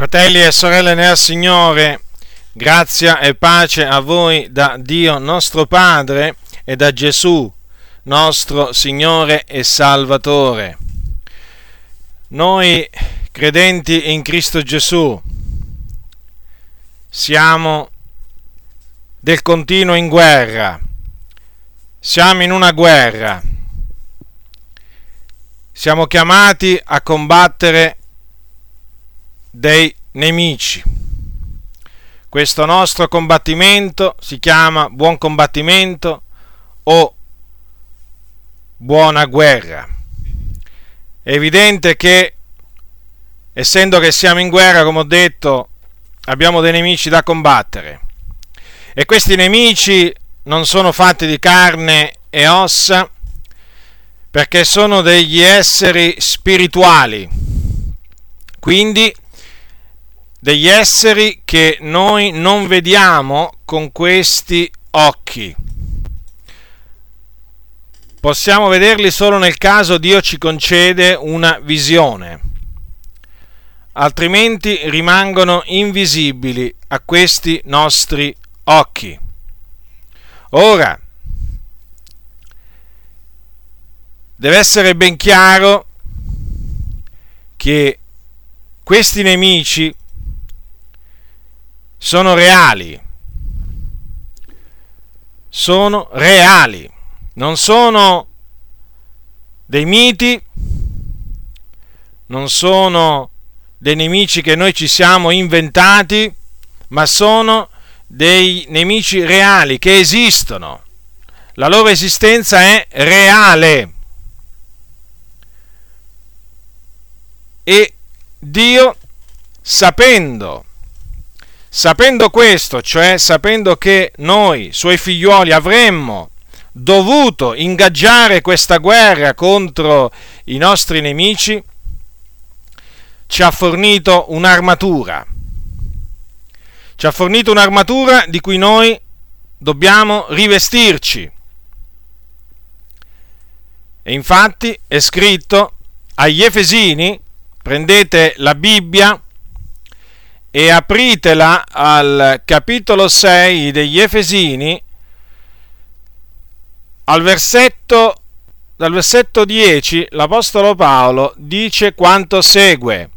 Fratelli e sorelle nel Signore, grazia e pace a voi da Dio nostro Padre e da Gesù nostro Signore e Salvatore. Noi credenti in Cristo Gesù siamo del continuo in guerra, siamo in una guerra, siamo chiamati a combattere dei nemici. Questo nostro combattimento si chiama buon combattimento o buona guerra. È evidente che, essendo che siamo in guerra, come ho detto, abbiamo dei nemici da combattere. E questi nemici non sono fatti di carne e ossa, perché sono degli esseri spirituali. Quindi degli esseri che noi non vediamo con questi occhi. Possiamo vederli solo nel caso Dio ci concede una visione, altrimenti rimangono invisibili a questi nostri occhi. Ora, deve essere ben chiaro che questi nemici sono reali. Sono reali. Non sono dei miti, non sono dei nemici che noi ci siamo inventati, ma sono dei nemici reali che esistono. La loro esistenza è reale. E Dio, sapendo Sapendo questo, cioè sapendo che noi, suoi figlioli, avremmo dovuto ingaggiare questa guerra contro i nostri nemici, ci ha fornito un'armatura. Ci ha fornito un'armatura di cui noi dobbiamo rivestirci. E infatti è scritto agli Efesini, prendete la Bibbia, e apritela al capitolo 6 degli Efesini, al versetto, dal versetto 10, l'Apostolo Paolo dice quanto segue.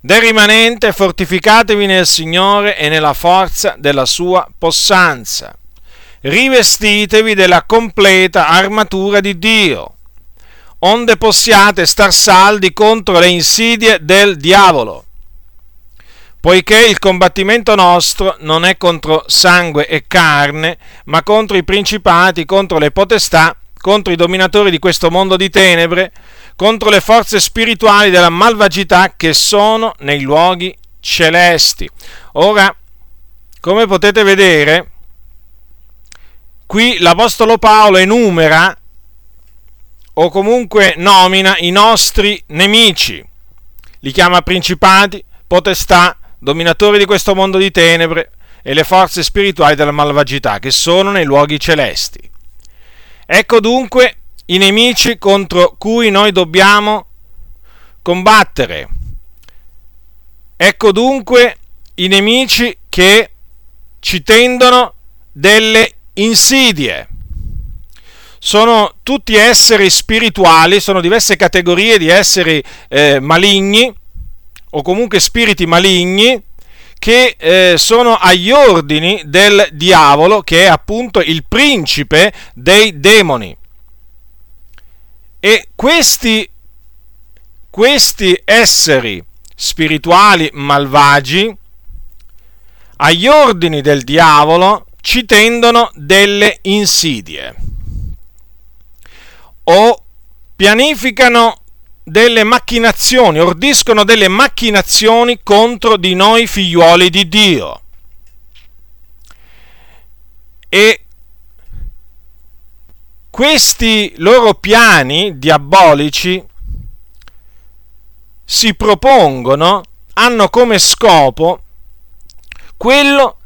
Del rimanente fortificatevi nel Signore e nella forza della sua possanza. Rivestitevi della completa armatura di Dio, onde possiate star saldi contro le insidie del diavolo poiché il combattimento nostro non è contro sangue e carne, ma contro i principati, contro le potestà, contro i dominatori di questo mondo di tenebre, contro le forze spirituali della malvagità che sono nei luoghi celesti. Ora, come potete vedere, qui l'Apostolo Paolo enumera o comunque nomina i nostri nemici, li chiama principati, potestà, dominatori di questo mondo di tenebre e le forze spirituali della malvagità che sono nei luoghi celesti. Ecco dunque i nemici contro cui noi dobbiamo combattere. Ecco dunque i nemici che ci tendono delle insidie. Sono tutti esseri spirituali, sono diverse categorie di esseri eh, maligni o comunque spiriti maligni che eh, sono agli ordini del diavolo, che è appunto il principe dei demoni. E questi, questi esseri spirituali malvagi, agli ordini del diavolo, ci tendono delle insidie o pianificano delle macchinazioni, ordiscono delle macchinazioni contro di noi figliuoli di Dio. E questi loro piani diabolici si propongono, hanno come scopo quello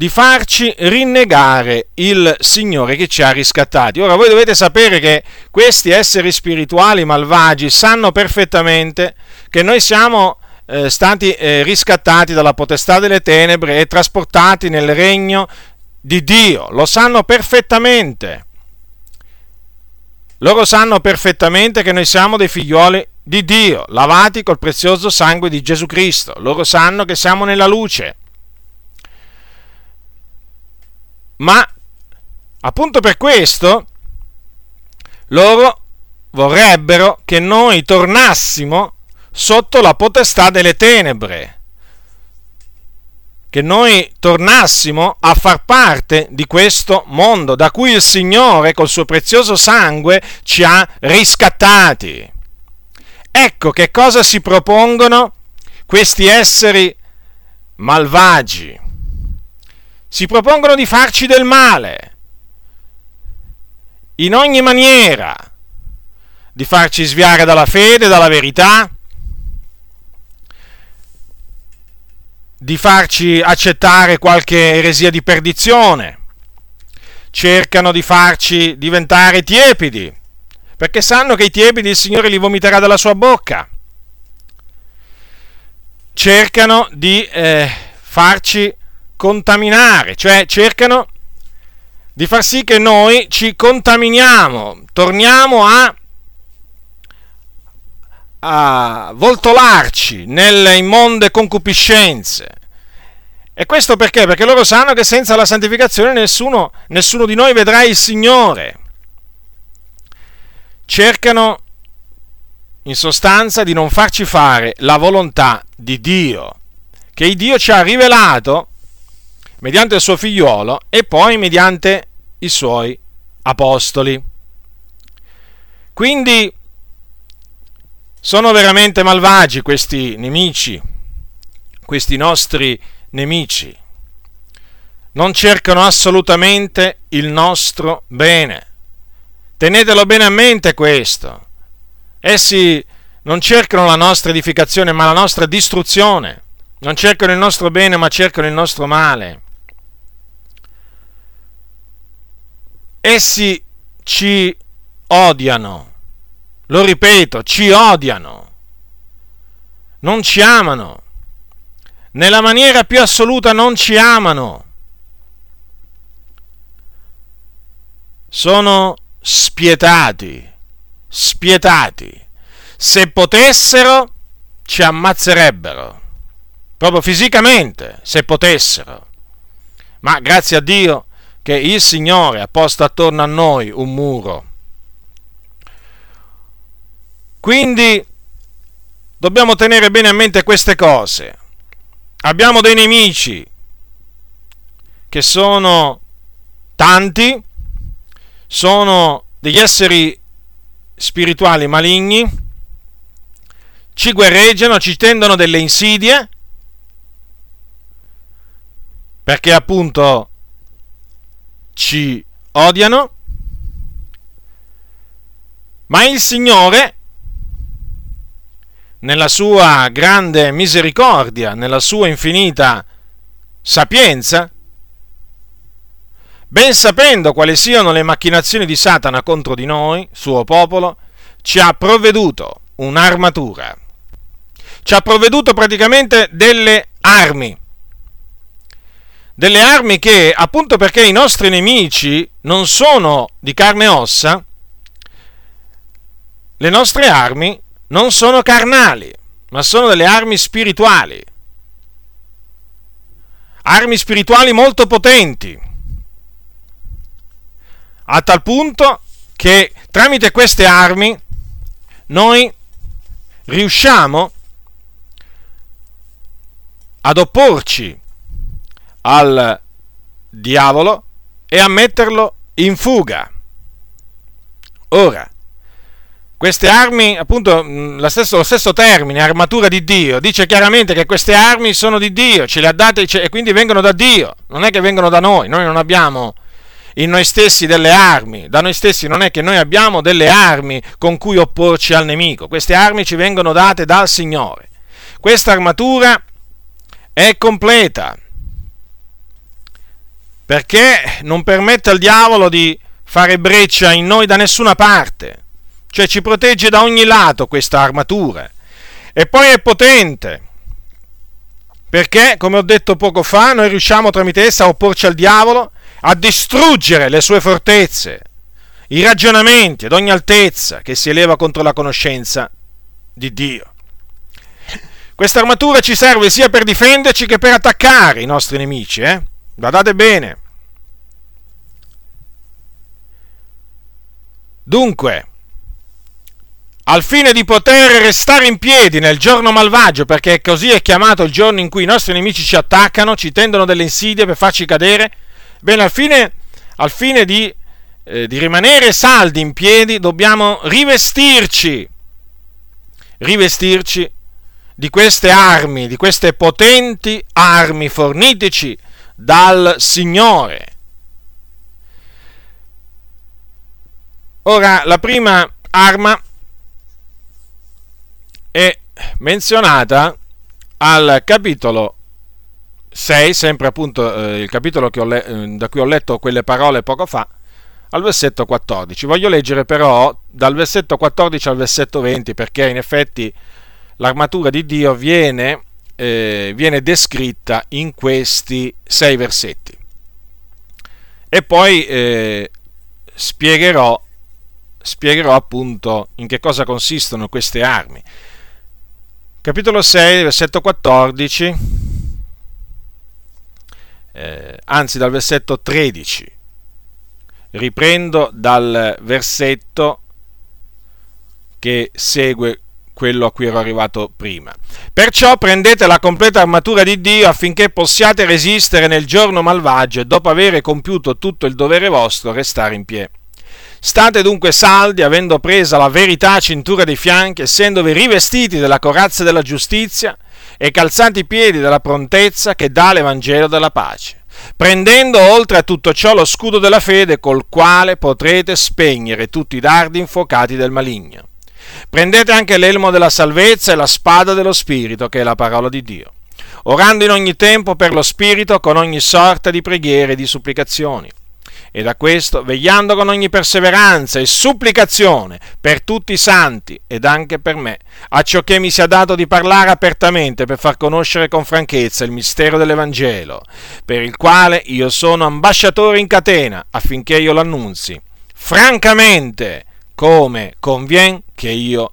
di farci rinnegare il Signore che ci ha riscattati. Ora voi dovete sapere che questi esseri spirituali malvagi sanno perfettamente che noi siamo eh, stati eh, riscattati dalla potestà delle tenebre e trasportati nel regno di Dio, lo sanno perfettamente. Loro sanno perfettamente che noi siamo dei figlioli di Dio, lavati col prezioso sangue di Gesù Cristo. Loro sanno che siamo nella luce. Ma appunto per questo loro vorrebbero che noi tornassimo sotto la potestà delle tenebre, che noi tornassimo a far parte di questo mondo da cui il Signore col suo prezioso sangue ci ha riscattati. Ecco che cosa si propongono questi esseri malvagi. Si propongono di farci del male, in ogni maniera, di farci sviare dalla fede, dalla verità, di farci accettare qualche eresia di perdizione, cercano di farci diventare tiepidi, perché sanno che i tiepidi il Signore li vomiterà dalla sua bocca. Cercano di eh, farci contaminare, cioè cercano di far sì che noi ci contaminiamo, torniamo a a voltolarci nelle immonde concupiscenze. E questo perché? Perché loro sanno che senza la santificazione nessuno, nessuno di noi vedrà il Signore. Cercano in sostanza di non farci fare la volontà di Dio, che Dio ci ha rivelato mediante il suo figliuolo e poi mediante i suoi apostoli. Quindi sono veramente malvagi questi nemici, questi nostri nemici. Non cercano assolutamente il nostro bene. Tenetelo bene a mente questo. Essi non cercano la nostra edificazione, ma la nostra distruzione. Non cercano il nostro bene, ma cercano il nostro male. Essi ci odiano. Lo ripeto, ci odiano, non ci amano, nella maniera più assoluta non ci amano, sono spietati, spietati, se potessero ci ammazzerebbero, proprio fisicamente, se potessero, ma grazie a Dio che il Signore ha posto attorno a noi un muro quindi dobbiamo tenere bene a mente queste cose. Abbiamo dei nemici che sono tanti, sono degli esseri spirituali maligni, ci guerreggiano, ci tendono delle insidie, perché appunto ci odiano, ma il Signore nella sua grande misericordia, nella sua infinita sapienza, ben sapendo quali siano le macchinazioni di Satana contro di noi, suo popolo, ci ha provveduto un'armatura, ci ha provveduto praticamente delle armi, delle armi che, appunto perché i nostri nemici non sono di carne e ossa, le nostre armi non sono carnali, ma sono delle armi spirituali. Armi spirituali molto potenti, a tal punto che tramite queste armi noi riusciamo ad opporci al diavolo e a metterlo in fuga. Ora, queste armi, appunto, lo stesso, lo stesso, termine, armatura di Dio, dice chiaramente che queste armi sono di Dio, ce le ha date e quindi vengono da Dio, non è che vengono da noi, noi non abbiamo in noi stessi delle armi, da noi stessi non è che noi abbiamo delle armi con cui opporci al nemico, queste armi ci vengono date dal Signore. Questa armatura è completa perché non permette al diavolo di fare breccia in noi da nessuna parte cioè ci protegge da ogni lato questa armatura. E poi è potente, Perché, come ho detto poco fa, noi riusciamo tramite essa a opporci al diavolo, a distruggere le sue fortezze, i ragionamenti ad ogni altezza che si eleva contro la conoscenza di Dio. Questa armatura ci serve sia per difenderci che per attaccare i nostri nemici, eh? Guardate bene. Dunque, al fine di poter restare in piedi nel giorno malvagio, perché così è chiamato il giorno in cui i nostri nemici ci attaccano, ci tendono delle insidie per farci cadere, bene, al fine, al fine di, eh, di rimanere saldi in piedi, dobbiamo rivestirci, rivestirci di queste armi, di queste potenti armi fornitici dal Signore. Ora, la prima arma è menzionata al capitolo 6, sempre appunto eh, il capitolo le- eh, da cui ho letto quelle parole poco fa, al versetto 14. Voglio leggere però dal versetto 14 al versetto 20 perché in effetti l'armatura di Dio viene, eh, viene descritta in questi sei versetti. E poi eh, spiegherò, spiegherò appunto in che cosa consistono queste armi. Capitolo 6, versetto 14, eh, anzi dal versetto 13. Riprendo dal versetto che segue quello a cui ero arrivato prima. Perciò prendete la completa armatura di Dio affinché possiate resistere nel giorno malvagio e dopo aver compiuto tutto il dovere vostro restare in piedi. State dunque saldi, avendo presa la verità a cintura dei fianchi, essendovi rivestiti della corazza della giustizia e calzati i piedi della prontezza che dà l'Evangelo della pace, prendendo oltre a tutto ciò lo scudo della fede col quale potrete spegnere tutti i dardi infuocati del maligno Prendete anche l'elmo della salvezza e la spada dello Spirito, che è la parola di Dio, orando in ogni tempo per lo Spirito con ogni sorta di preghiere e di supplicazioni. E da questo vegliando con ogni perseveranza e supplicazione per tutti i santi ed anche per me, acciò che mi sia dato di parlare apertamente per far conoscere con franchezza il mistero dell'Evangelo, per il quale io sono ambasciatore in catena affinché io l'annunzi. Francamente, come conviene che io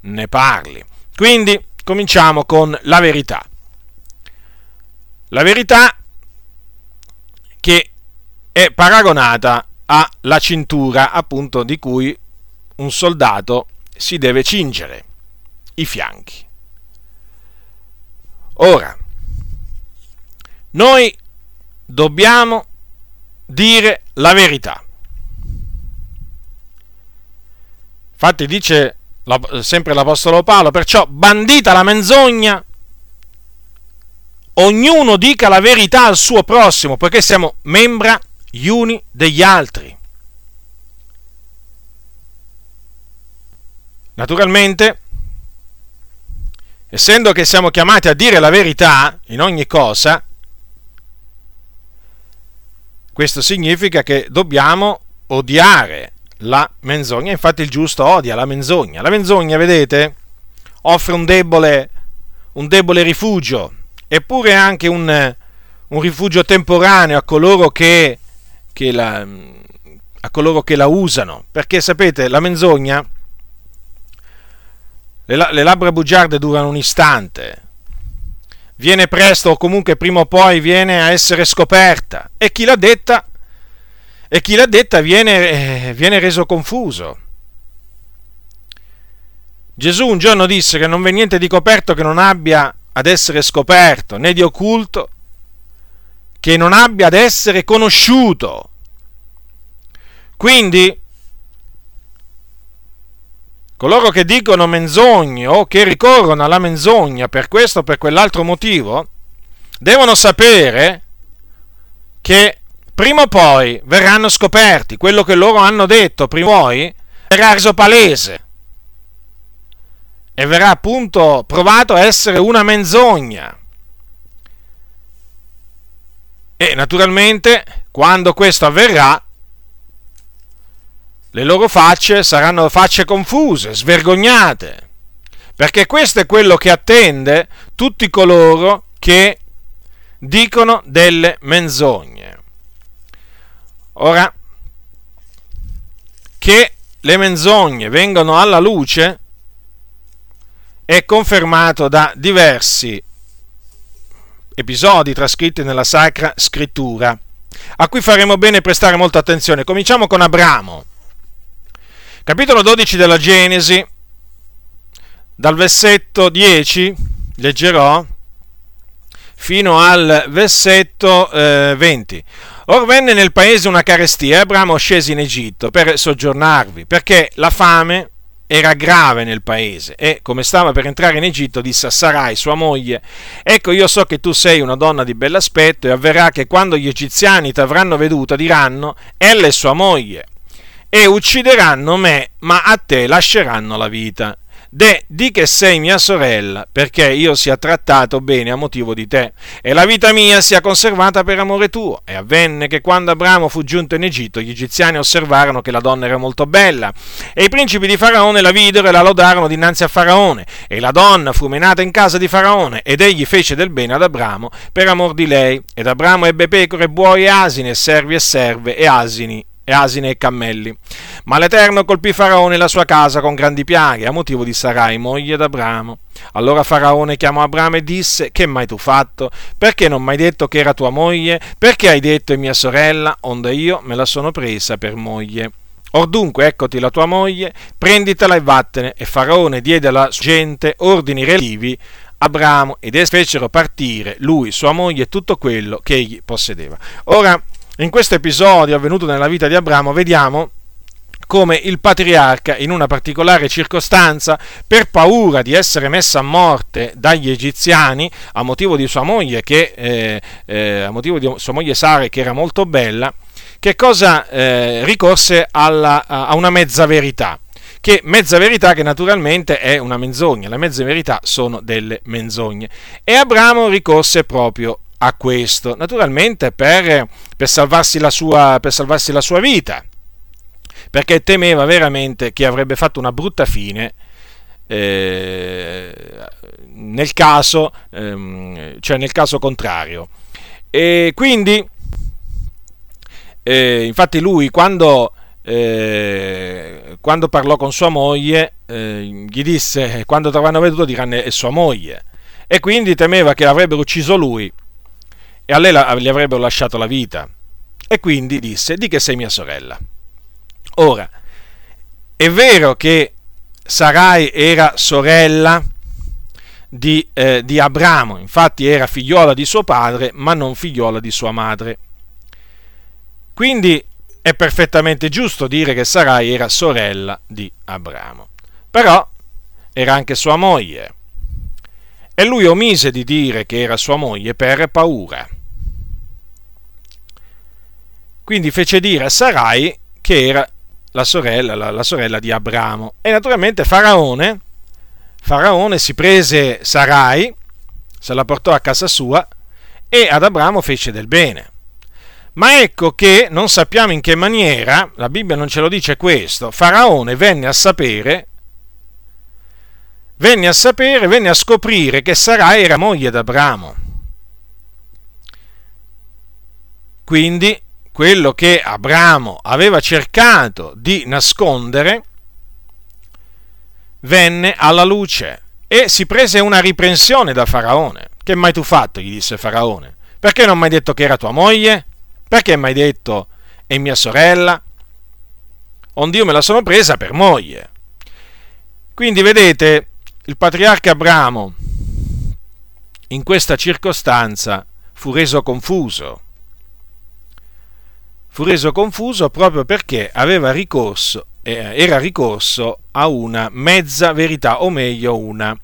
ne parli. Quindi cominciamo con la verità. La verità che è paragonata alla cintura appunto di cui un soldato si deve cingere i fianchi. Ora, noi dobbiamo dire la verità. Infatti dice sempre l'Apostolo Paolo, perciò bandita la menzogna, ognuno dica la verità al suo prossimo, poiché siamo membra gli uni degli altri. Naturalmente, essendo che siamo chiamati a dire la verità in ogni cosa, questo significa che dobbiamo odiare la menzogna. Infatti il giusto odia la menzogna. La menzogna, vedete, offre un debole, un debole rifugio, eppure anche un, un rifugio temporaneo a coloro che, che, la, a coloro che la usano. Perché sapete, la menzogna, le, le labbra bugiarde durano un istante, viene presto o comunque prima o poi viene a essere scoperta e chi l'ha detta e chi l'ha detta viene, eh, viene reso confuso. Gesù un giorno disse che non v'è niente di coperto che non abbia ad essere scoperto, né di occulto che non abbia ad essere conosciuto. Quindi, coloro che dicono menzogne o che ricorrono alla menzogna per questo o per quell'altro motivo, devono sapere che prima o poi verranno scoperti, quello che loro hanno detto prima o poi verrà reso palese e verrà appunto provato a essere una menzogna. E naturalmente, quando questo avverrà, le loro facce saranno facce confuse, svergognate, perché questo è quello che attende tutti coloro che dicono delle menzogne. Ora, che le menzogne vengono alla luce è confermato da diversi episodi trascritti nella Sacra Scrittura, a cui faremo bene prestare molta attenzione. Cominciamo con Abramo. Capitolo 12 della Genesi, dal versetto 10, leggerò, fino al versetto eh, 20. Or venne nel paese una carestia e Abramo scese in Egitto per soggiornarvi, perché la fame era grave nel paese e, come stava per entrare in Egitto, disse a Sarai, sua moglie, ecco io so che tu sei una donna di bell'aspetto e avverrà che quando gli egiziani ti avranno veduta diranno, ella è sua moglie, e uccideranno me, ma a te lasceranno la vita. De, di che sei mia sorella, perché io sia trattato bene a motivo di te, e la vita mia sia conservata per amore tuo. E avvenne che quando Abramo fu giunto in Egitto, gli egiziani osservarono che la donna era molto bella, e i principi di Faraone la videro e la lodarono dinanzi a Faraone. E la donna fu menata in casa di Faraone, ed egli fece del bene ad Abramo per amor di lei. Ed Abramo ebbe pecore, buoi e asini, e servi e serve, e asini e asine e cammelli. Ma l'Eterno colpì Faraone e la sua casa con grandi piaghe a motivo di Sarai, moglie d'Abramo. Allora Faraone chiamò Abramo e disse: Che mai tu fatto? Perché non mi hai detto che era tua moglie? Perché hai detto è mia sorella? Onde io me la sono presa per moglie. Or dunque, eccoti la tua moglie, prenditela e vattene. E Faraone diede alla gente ordini relativi Abramo ed essi fecero partire lui, sua moglie e tutto quello che egli possedeva. Ora, in questo episodio avvenuto nella vita di Abramo vediamo come il patriarca in una particolare circostanza, per paura di essere messo a morte dagli egiziani, a motivo di sua moglie, che, eh, eh, a motivo di sua moglie Sare, che era molto bella, che cosa eh, ricorse alla, a una mezza verità. Che mezza verità che naturalmente è una menzogna, le mezze verità sono delle menzogne. E Abramo ricorse proprio a questo, naturalmente per, per, salvarsi sua, per, salvarsi la sua, vita, perché temeva veramente che avrebbe fatto una brutta fine eh, nel, caso, ehm, cioè nel caso contrario. E quindi, eh, infatti lui quando, eh, quando, parlò con sua moglie, eh, gli disse, quando ti avranno veduto diranno è sua moglie, e quindi temeva che l'avrebbero ucciso lui e a lei la, gli avrebbero lasciato la vita. E quindi disse, di che sei mia sorella. Ora, è vero che Sarai era sorella di, eh, di Abramo, infatti era figliola di suo padre, ma non figliola di sua madre. Quindi è perfettamente giusto dire che Sarai era sorella di Abramo. Però era anche sua moglie. E lui omise di dire che era sua moglie per paura. Quindi fece dire a Sarai che era la sorella, la, la sorella di Abramo. E naturalmente Faraone, Faraone si prese Sarai, se la portò a casa sua e ad Abramo fece del bene. Ma ecco che non sappiamo in che maniera, la Bibbia non ce lo dice questo, Faraone venne a sapere, venne a sapere, venne a scoprire che Sarai era moglie d'Abramo. Quindi quello che Abramo aveva cercato di nascondere, venne alla luce e si prese una riprensione da Faraone. Che mai tu fatto? gli disse Faraone. Perché non mi hai detto che era tua moglie? Perché mi hai detto è mia sorella? Onde io me la sono presa per moglie. Quindi vedete, il patriarca Abramo in questa circostanza fu reso confuso fu reso confuso proprio perché aveva ricorso, eh, era ricorso a una mezza verità, o meglio una,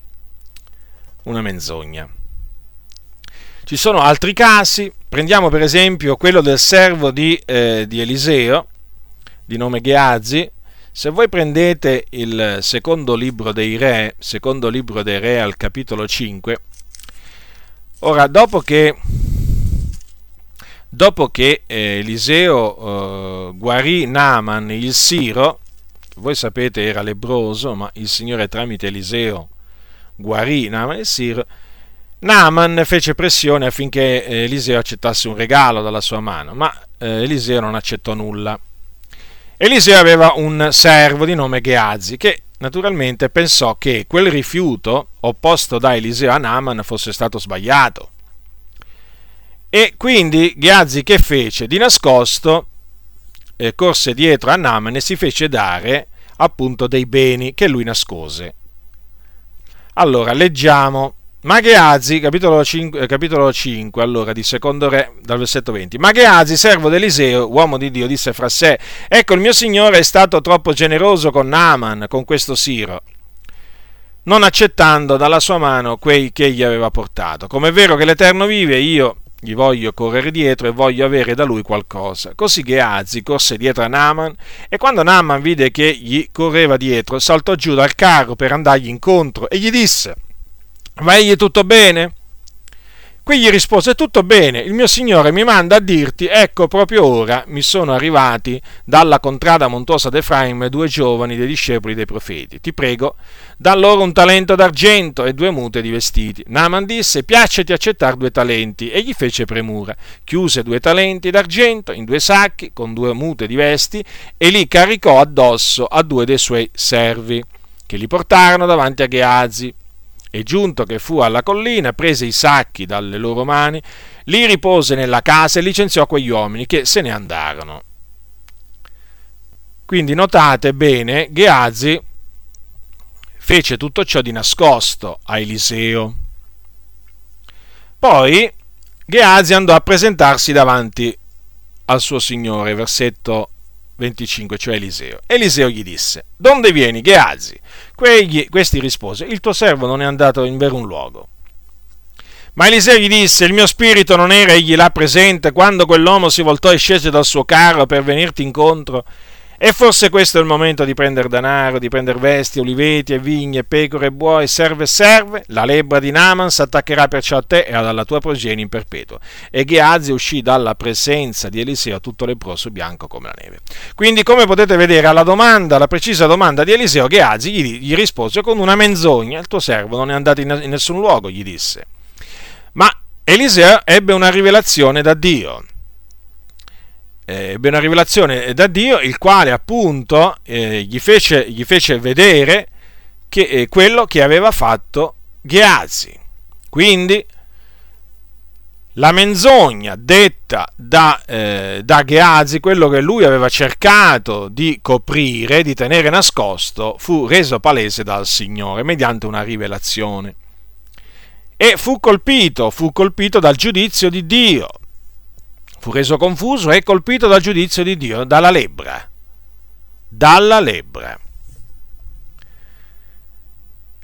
una menzogna. Ci sono altri casi, prendiamo per esempio quello del servo di, eh, di Eliseo, di nome Geazzi, se voi prendete il secondo libro dei re, secondo libro dei re al capitolo 5, ora dopo che dopo che eh, Eliseo eh, guarì Naaman il Siro, voi sapete era lebroso, ma il Signore tramite Eliseo guarì Naaman il Siro, Naaman fece pressione affinché eh, Eliseo accettasse un regalo dalla sua mano, ma eh, Eliseo non accettò nulla. Eliseo aveva un servo di nome Geazi che naturalmente pensò che quel rifiuto opposto da Eliseo a Naaman fosse stato sbagliato. E quindi Geazi che fece? Di nascosto eh, corse dietro a Naaman e si fece dare appunto dei beni che lui nascose. Allora, leggiamo. Ma Geazi, capitolo 5, eh, capitolo 5, allora, di secondo re, dal versetto 20. Ma Geazi, servo di Eliseo, uomo di Dio, disse fra sé, ecco il mio signore è stato troppo generoso con Naaman, con questo Siro, non accettando dalla sua mano quei che egli aveva portato. Come è vero che l'Eterno vive, io gli voglio correre dietro e voglio avere da lui qualcosa. Così Geazi corse dietro a Naaman e quando Naaman vide che gli correva dietro, saltò giù dal carro per andargli incontro e gli disse, va egli tutto bene? Qui gli rispose tutto bene, il mio signore mi manda a dirti, ecco proprio ora mi sono arrivati dalla contrada montuosa d'Efraim due giovani dei discepoli dei profeti. Ti prego, da loro un talento d'argento e due mute di vestiti. Naaman disse, piaceti accettare due talenti, e gli fece premura. Chiuse due talenti d'argento in due sacchi con due mute di vesti e li caricò addosso a due dei suoi servi, che li portarono davanti a Geazi e giunto che fu alla collina, prese i sacchi dalle loro mani, li ripose nella casa e licenziò quegli uomini che se ne andarono. Quindi notate bene, Geazi fece tutto ciò di nascosto a Eliseo. Poi Geazi andò a presentarsi davanti al suo signore, versetto 25, cioè Eliseo. Eliseo gli disse, Donde vieni, Geazi? Quegli, questi rispose, Il tuo servo non è andato in verun luogo. Ma Eliseo gli disse, Il mio spirito non era egli là presente quando quell'uomo si voltò e scese dal suo carro per venirti incontro e forse questo è il momento di prendere denaro, di prendere vesti, oliveti e vigne, pecore e buoi, serve serve. La lebbra di Naaman attaccherà perciò a te e alla tua progenie in perpetuo. E Geazi uscì dalla presenza di Eliseo tutto leproso bianco come la neve. Quindi, come potete vedere, alla domanda, alla precisa domanda di Eliseo, Geazi gli, gli rispose con una menzogna. Il tuo servo non è andato in, nessun luogo, gli disse. Ma Eliseo ebbe una rivelazione da Dio ebbe una rivelazione da Dio, il quale appunto eh, gli, fece, gli, fece, vedere che, eh, quello che aveva fatto Geazi. Quindi la menzogna detta da, eh, da Geazi, quello che lui aveva cercato di coprire, di tenere nascosto, fu reso palese dal Signore mediante una rivelazione. E fu colpito, fu colpito dal giudizio di Dio fu reso confuso e colpito dal giudizio di Dio, dalla lebbra. Dalla lebbra.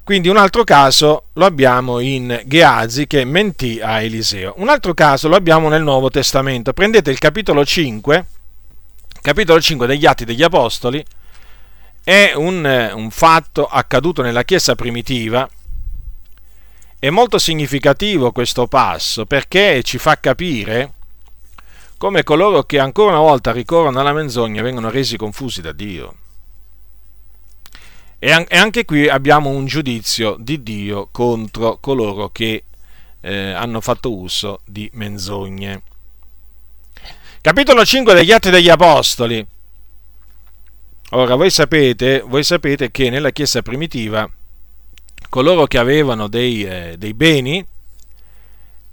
Quindi un altro caso lo abbiamo in Geazi che mentì a Eliseo. Un altro caso lo abbiamo nel Nuovo Testamento. Prendete il capitolo 5, capitolo 5 degli Atti degli Apostoli, è un, un fatto accaduto nella Chiesa primitiva. È molto significativo questo passo perché ci fa capire come coloro che ancora una volta ricorrono alla menzogna vengono resi confusi da Dio. E, anche qui abbiamo un giudizio di Dio contro coloro che eh, hanno fatto uso di menzogne. Capitolo 5 degli Atti degli Apostoli. Ora, voi sapete, voi sapete che nella Chiesa primitiva coloro che avevano dei, eh, dei beni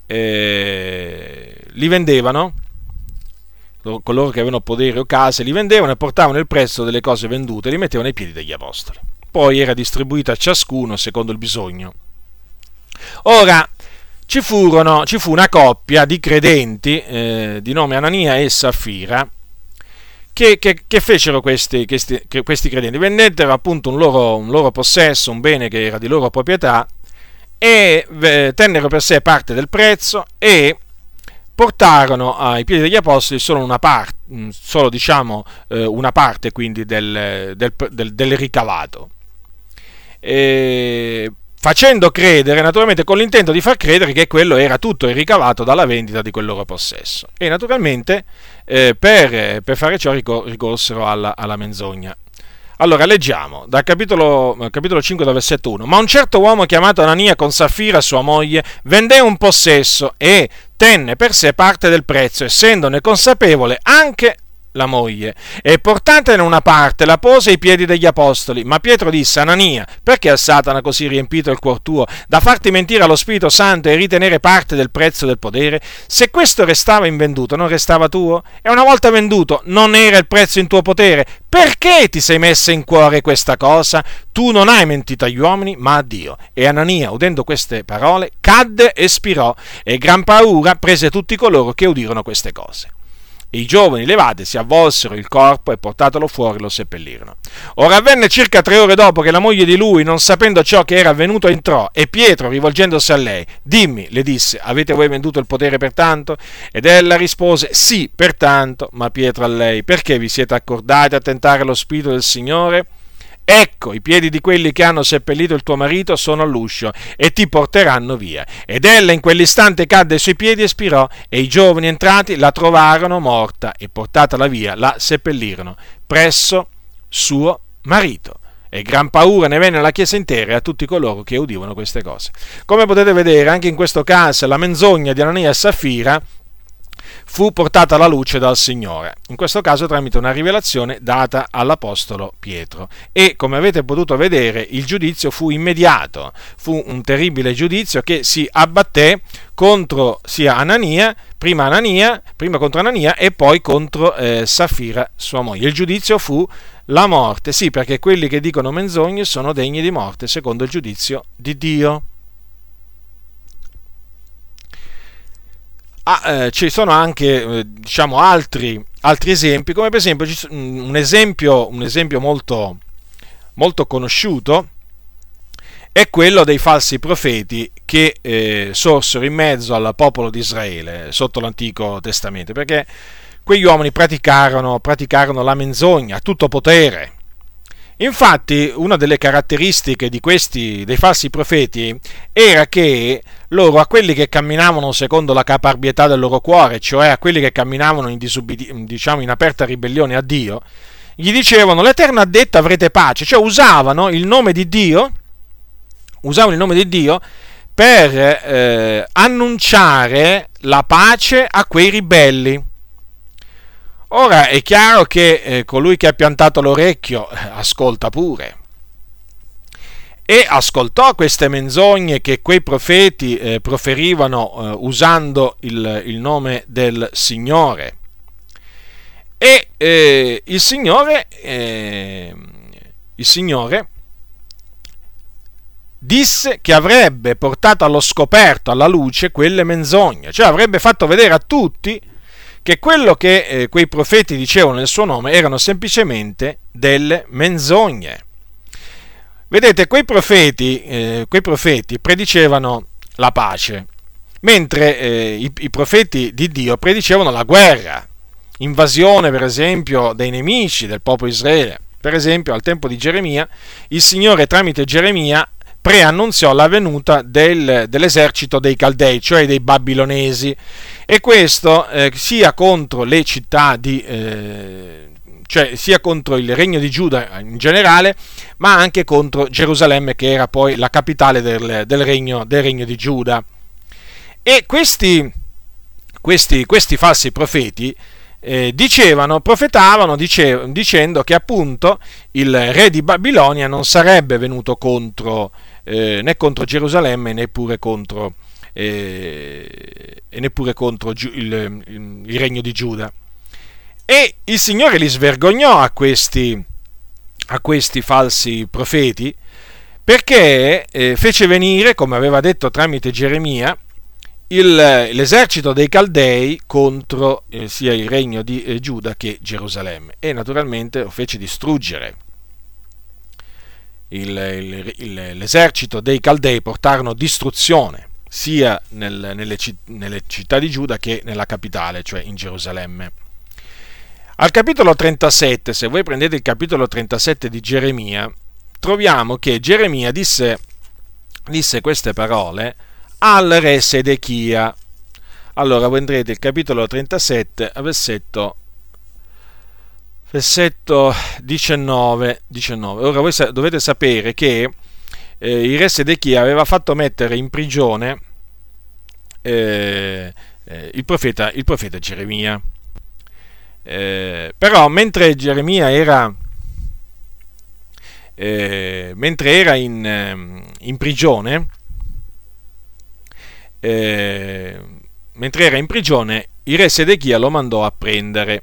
eh, li vendevano coloro che avevano podere o case, li vendevano e portavano il prezzo delle cose vendute e li mettevano ai piedi degli apostoli. Poi era distribuito a ciascuno secondo il bisogno. Ora, ci, furono, ci fu una coppia di credenti eh, di nome Anania e Saffira che, che, che fecero questi, questi, questi, credenti? Vendettero appunto un loro, un loro possesso, un bene che era di loro proprietà e eh, tennero per sé parte del prezzo e portarono ai piedi degli apostoli solo una parte, mm, solo diciamo eh, una parte quindi del, del, del, del ricavato. E facendo credere, naturalmente con l'intento di far credere che quello era tutto il ricavato dalla vendita di quel loro possesso. E naturalmente eh, per, per, fare ciò ricorsero alla, alla, menzogna. Allora, leggiamo dal capitolo, capitolo 5, dal versetto 1. Ma un certo uomo chiamato Anania con Saffira, sua moglie, vendé un possesso e tenne per sé parte del prezzo, essendone consapevole anche la moglie, e portantene una parte la pose ai piedi degli apostoli. Ma Pietro disse, Anania, perché a Satana così riempito il cuor tuo, da farti mentire allo Spirito Santo e ritenere parte del prezzo del potere? Se questo restava invenduto, non restava tuo? E una volta venduto, non era il prezzo in tuo potere? Perché ti sei messa in cuore questa cosa? Tu non hai mentito agli uomini, ma a Dio. E Anania, udendo queste parole, cadde e spirò, e gran paura prese tutti coloro che udirono queste cose. E i giovani levati si avvolsero il corpo e portatelo fuori lo seppellirono. Ora avvenne circa tre ore dopo che la moglie di lui, non sapendo ciò che era avvenuto, entrò e Pietro, rivolgendosi a lei, dimmi, le disse, avete voi venduto il potere per tanto? Ed ella rispose, sì, pertanto, ma Pietro a lei, perché vi siete accordati a tentare lo spirito del Signore? Ecco, i piedi di quelli che hanno seppellito il tuo marito sono all'uscio e ti porteranno via. Ed ella in quell'istante cadde ai suoi piedi e spirò, e i giovani entrati la trovarono morta e portatala via la seppellirono presso suo marito. E gran paura ne venne alla chiesa intera e a tutti coloro che udivano queste cose. Come potete vedere, anche in questo caso la menzogna di Anania e Safira fu portata alla luce dal Signore, in questo caso tramite una rivelazione data all'Apostolo Pietro. E come avete potuto vedere il giudizio fu immediato, fu un terribile giudizio che si abbatté contro sia Anania, prima Anania, prima contro Anania e poi contro eh, Safira, sua moglie. Il giudizio fu la morte, sì, perché quelli che dicono menzogne sono degni di morte secondo il giudizio di Dio. Ah, eh, ci sono anche eh, diciamo, altri, altri, esempi, come per esempio un esempio, un esempio molto, molto, conosciuto è quello dei falsi profeti che eh, sorsero in mezzo al popolo di Israele sotto l'Antico Testamento, perché quegli uomini praticarono, praticarono la menzogna a tutto potere, Infatti, una delle caratteristiche di questi, dei falsi profeti, era che loro, a quelli che camminavano secondo la caparbietà del loro cuore, cioè a quelli che camminavano in, diciamo, in aperta ribellione a Dio, gli dicevano l'Eterno ha detto avrete pace, cioè usavano il nome di Dio, usavano il nome di Dio per eh, annunciare la pace a quei ribelli. Ora è chiaro che eh, colui che ha piantato l'orecchio eh, ascolta pure. E ascoltò queste menzogne che quei profeti eh, proferivano eh, usando il, il, nome del Signore. E eh, il Signore, eh, il Signore disse che avrebbe portato allo scoperto, alla luce, quelle menzogne, cioè avrebbe fatto vedere a tutti che quello che eh, quei profeti dicevano nel suo nome erano semplicemente delle menzogne. Vedete, quei profeti, eh, quei profeti predicevano la pace, mentre eh, i, i profeti di Dio predicevano la guerra, invasione per esempio dei nemici del popolo Israele. Per esempio, al tempo di Geremia, il Signore tramite Geremia preannunziò la venuta del, dell'esercito dei Caldei, cioè dei Babilonesi, e questo eh, sia contro le città di... Eh, cioè sia contro il regno di Giuda in generale, ma anche contro Gerusalemme, che era poi la capitale del, del, regno, del regno, di Giuda. E questi, questi, questi falsi profeti eh, dicevano, profetavano dice, dicendo che appunto il re di Babilonia non sarebbe venuto contro eh, né contro Gerusalemme neppure contro, eh, e neppure contro il, il, il, regno di Giuda. E il Signore li svergognò a questi, a questi falsi profeti perché eh, fece venire, come aveva detto tramite Geremia, il, l'esercito dei Caldei contro eh, sia il regno di eh, Giuda che Gerusalemme e naturalmente lo fece distruggere il, il, il, l'esercito dei Caldei portarono distruzione sia nel, nelle, nelle città di Giuda che nella capitale, cioè in Gerusalemme. Al capitolo 37, se voi prendete il capitolo 37 di Geremia, troviamo che Geremia disse, disse queste parole al re Sedechia. Allora voi andrete il capitolo 37, versetto versetto 19, 19. Ora voi dovete sapere che eh, il re Sedechia aveva fatto mettere in prigione eh, eh, il, profeta, il, profeta, Geremia. Eh, però mentre Geremia era, eh, mentre era in, ehm, in prigione, eh, mentre era in prigione, il re Sedechia lo mandò a prendere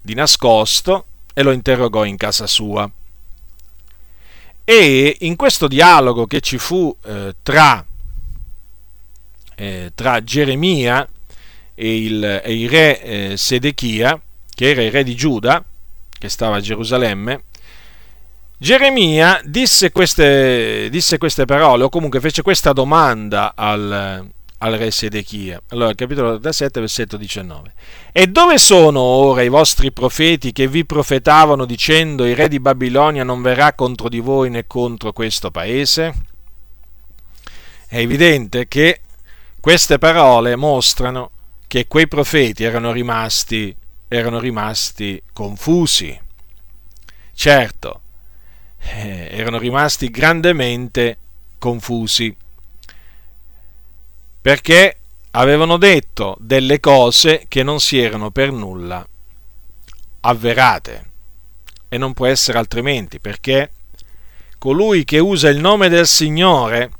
di nascosto e lo interrogò in casa sua. E in questo dialogo che ci fu eh, tra, eh, tra, Geremia e il, e il re eh, Sedechia, che era il re di Giuda, che stava a Gerusalemme, Geremia disse queste, disse queste parole, o comunque fece questa domanda al, al re Sedechia. Allora, capitolo 37, versetto 19. E dove sono ora i vostri profeti che vi profetavano dicendo il re di Babilonia non verrà contro di voi né contro questo paese? È evidente che queste parole mostrano che quei profeti erano rimasti, erano rimasti confusi. Certo, eh, erano rimasti grandemente confusi perché avevano detto delle cose che non si erano per nulla avverate. E non può essere altrimenti, perché colui che usa il nome del Signore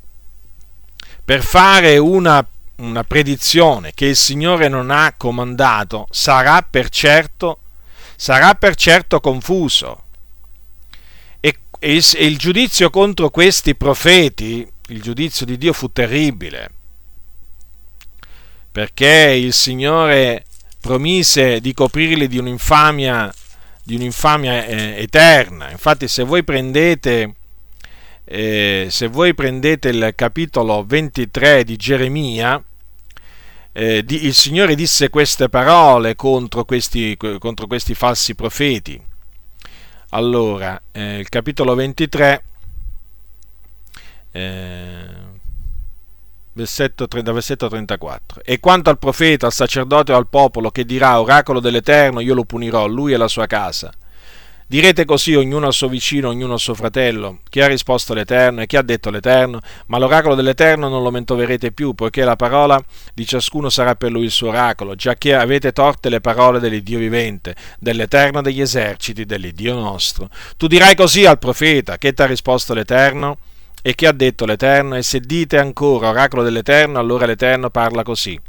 per fare una, una predizione che il Signore non ha comandato sarà per certo, sarà per certo confuso. E, e e il giudizio contro questi profeti, il giudizio di Dio fu terribile perché il Signore promise di coprirli di un'infamia, di un'infamia eh, eterna. Infatti se voi prendete... Eh, se voi prendete il capitolo 23 di Geremia, eh, di, il Signore disse queste parole contro questi, contro questi falsi profeti. Allora, eh, il capitolo 23, eh, versetto, versetto 34. E quanto al profeta, al sacerdote o al popolo che dirà oracolo dell'Eterno, io lo punirò, lui e la sua casa. Direte così ognuno al suo vicino, ognuno al suo fratello. Chi ha risposto l'Eterno e chi ha detto l'Eterno? Ma l'oracolo dell'Eterno non lo mentoverete più, poiché la parola di ciascuno sarà per lui il suo oracolo, già che avete torte le parole dell'Iddio vivente, dell'Eterno degli eserciti, dell'Iddio nostro. Tu dirai così al profeta, che ti ha risposto l'Eterno? E che ha detto l'Eterno? E se dite ancora oracolo dell'Eterno, allora l'Eterno parla così.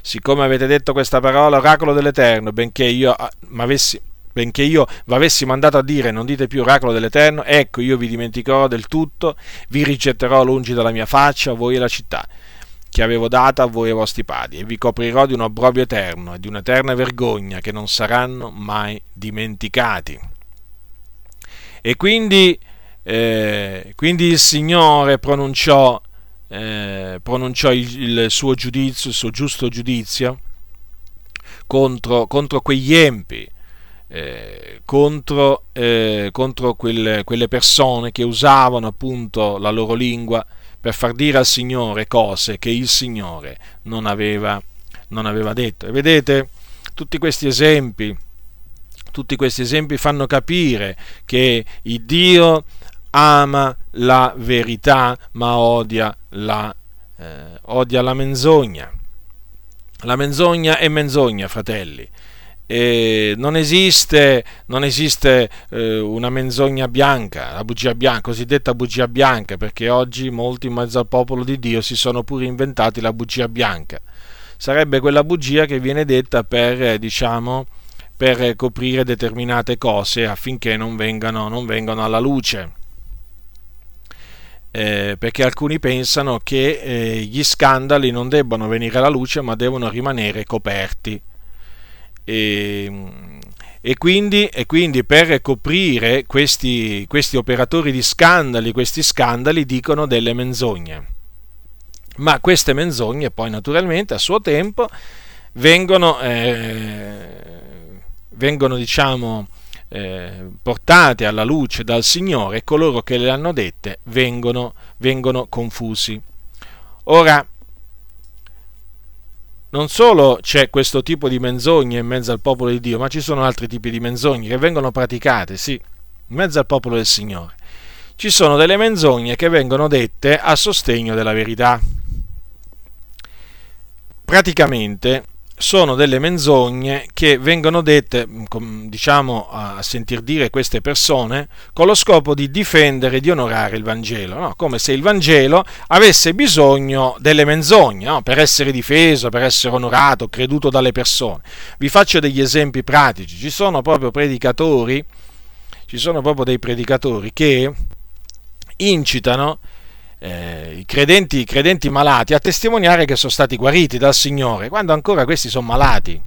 Siccome avete detto questa parola, oracolo dell'Eterno, benché io ah, m'avessi benché io v'avessi mandato a dire non dite più oracolo dell'Eterno, ecco io vi dimenticherò del tutto, vi rigetterò lungi dalla mia faccia, voi e la città, che avevo data a voi e ai vostri padri, e vi coprirò di un obbrobio eterno e di un'eterna vergogna che non saranno mai dimenticati. E quindi eh, quindi il Signore pronunciò, eh, pronunciò il, il, suo giudizio, il suo giusto giudizio contro, contro quegli empi, eh, contro, eh, contro quelle, quelle persone che usavano appunto la loro lingua per far dire al Signore cose che il Signore non aveva, non aveva detto. E vedete tutti questi esempi, tutti questi esempi fanno capire che il Dio ama la verità ma odia la, eh, odia la menzogna. La menzogna è menzogna, fratelli. E non esiste, non esiste eh, una menzogna bianca, la bugia bianca, cosiddetta bugia bianca, perché oggi molti in mezzo al popolo di Dio si sono pure inventati la bugia bianca. Sarebbe quella bugia che viene detta per, eh, diciamo, per coprire determinate cose affinché non vengano, non vengano alla luce eh, perché alcuni pensano che eh, gli scandali non debbano venire alla luce ma devono rimanere coperti. E, e, quindi, e quindi, per coprire questi, questi operatori di scandali, questi scandali dicono delle menzogne. Ma queste menzogne poi naturalmente a suo tempo vengono, eh, vengono diciamo, eh, portate alla luce dal Signore e coloro che le hanno dette vengono, vengono confusi. Ora, non solo c'è questo tipo di menzogne in mezzo al popolo di Dio, ma ci sono altri tipi di menzogne che vengono praticate, sì, in mezzo al popolo del Signore. Ci sono delle menzogne che vengono dette a sostegno della verità. Praticamente sono delle menzogne che vengono dette, mm, diciamo, a sentir dire queste persone con lo scopo di difendere e di onorare il Vangelo, no? come se il Vangelo avesse bisogno delle menzogne no? per essere difeso, per essere onorato, creduto dalle persone. Vi faccio degli esempi pratici, ci sono proprio predicatori, ci sono proprio dei predicatori che incitano eh, i, credenti, i credenti malati a testimoniare che sono stati guariti dal Signore, quando ancora questi sono malati.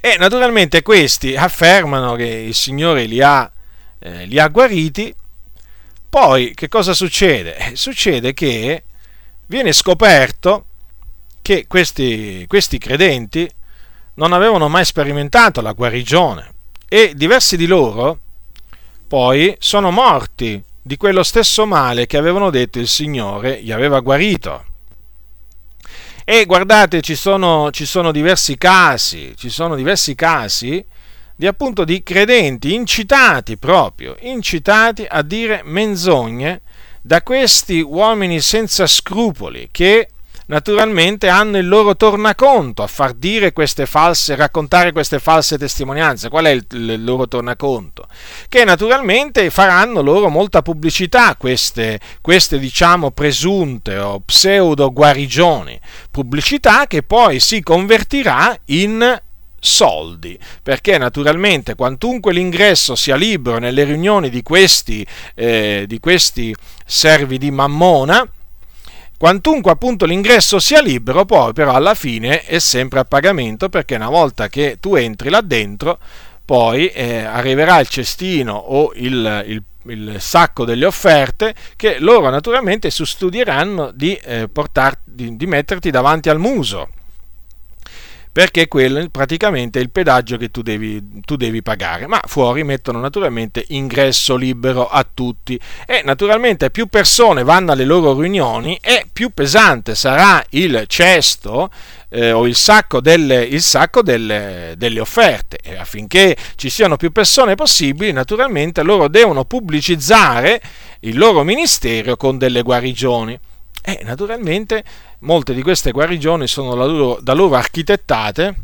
E naturalmente questi affermano che il Signore li ha, eh, li ha guariti, poi che cosa succede? Eh, succede che viene scoperto che questi, questi credenti non avevano mai sperimentato la guarigione e diversi di loro poi sono morti di quello stesso male che avevano detto il Signore gli aveva guarito. E guardate, ci sono, ci sono diversi casi, ci sono diversi casi di appunto di credenti incitati proprio, incitati a dire menzogne da questi uomini senza scrupoli che naturalmente hanno il loro tornaconto a far dire queste false, raccontare queste false testimonianze. Qual è il, il loro tornaconto? Che naturalmente faranno loro molta pubblicità queste, queste diciamo presunte o pseudo guarigioni, pubblicità che poi si convertirà in soldi, perché naturalmente quantunque l'ingresso sia libero nelle riunioni di questi, eh, di questi servi di Mammona, Quantunque appunto l'ingresso sia libero, poi però alla fine è sempre a pagamento perché una volta che tu entri là dentro, poi eh, arriverà il cestino o il, il, il, sacco delle offerte che loro naturalmente studieranno di, eh, di, di metterti davanti al muso perché quello è praticamente il pedaggio che tu devi, tu devi, pagare, ma fuori mettono naturalmente ingresso libero a tutti. E naturalmente più persone vanno alle loro riunioni e più pesante sarà il cesto eh, o il sacco, delle, il sacco delle, delle, offerte. E affinché ci siano più persone possibili naturalmente loro devono pubblicizzare il loro ministero con delle guarigioni e naturalmente molte di queste guarigioni sono da loro, da loro architettate,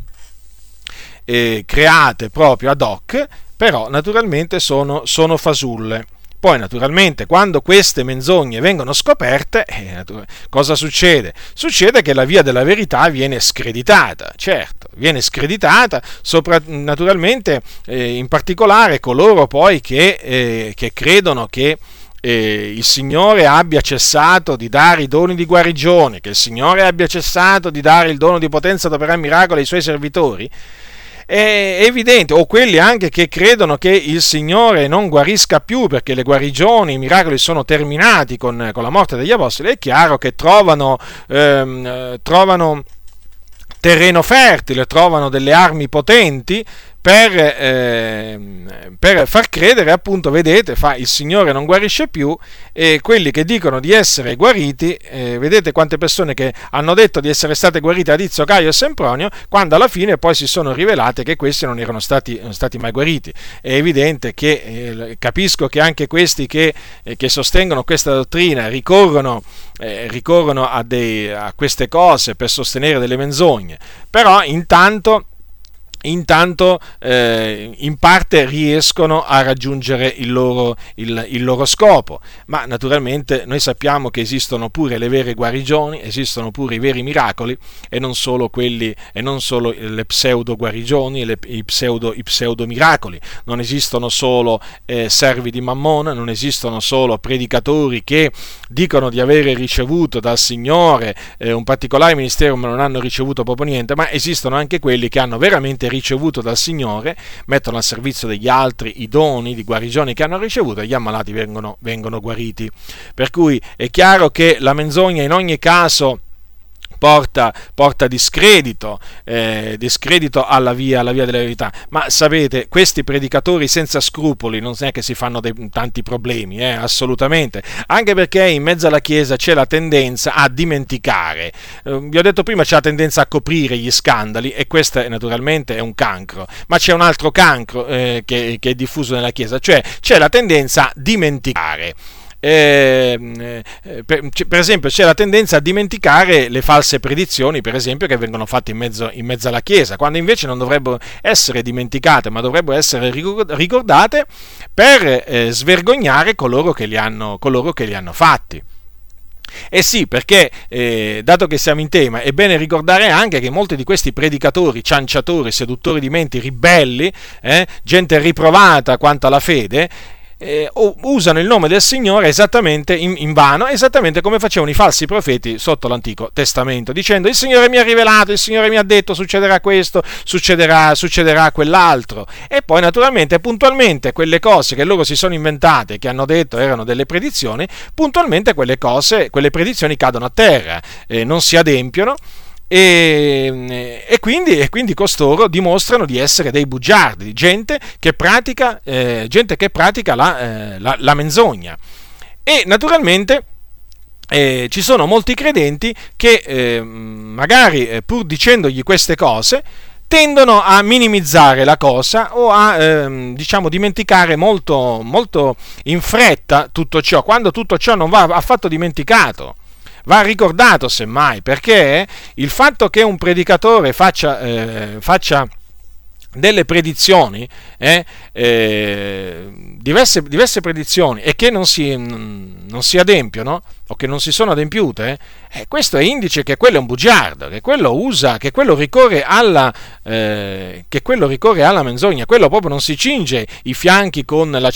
e create proprio ad hoc, però naturalmente sono, sono fasulle. Poi naturalmente quando queste menzogne vengono scoperte, eh, cosa succede? Succede che la via della verità viene screditata, certo, viene screditata, sopra, naturalmente eh, in particolare coloro poi che, eh, che credono che eh, il Signore abbia cessato di dare i doni di guarigione, che il Signore abbia cessato di dare il dono di potenza ad operare miracoli ai suoi servitori, è evidente, o quelli anche che credono che il Signore non guarisca più perché le guarigioni, i miracoli sono terminati con, con la morte degli apostoli, è chiaro che trovano, ehm, eh, trovano terreno fertile, trovano delle armi potenti per, eh, per, far credere, appunto, vedete, fa, il Signore non guarisce più e quelli che dicono di essere guariti, eh, vedete quante persone che hanno detto di essere state guarite a Dizio, Caio e Sempronio, quando alla fine poi si sono rivelate che questi non erano stati, non stati mai guariti. È evidente che eh, capisco che anche questi che, eh, che sostengono questa dottrina ricorrono, eh, ricorrono a, dei, a queste cose per sostenere delle menzogne, però intanto intanto eh, in parte riescono a raggiungere il loro, il, il loro, scopo. Ma naturalmente noi sappiamo che esistono pure le vere guarigioni, esistono pure i veri miracoli e non solo, quelli, e non solo le pseudo guarigioni i, pseudo, i pseudo miracoli. Non esistono solo eh, servi di Mammona, non esistono solo predicatori che dicono di avere ricevuto dal Signore eh, un particolare ministero ma non hanno ricevuto proprio niente, ma esistono anche quelli che hanno veramente ricevuto dal Signore, mettono al servizio degli altri i doni di guarigione che hanno ricevuto e gli ammalati vengono, vengono guariti. Per cui è chiaro che la menzogna in ogni caso porta, porta discredito, eh, discredito alla via, alla via, della verità. Ma sapete, questi predicatori senza scrupoli non è che si fanno dei, tanti problemi, eh, assolutamente, anche perché in mezzo alla Chiesa c'è la tendenza a dimenticare. Eh, vi ho detto prima c'è la tendenza a coprire gli scandali e questo è, naturalmente è un cancro, ma c'è un altro cancro eh, che, che è diffuso nella Chiesa, cioè c'è la tendenza a dimenticare. Eh, per, per, esempio c'è la tendenza a dimenticare le false predizioni, per esempio, che vengono fatte in mezzo, in mezzo alla Chiesa, quando invece non dovrebbero essere dimenticate, ma dovrebbero essere ricordate per eh, svergognare coloro che li hanno, che li hanno fatti. Eh sì, perché eh, dato che siamo in tema, è bene ricordare anche che molti di questi predicatori, cianciatori, seduttori di menti, ribelli, eh, gente riprovata quanto alla fede, eh, usano il nome del Signore esattamente in, in, vano, esattamente come facevano i falsi profeti sotto l'Antico Testamento, dicendo il Signore mi ha rivelato, il Signore mi ha detto succederà questo, succederà, succederà quell'altro. E poi naturalmente, puntualmente, quelle cose che loro si sono inventate, che hanno detto erano delle predizioni, puntualmente quelle cose, quelle predizioni cadono a terra, eh, non si adempiono e, e, quindi, e, quindi, costoro dimostrano di essere dei bugiardi, gente che pratica, eh, gente che pratica la, eh, la, la, menzogna. E naturalmente eh, ci sono molti credenti che eh, magari eh, pur dicendogli queste cose tendono a minimizzare la cosa o a ehm, diciamo dimenticare molto, molto in fretta tutto ciò, quando tutto ciò non va affatto dimenticato va ricordato semmai, perché il fatto che un predicatore faccia, eh, faccia delle predizioni, eh, eh, diverse, diverse, predizioni e che non si, non si, adempiono o che non si sono adempiute, eh, questo è indice che quello è un bugiardo, che quello usa, che quello ricorre alla, eh, che quello ricorre alla menzogna, quello proprio non si cinge i fianchi con la,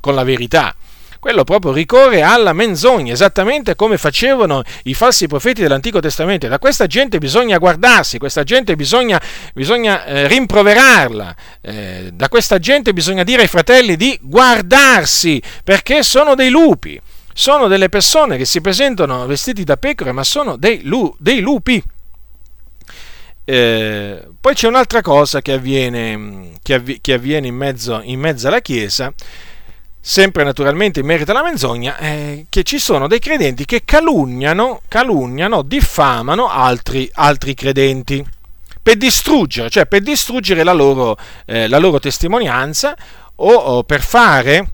con la verità quello proprio ricorre alla menzogna, esattamente come facevano i falsi profeti dell'Antico Testamento. Da questa gente bisogna guardarsi, questa gente bisogna, bisogna eh, rimproverarla, eh, da questa gente bisogna dire ai fratelli di guardarsi, perché sono dei lupi, sono delle persone che si presentano vestiti da pecore, ma sono dei, lu- dei lupi. Eh, poi c'è un'altra cosa che avviene, che avvi- che avviene in, mezzo, in mezzo alla Chiesa, sempre naturalmente in merito alla menzogna, eh, che ci sono dei credenti che calunniano, calunniano diffamano altri, altri credenti per distruggere, cioè per distruggere la loro, eh, la loro testimonianza o, o per, fare,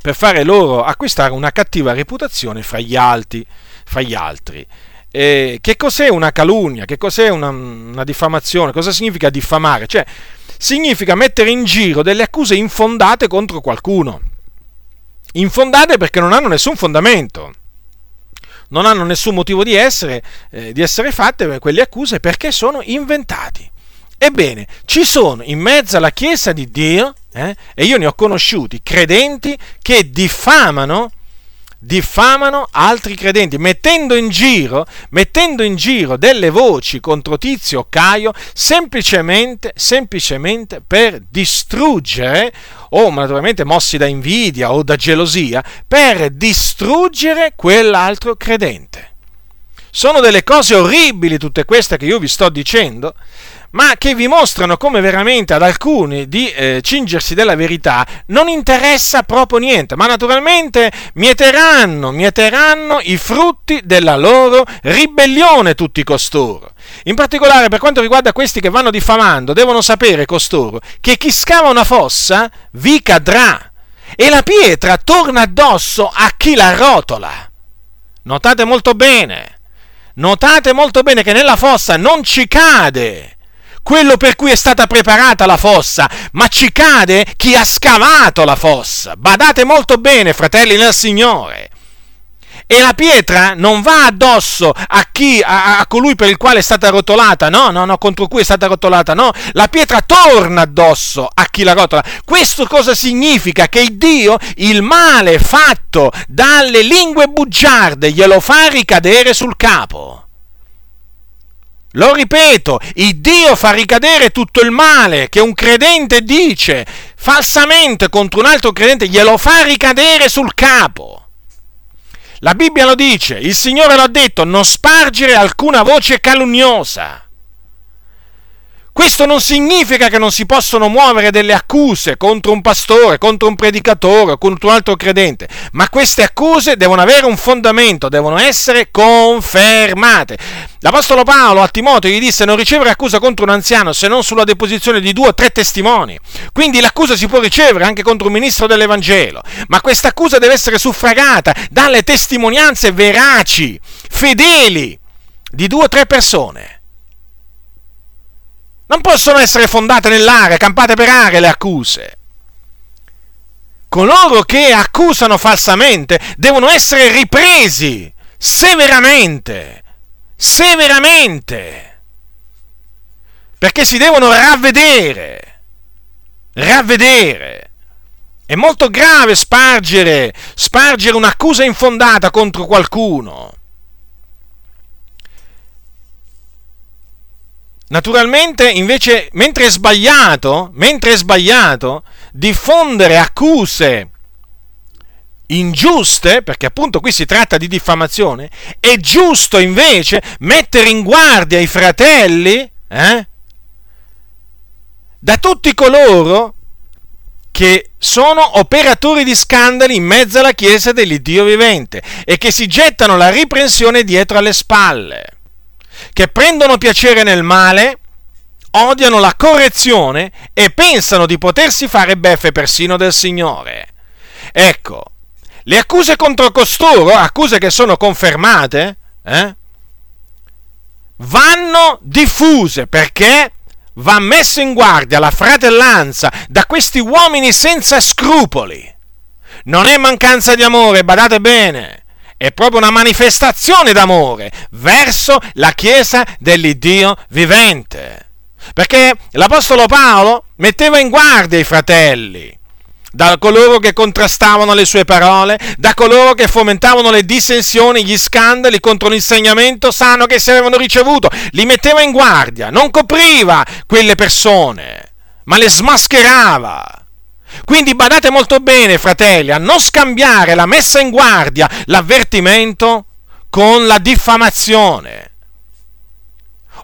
per fare loro acquistare una cattiva reputazione fra gli altri. Fra gli altri. Eh, che cos'è una calunnia? Che cos'è una, una diffamazione? Cosa significa diffamare? Cioè, significa mettere in giro delle accuse infondate contro qualcuno infondate perché non hanno nessun fondamento, non hanno nessun motivo di essere, eh, di essere fatte quelle accuse perché sono inventati. Ebbene, ci sono in mezzo alla Chiesa di Dio, eh, e io ne ho conosciuti, credenti che diffamano diffamano altri credenti, mettendo in giro, mettendo in giro delle voci contro Tizio o Caio semplicemente, semplicemente per distruggere, o naturalmente mossi da invidia o da gelosia, per distruggere quell'altro credente. Sono delle cose orribili tutte queste che io vi sto dicendo, ma che vi mostrano come veramente ad alcuni di eh, cingersi della verità non interessa proprio niente, ma naturalmente mieteranno, mieteranno i frutti della loro ribellione tutti costoro. In particolare per quanto riguarda questi che vanno diffamando, devono sapere costoro che chi scava una fossa vi cadrà e la pietra torna addosso a chi la rotola. Notate molto bene, notate molto bene che nella fossa non ci cade quello per cui è stata preparata la fossa, ma ci cade chi ha scavato la fossa. Badate molto bene, fratelli nel Signore. E la pietra non va addosso a chi, a, a, colui per il quale è stata rotolata, no, no, no, contro cui è stata rotolata, no. La pietra torna addosso a chi la rotola. Questo cosa significa? Che il Dio, il male fatto dalle lingue bugiarde, glielo fa ricadere sul capo. Lo ripeto, il Dio fa ricadere tutto il male che un credente dice falsamente contro un altro credente, glielo fa ricadere sul capo. La Bibbia lo dice, il Signore l'ha detto, non spargere alcuna voce calunniosa. Questo non significa che non si possono muovere delle accuse contro un pastore, contro un predicatore o contro un altro credente, ma queste accuse devono avere un fondamento, devono essere confermate. L'Apostolo Paolo a Timoteo gli disse non ricevere accusa contro un anziano se non sulla deposizione di due o tre testimoni. Quindi l'accusa si può ricevere anche contro un ministro dell'Evangelo, ma questa accusa deve essere suffragata dalle testimonianze veraci, fedeli di due o tre persone. Non possono essere fondate nell'aria, campate per aria le accuse. Coloro che accusano falsamente devono essere ripresi severamente, severamente, perché si devono ravvedere, ravvedere. È molto grave spargere, spargere un'accusa infondata contro qualcuno. Naturalmente, invece, mentre è sbagliato, mentre è sbagliato diffondere accuse ingiuste, perché appunto qui si tratta di diffamazione, è giusto invece mettere in guardia i fratelli eh, da tutti coloro che sono operatori di scandali in mezzo alla Chiesa dell'Iddio vivente e che si gettano la riprensione dietro alle spalle che prendono piacere nel male, odiano la correzione e pensano di potersi fare beffe persino del Signore. Ecco, le accuse contro costoro, accuse che sono confermate, eh, vanno diffuse perché va messo in guardia la fratellanza da questi uomini senza scrupoli. Non è mancanza di amore, badate bene, è proprio una manifestazione d'amore verso la Chiesa dell'Iddio vivente. Perché l'Apostolo Paolo metteva in guardia i fratelli da coloro che contrastavano le sue parole, da coloro che fomentavano le dissensioni, gli scandali contro l'insegnamento sano che si avevano ricevuto. Li metteva in guardia, non copriva quelle persone, ma le smascherava. Quindi badate molto bene, fratelli, a non scambiare la messa in guardia, l'avvertimento, con la diffamazione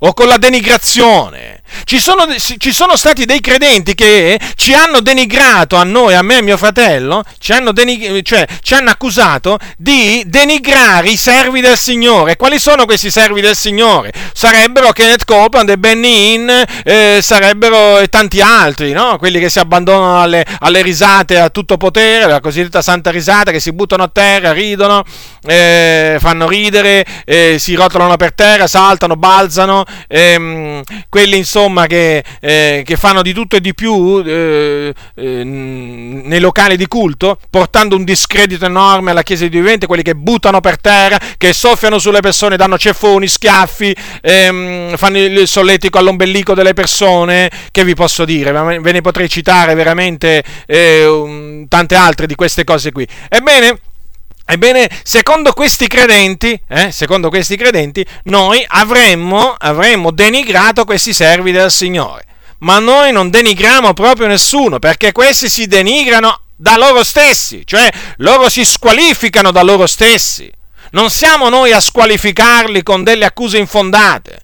o con la denigrazione. Ci sono, ci sono, stati dei credenti che ci hanno denigrato a noi, a me e a mio fratello, ci hanno, denig- cioè, ci hanno accusato di denigrare i servi del Signore. Quali sono questi servi del Signore? Sarebbero Kenneth Copeland e Benny Hinn, eh, sarebbero tanti altri, no? quelli che si abbandonano alle, alle, risate a tutto potere, la cosiddetta santa risata, che si buttano a terra, ridono, eh, fanno ridere, eh, si rotolano per terra, saltano, balzano, ehm, quelli insomma insomma, che, eh, che, fanno di tutto e di più eh, eh, nei locali di culto, portando un discredito enorme alla Chiesa di vivente, quelli che buttano per terra, che soffiano sulle persone, danno ceffoni, schiaffi, ehm, fanno il solletico all'ombelico delle persone, che vi posso dire? Ve ne potrei citare veramente eh, tante altre di queste cose qui. Ebbene, Ebbene, secondo questi credenti, eh, secondo questi credenti, noi avremmo, avremmo denigrato questi servi del Signore. Ma noi non denigriamo proprio nessuno, perché questi si denigrano da loro stessi, cioè loro si squalificano da loro stessi. Non siamo noi a squalificarli con delle accuse infondate.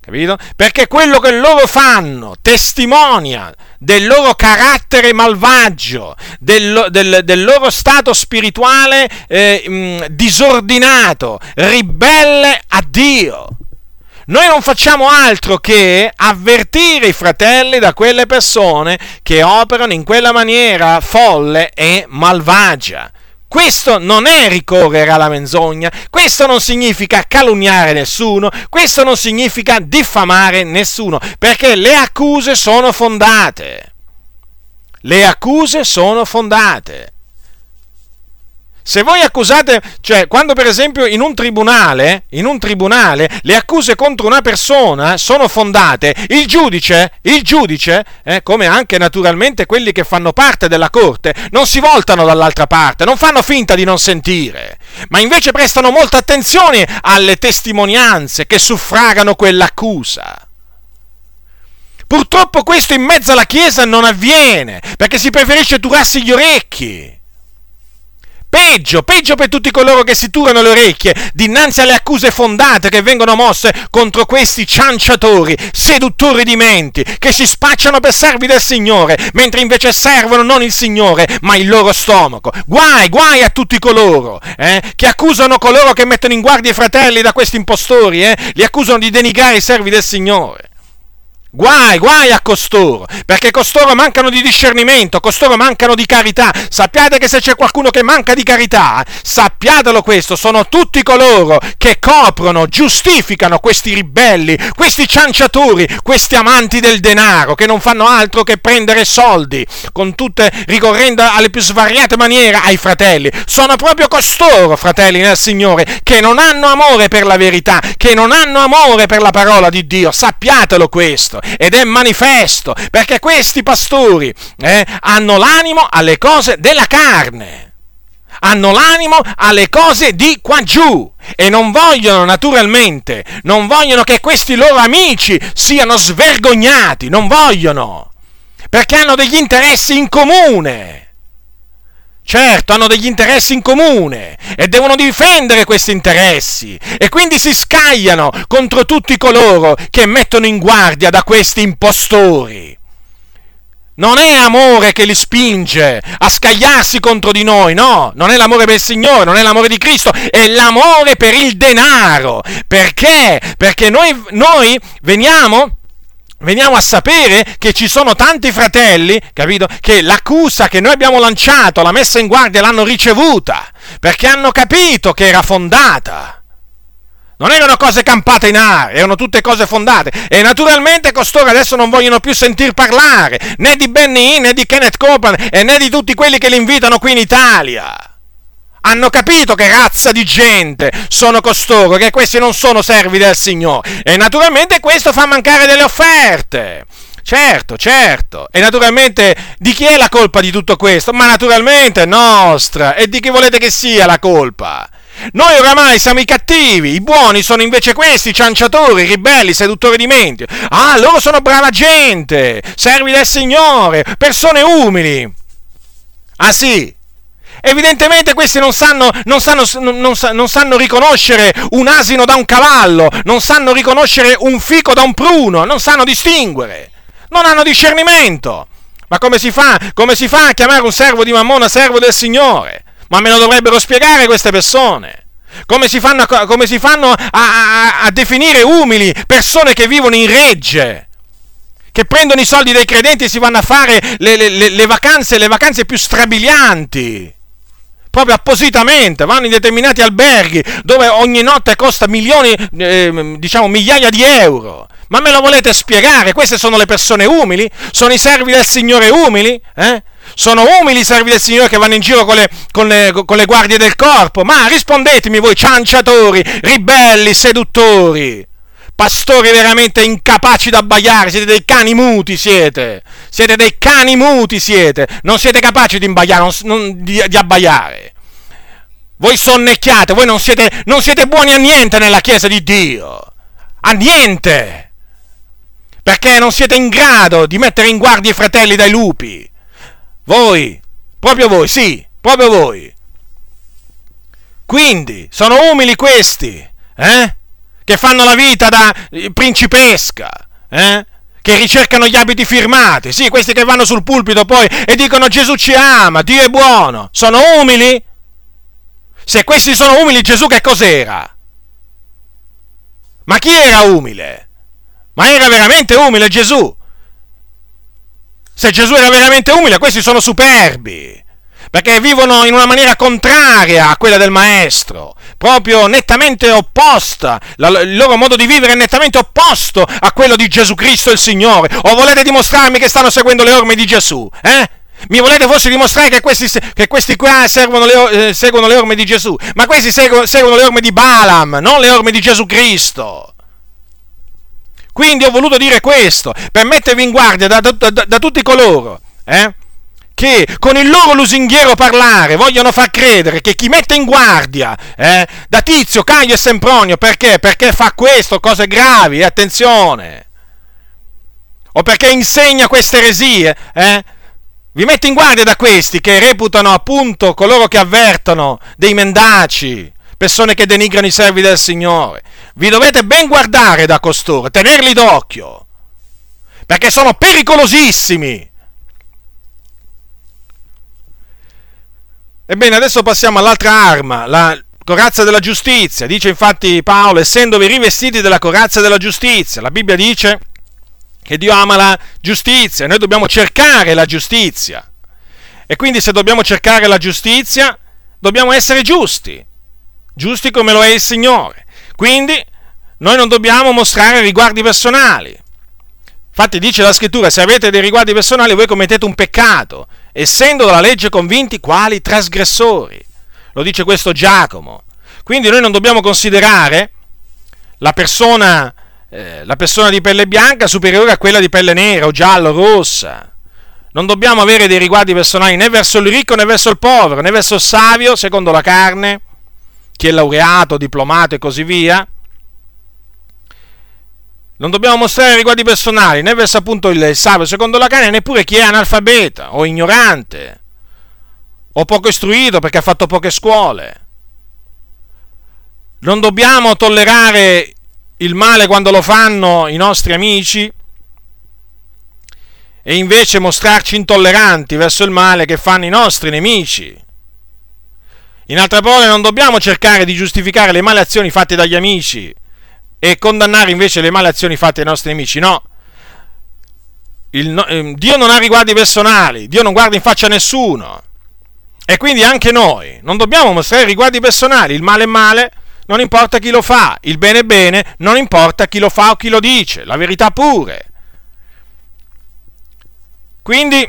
Capito? Perché quello che loro fanno testimonia del loro carattere malvagio, del, del, del loro stato spirituale eh, mh, disordinato, ribelle a Dio. Noi non facciamo altro che avvertire i fratelli da quelle persone che operano in quella maniera folle e malvagia. Questo non è ricorrere alla menzogna, questo non significa calunniare nessuno, questo non significa diffamare nessuno, perché le accuse sono fondate. Le accuse sono fondate. Se voi accusate, cioè quando per esempio in un tribunale, in un tribunale le accuse contro una persona sono fondate, il giudice, il giudice, eh, come anche naturalmente quelli che fanno parte della corte, non si voltano dall'altra parte, non fanno finta di non sentire, ma invece prestano molta attenzione alle testimonianze che suffragano quell'accusa. Purtroppo questo in mezzo alla Chiesa non avviene, perché si preferisce turarsi gli orecchi peggio, peggio per tutti coloro che si turano le orecchie dinanzi alle accuse fondate che vengono mosse contro questi cianciatori, seduttori di menti, che si spacciano per servi del Signore, mentre invece servono non il Signore, ma il loro stomaco. Guai, guai a tutti coloro eh, che accusano coloro che mettono in guardia i fratelli da questi impostori, eh, li accusano di denigrare i servi del Signore. Guai, guai a costoro, perché costoro mancano di discernimento, costoro mancano di carità. Sappiate che se c'è qualcuno che manca di carità, sappiatelo questo, sono tutti coloro che coprono, giustificano questi ribelli, questi cianciatori, questi amanti del denaro, che non fanno altro che prendere soldi, tutte, ricorrendo alle più svariate maniere ai fratelli. Sono proprio costoro, fratelli nel Signore, che non hanno amore per la verità, che non hanno amore per la parola di Dio. Sappiatelo questo ed è manifesto, perché questi pastori eh, hanno l'animo alle cose della carne hanno l'animo alle cose di qua giù e non vogliono naturalmente, non vogliono che questi loro amici siano svergognati, non vogliono, perché hanno degli interessi in comune. Certo, hanno degli interessi in comune e devono difendere questi interessi e quindi si scagliano contro tutti coloro che mettono in guardia da questi impostori. Non è amore che li spinge a scagliarsi contro di noi, no, non è l'amore per il Signore, non è l'amore di Cristo, è l'amore per il denaro. Perché? Perché noi, noi veniamo veniamo a sapere che ci sono tanti fratelli, capito? Che l'accusa che noi abbiamo lanciato, la messa in guardia, l'hanno ricevuta, perché hanno capito che era fondata. Non erano cose campate in aria, erano tutte cose fondate. E naturalmente costoro adesso non vogliono più sentir parlare né di Benny né di Kenneth Copeland e né di tutti quelli che li invitano qui in Italia hanno capito che razza di gente sono costoro, che questi non sono servi del Signore. E naturalmente questo fa mancare delle offerte. Certo, certo. E naturalmente di chi è la colpa di tutto questo? Ma naturalmente nostra. E di chi volete che sia la colpa? Noi oramai siamo i cattivi, i buoni sono invece questi, cianciatori, ribelli, seduttori di menti. Ah, loro sono brava gente, servi del Signore, persone umili. Ah sì, Evidentemente questi non sanno, non, sanno, non, non sanno, riconoscere un asino da un cavallo, non sanno riconoscere un fico da un pruno, non sanno distinguere, non hanno discernimento. Ma come si fa? Come si fa a chiamare un servo di Mammona servo del Signore? Ma me lo dovrebbero spiegare queste persone. Come si fanno, come si fanno a, a, a definire umili persone che vivono in regge? che prendono i soldi dei credenti e si vanno a fare le, le, le, vacanze, le vacanze più strabilianti proprio appositamente, vanno in determinati alberghi dove ogni notte costa milioni, eh, diciamo migliaia di euro. Ma me lo volete spiegare? Queste sono le persone umili? Sono i servi del Signore umili? Eh? Sono umili i servi del Signore che vanno in giro con le, con, le, con le guardie del corpo? Ma rispondetemi voi, cianciatori, ribelli, seduttori pastori veramente incapaci da abbaiare, siete dei cani muti, siete, siete dei cani muti, siete, non siete capaci di imbaiare, non, non, di, di abbaiare. Voi sonnecchiate, voi non siete, non siete buoni a niente nella Chiesa di Dio, a niente, perché non siete in grado di mettere in guardia i fratelli dai lupi. Voi, proprio voi, sì, proprio voi. Quindi, sono umili questi, eh? Che fanno la vita da principesca, eh? che ricercano gli abiti firmati, sì, questi che vanno sul pulpito poi e dicono Gesù ci ama, Dio è buono, sono umili? Se questi sono umili, Gesù che cos'era? Ma chi era umile? Ma era veramente umile Gesù? Se Gesù era veramente umile, questi sono superbi perché vivono in una maniera contraria a quella del maestro, proprio nettamente opposta, il loro modo di vivere è nettamente opposto a quello di Gesù Cristo il Signore. O volete dimostrarmi che stanno seguendo le orme di Gesù? Eh? Mi volete forse dimostrare che questi, che questi qua le, eh, seguono le orme di Gesù? Ma questi seguono, seguono le orme di Balaam, non le orme di Gesù Cristo. Quindi ho voluto dire questo, per mettervi in guardia da, da, da, da tutti coloro, eh? Che con il loro lusinghiero parlare vogliono far credere che chi mette in guardia eh, da Tizio, Caio e Sempronio perché? Perché fa questo, cose gravi, attenzione, o perché insegna queste eresie, eh, Vi metto in guardia da questi che reputano appunto coloro che avvertono dei mendaci, persone che denigrano i servi del Signore. Vi dovete ben guardare da costoro, tenerli d'occhio, perché sono pericolosissimi. Ebbene, adesso passiamo all'altra arma, la corazza della giustizia. Dice infatti Paolo, essendovi rivestiti della corazza della giustizia. La Bibbia dice che Dio ama la giustizia, noi dobbiamo cercare la giustizia. E quindi se dobbiamo cercare la giustizia, dobbiamo essere giusti, giusti come lo è il Signore. Quindi noi non dobbiamo mostrare riguardi personali. Infatti dice la scrittura, se avete dei riguardi personali voi commettete un peccato, essendo dalla legge convinti quali trasgressori. Lo dice questo Giacomo. Quindi noi non dobbiamo considerare la persona eh, la persona di pelle bianca superiore a quella di pelle nera o gialla o rossa. Non dobbiamo avere dei riguardi personali né verso il ricco né verso il povero, né verso il savio, secondo la carne, chi è laureato, diplomato e così via. Non dobbiamo mostrare riguardi personali né verso appunto il savio, secondo la carne, neppure chi è analfabeta o ignorante o poco istruito perché ha fatto poche scuole. Non dobbiamo tollerare il male quando lo fanno i nostri amici e invece mostrarci intolleranti verso il male che fanno i nostri nemici. In altre parole, non dobbiamo cercare di giustificare le male azioni fatte dagli amici e condannare invece le male azioni fatte dai nostri nemici. No. Il, eh, Dio non ha riguardi personali, Dio non guarda in faccia a nessuno. E quindi anche noi non dobbiamo mostrare riguardi personali. Il male è male, non importa chi lo fa, il bene è bene, non importa chi lo fa o chi lo dice, la verità pure. Quindi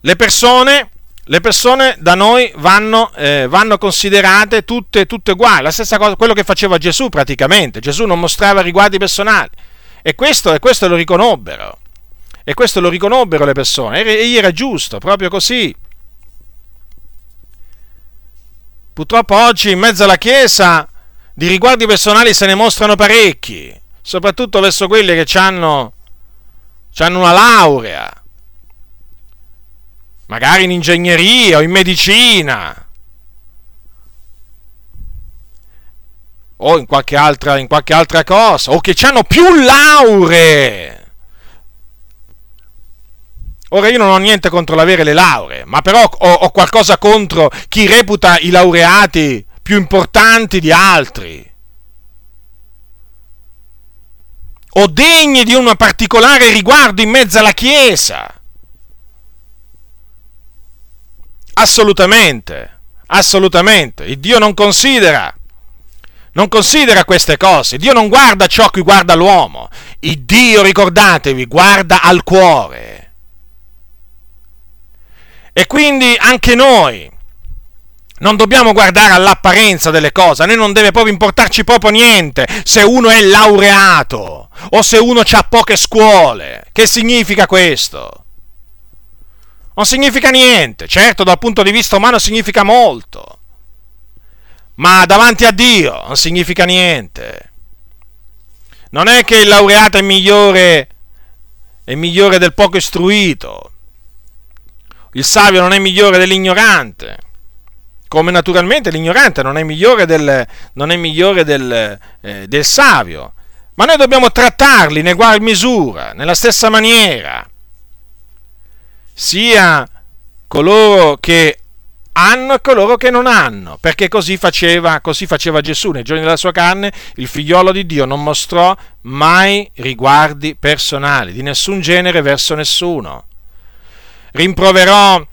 le persone, le persone da noi vanno, eh, vanno considerate tutte, tutte uguali, la stessa cosa, quello che faceva Gesù praticamente, Gesù non mostrava riguardi personali. E questo, e questo lo riconobbero, e questo lo riconobbero le persone, e egli era giusto, proprio così. Purtroppo oggi in mezzo alla Chiesa di riguardi personali se ne mostrano parecchi, soprattutto verso quelli che hanno una laurea, magari in ingegneria o in medicina, o in qualche altra, in qualche altra cosa, o che hanno più lauree Ora io non ho niente contro l'avere le lauree, ma però ho, ho qualcosa contro chi reputa i laureati più importanti di altri. O degni di un particolare riguardo in mezzo alla Chiesa. Assolutamente, assolutamente. Il Dio non considera, non considera queste cose. Dio non guarda ciò che guarda l'uomo. Il Dio, ricordatevi, guarda al cuore. E quindi anche noi non dobbiamo guardare all'apparenza delle cose, a noi non deve proprio importarci proprio niente se uno è laureato o se uno ha poche scuole. Che significa questo? Non significa niente, certo dal punto di vista umano significa molto, ma davanti a Dio non significa niente. Non è che il laureato è migliore, è migliore del poco istruito, il savio non è migliore dell'ignorante, come naturalmente l'ignorante non è migliore del, è migliore del, eh, del savio, ma noi dobbiamo trattarli in uguale misura, nella stessa maniera, sia coloro che hanno e coloro che non hanno, perché così faceva, così faceva Gesù nei giorni della sua carne, il figliolo di Dio non mostrò mai riguardi personali di nessun genere verso nessuno rimproverò,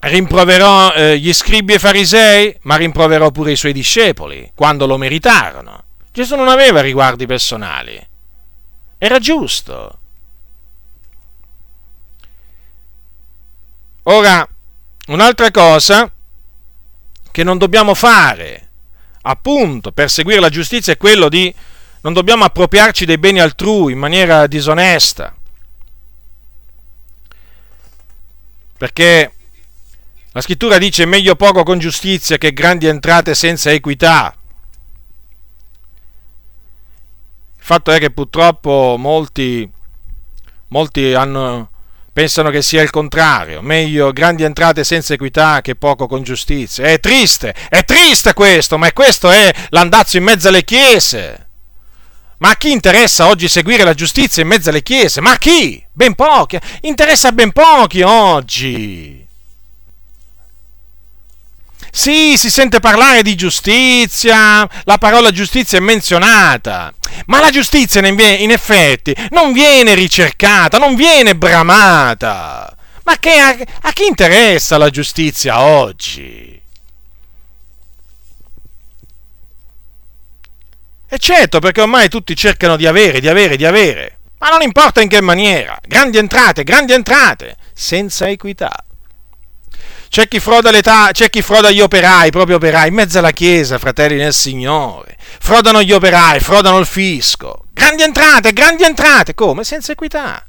rimproverò eh, gli scribi e farisei, ma rimproverò pure i suoi discepoli, quando lo meritarono. Gesù non aveva riguardi personali, era giusto. Ora, un'altra cosa che non dobbiamo fare, appunto, per seguire la giustizia è quello di non dobbiamo appropriarci dei beni altrui in maniera disonesta. perché la scrittura dice meglio poco con giustizia che grandi entrate senza equità. Il fatto è che purtroppo molti, molti hanno pensano che sia il contrario, meglio grandi entrate senza equità che poco con giustizia. È triste, è triste questo, ma questo è l'andazzo in mezzo alle chiese. Ma a chi interessa oggi seguire la giustizia in mezzo alle chiese? Ma a chi? Ben pochi. Interessa ben pochi oggi. Sì, si sente parlare di giustizia, la parola giustizia è menzionata, ma la giustizia in effetti non viene ricercata, non viene bramata. Ma che, a, a chi interessa la giustizia oggi? E certo, perché ormai tutti cercano di avere, di avere, di avere. Ma non importa in che maniera. Grandi entrate, grandi entrate, senza equità. C'è chi, c'è chi froda gli operai, proprio operai, in mezzo alla chiesa, fratelli nel Signore. Frodano gli operai, frodano il fisco. Grandi entrate, grandi entrate, come? Senza equità.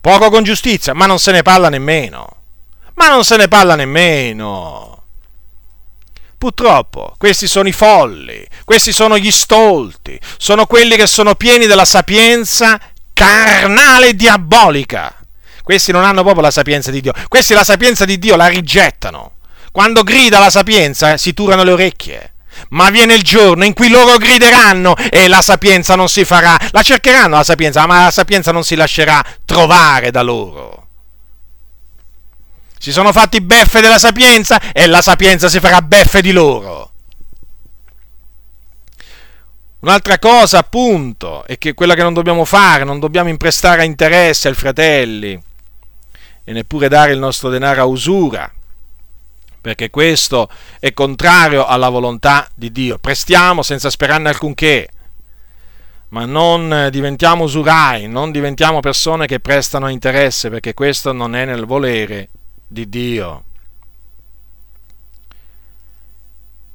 Poco con giustizia, ma non se ne parla nemmeno. Ma non se ne parla nemmeno. Purtroppo, questi sono i folli, questi sono gli stolti, sono quelli che sono pieni della sapienza carnale diabolica. Questi non hanno proprio la sapienza di Dio. Questi la sapienza di Dio la rigettano. Quando grida la sapienza eh, si turano le orecchie. Ma viene il giorno in cui loro grideranno e la sapienza non si farà. La cercheranno la sapienza, ma la sapienza non si lascerà trovare da loro. Si sono fatti beffe della sapienza e la sapienza si farà beffe di loro. Un'altra cosa, appunto, è che quella che non dobbiamo fare, non dobbiamo imprestare interesse ai fratelli e neppure dare il nostro denaro a usura, perché questo è contrario alla volontà di Dio. Prestiamo senza sperarne alcunché, ma non diventiamo usurai, non diventiamo persone che prestano interesse, perché questo non è nel volere di Dio.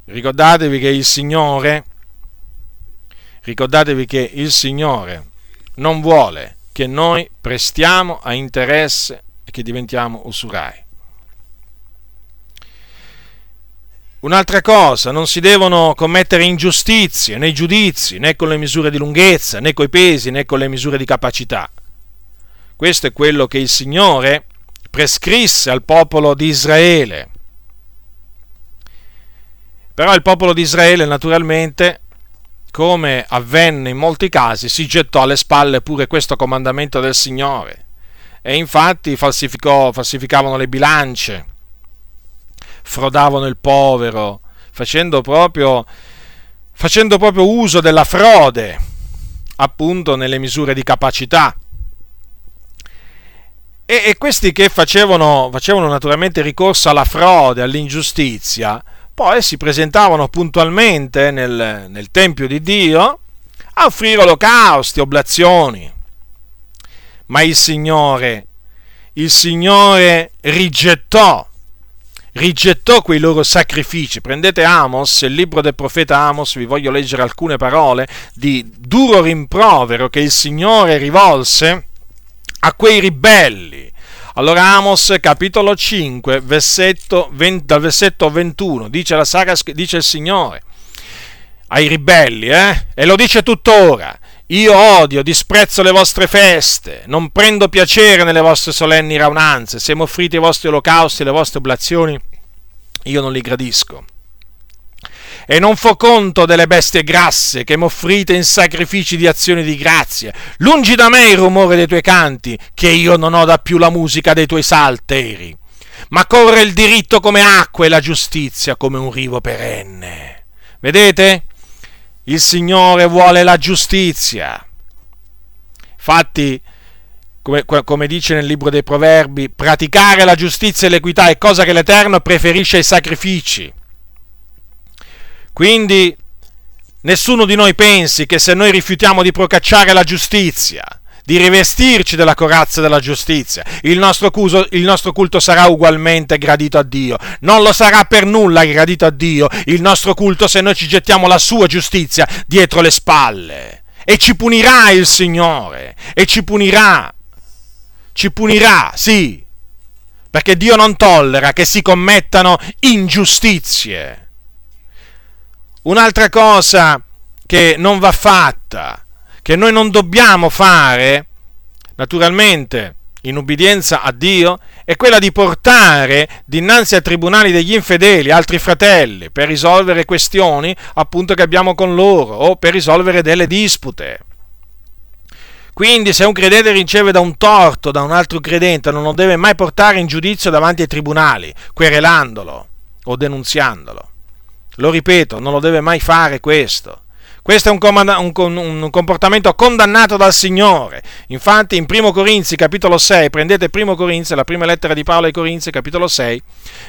Ricordatevi che il Signore, ricordatevi che il Signore non vuole che noi prestiamo a interesse e che diventiamo usurai. Un'altra cosa, non si devono commettere ingiustizie nei giudizi, né con le misure di lunghezza, né con i pesi, né con le misure di capacità. Questo è quello che il Signore prescrisse al popolo di Israele. Però il popolo di Israele naturalmente, come avvenne in molti casi, si gettò alle spalle pure questo comandamento del Signore e infatti falsificavano le bilance, frodavano il povero, facendo proprio, facendo proprio uso della frode, appunto nelle misure di capacità. E, e questi che facevano, facevano naturalmente ricorso alla frode, all'ingiustizia, poi si presentavano puntualmente nel, nel Tempio di Dio a offrire olocausti, oblazioni ma il Signore, il Signore rigettò, rigettò quei loro sacrifici. Prendete Amos, il libro del profeta Amos, vi voglio leggere alcune parole di duro rimprovero che il Signore rivolse a quei ribelli. Allora Amos capitolo 5, versetto 20, dal versetto 21, dice, la saga, dice il Signore ai ribelli, eh? e lo dice tuttora, io odio, disprezzo le vostre feste, non prendo piacere nelle vostre solenni raunanze, se mi offrite i vostri olocausti e le vostre oblazioni, io non li gradisco. E non fo conto delle bestie grasse che mi offrite in sacrifici di azioni di grazia. Lungi da me il rumore dei tuoi canti, che io non ho da più la musica dei tuoi salteri. Ma corre il diritto come acqua e la giustizia come un rivo perenne. Vedete? Il Signore vuole la giustizia. Infatti, come, come, dice nel libro dei Proverbi, praticare la giustizia e l'equità è cosa che l'Eterno preferisce ai sacrifici. Quindi nessuno di noi pensi che se noi rifiutiamo di procacciare la giustizia, di rivestirci della corazza della giustizia. Il nostro, culto, il nostro culto sarà ugualmente gradito a Dio. Non lo sarà per nulla gradito a Dio il nostro culto se noi ci gettiamo la sua giustizia dietro le spalle. E ci punirà il Signore. E ci punirà. Ci punirà, sì. Perché Dio non tollera che si commettano ingiustizie. Un'altra cosa che non va fatta che noi non dobbiamo fare, naturalmente, in ubbidienza a Dio è quella di portare dinanzi ai tribunali degli infedeli altri fratelli per risolvere questioni appunto che abbiamo con loro o per risolvere delle dispute. Quindi se un credente riceve da un torto da un altro credente non lo deve mai portare in giudizio davanti ai tribunali, querelandolo o denunziandolo. Lo ripeto, non lo deve mai fare questo. Questo è un, comanda- un, un, comportamento condannato dal Signore. Infatti in 1 Corinzi capitolo 6, prendete 1 Corinzi, la prima lettera di Paolo ai Corinzi capitolo 6,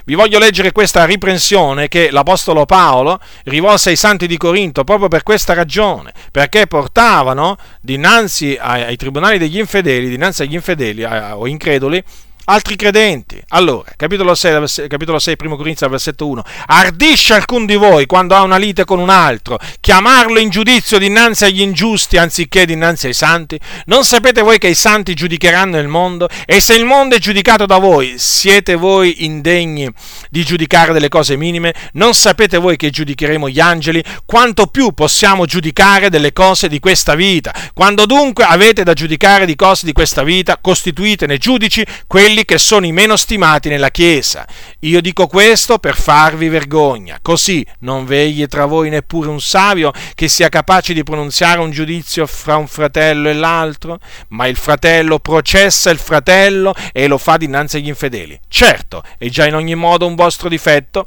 vi voglio leggere questa riprensione che l'Apostolo Paolo rivolse ai santi di Corinto proprio per questa ragione, perché portavano dinanzi ai, ai tribunali degli infedeli, dinanzi agli infedeli a, o increduli, altri credenti. Allora, capitolo 6, capitolo 6 1 Corinzi, versetto 1. Ardisce alcun di voi quando ha una lite con un altro, chiamarlo in giudizio dinanzi agli ingiusti anziché dinanzi ai santi? Non sapete voi che i santi giudicheranno il mondo? E se il mondo è giudicato da voi, siete voi indegni di giudicare delle cose minime? Non sapete voi che giudicheremo gli angeli? Quanto più possiamo giudicare delle cose di questa vita? Quando dunque avete da giudicare di cose di questa vita, costituitene giudici quelli quelli che sono i meno stimati nella Chiesa. Io dico questo per farvi vergogna. Così non vegli tra voi neppure un savio che sia capace di pronunziare un giudizio fra un fratello e l'altro, ma il fratello processa il fratello e lo fa dinanzi agli infedeli. Certo, è già in ogni modo un vostro difetto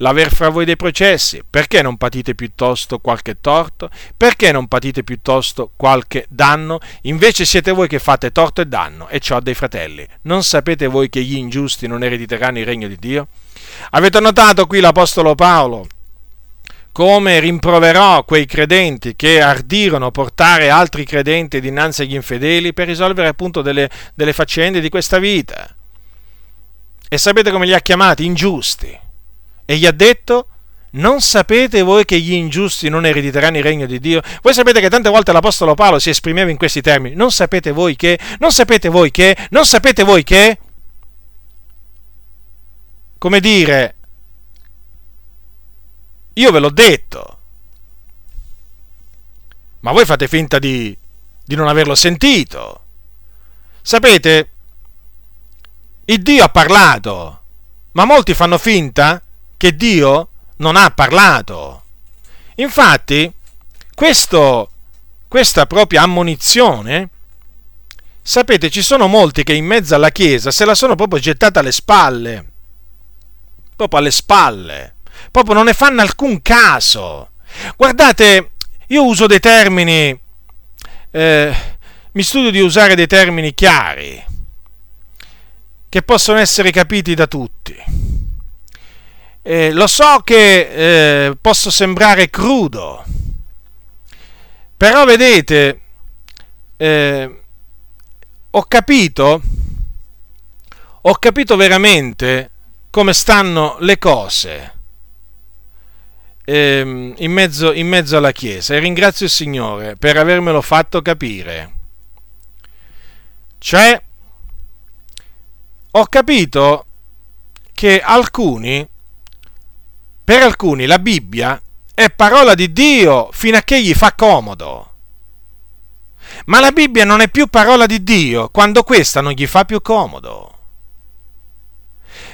l'aver fra voi dei processi? Perché non patite piuttosto qualche torto? Perché non patite piuttosto qualche danno? Invece siete voi che fate torto e danno, e ciò dei fratelli. Non sapete voi che gli ingiusti non erediteranno il regno di Dio? Avete notato qui l'Apostolo Paolo? come rimproverò quei credenti che ardirono portare altri credenti dinanzi agli infedeli per risolvere appunto delle, delle faccende di questa vita. E sapete come li ha chiamati? Ingiusti e gli ha detto non sapete voi che gli ingiusti non erediteranno il regno di Dio? Voi sapete che tante volte l'Apostolo Paolo si esprimeva in questi termini. Non sapete voi che? Non sapete voi che? Non sapete voi che? Come dire, io ve l'ho detto, ma voi fate finta di, di non averlo sentito. Sapete, il Dio ha parlato, ma molti fanno finta che Dio non ha parlato. Infatti, questo, questa propria ammonizione, sapete, ci sono molti che in mezzo alla Chiesa se la sono proprio gettata alle spalle, proprio alle spalle, proprio non ne fanno alcun caso. Guardate, io uso dei termini, eh, mi studio di usare dei termini chiari, che possono essere capiti da tutti eh, lo so che eh, posso sembrare crudo, però vedete, eh, ho capito, ho capito veramente come stanno le cose ehm, in mezzo, in mezzo alla Chiesa e ringrazio il Signore per avermelo fatto capire. Cioè, ho capito che alcuni per alcuni la Bibbia è parola di Dio fino a che gli fa comodo. Ma la Bibbia non è più parola di Dio quando questa non gli fa più comodo.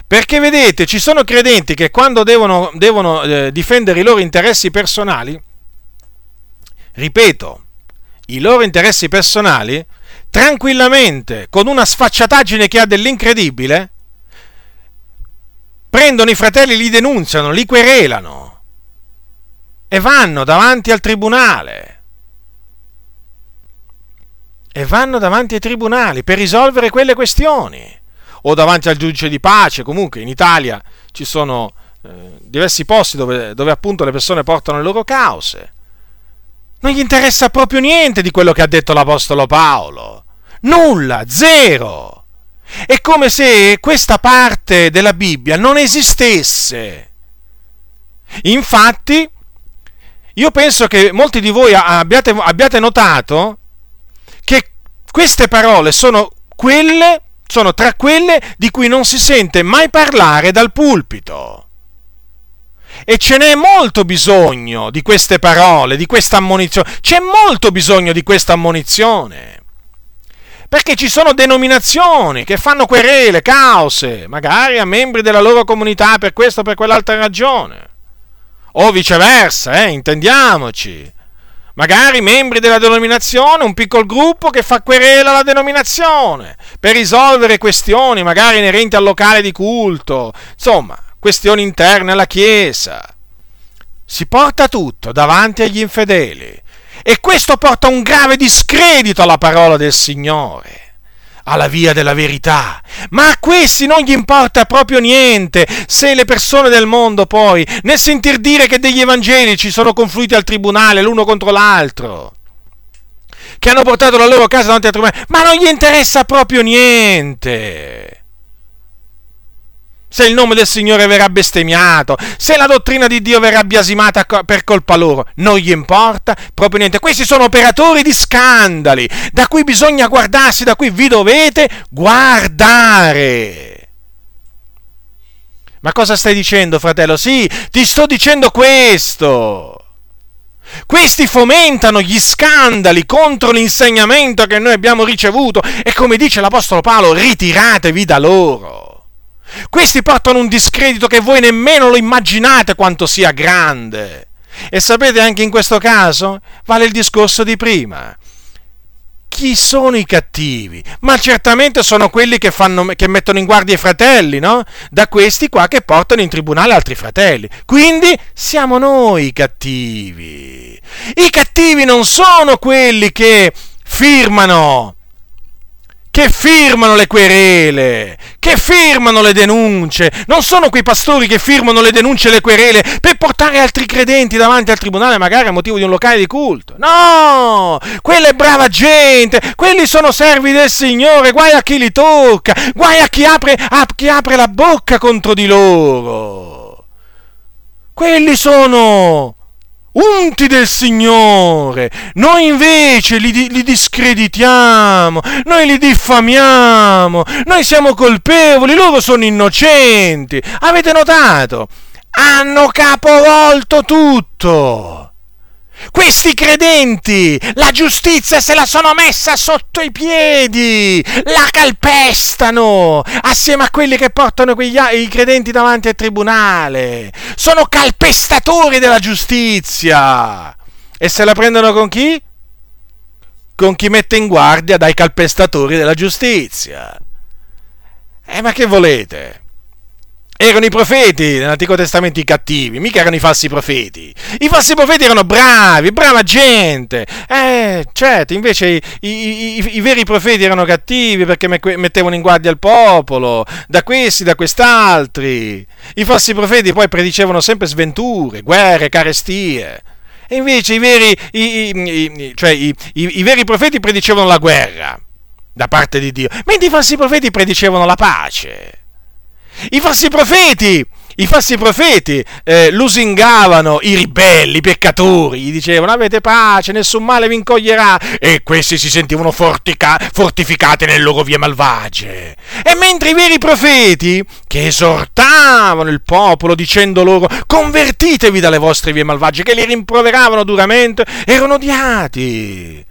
Perché vedete, ci sono credenti che quando devono, devono eh, difendere i loro interessi personali, ripeto, i loro interessi personali, tranquillamente, con una sfacciataggine che ha dell'incredibile, prendono i fratelli, li denunziano, li querelano e vanno davanti al tribunale. E vanno davanti ai tribunali per risolvere quelle questioni. O davanti al giudice di pace, comunque in Italia ci sono eh, diversi posti dove, dove appunto le persone portano le loro cause. Non gli interessa proprio niente di quello che ha detto l'Apostolo Paolo. Nulla, zero. È come se questa parte della Bibbia non esistesse. Infatti, io penso che molti di voi abbiate, abbiate notato che queste parole sono quelle, sono tra quelle di cui non si sente mai parlare dal pulpito. E ce n'è molto bisogno di queste parole, di questa ammonizione. C'è molto bisogno di questa ammonizione. Perché ci sono denominazioni che fanno querele, cause, magari a membri della loro comunità per questa o per quell'altra ragione. O viceversa, eh, intendiamoci. Magari membri della denominazione, un piccolo gruppo che fa querela alla denominazione per risolvere questioni magari inerenti al locale di culto, insomma, questioni interne alla Chiesa. Si porta tutto davanti agli infedeli e questo porta un grave discredito alla parola del Signore alla via della verità. Ma a questi non gli importa proprio niente se le persone del mondo poi, nel sentir dire che degli evangelici sono confluiti al tribunale l'uno contro l'altro, che hanno portato la loro casa davanti al tribunale, ma non gli interessa proprio niente se il nome del Signore verrà bestemmiato, se la dottrina di Dio verrà biasimata per colpa loro, non gli importa proprio niente. Questi sono operatori di scandali, da cui bisogna guardarsi, da cui vi dovete guardare. Ma cosa stai dicendo, fratello? Sì, ti sto dicendo questo. Questi fomentano gli scandali contro l'insegnamento che noi abbiamo ricevuto e come dice l'Apostolo Paolo, ritiratevi da loro. Questi portano un discredito che voi nemmeno lo immaginate quanto sia grande. E sapete anche in questo caso vale il discorso di prima. Chi sono i cattivi? Ma certamente sono quelli che, fanno, che mettono in guardia i fratelli, no? Da questi qua che portano in tribunale altri fratelli. Quindi siamo noi i cattivi. I cattivi non sono quelli che firmano che firmano le querele, che firmano le denunce. Non sono quei pastori che firmano le denunce e le querele per portare altri credenti davanti al tribunale, magari a motivo di un locale di culto. No, quella è brava gente, quelli sono servi del Signore, guai a chi li tocca, guai a chi apre, a chi apre la bocca contro di loro. Quelli sono unti del Signore. Noi invece li, li, discreditiamo, noi li diffamiamo, noi siamo colpevoli, loro sono innocenti. Avete notato? Hanno capovolto tutto. Questi credenti, la giustizia se la sono messa sotto i piedi, la calpestano assieme a quelli che portano quegli, i credenti davanti al tribunale. Sono calpestatori della giustizia. E se la prendono con chi? Con chi mette in guardia dai calpestatori della giustizia. Eh, ma che volete? Erano i profeti nell'Antico Testamento i cattivi, mica erano i falsi profeti. I falsi profeti erano bravi, brava gente. Eh, certo, invece i, i, i, i veri profeti erano cattivi perché mettevano in guardia il popolo, da questi, da quest'altri. I falsi profeti poi predicevano sempre sventure, guerre, carestie. E invece i veri, cioè i veri profeti predicevano la guerra da parte di Dio, mentre i falsi profeti predicevano la pace. I falsi profeti, i falsi profeti eh, lusingavano i ribelli, i peccatori, gli dicevano avete pace, nessun male vi incoglierà e questi si sentivano fortica, fortificati nelle loro vie malvagie. E mentre i veri profeti, che esortavano il popolo dicendo loro convertitevi dalle vostre vie malvagie, che li rimproveravano duramente, erano odiati,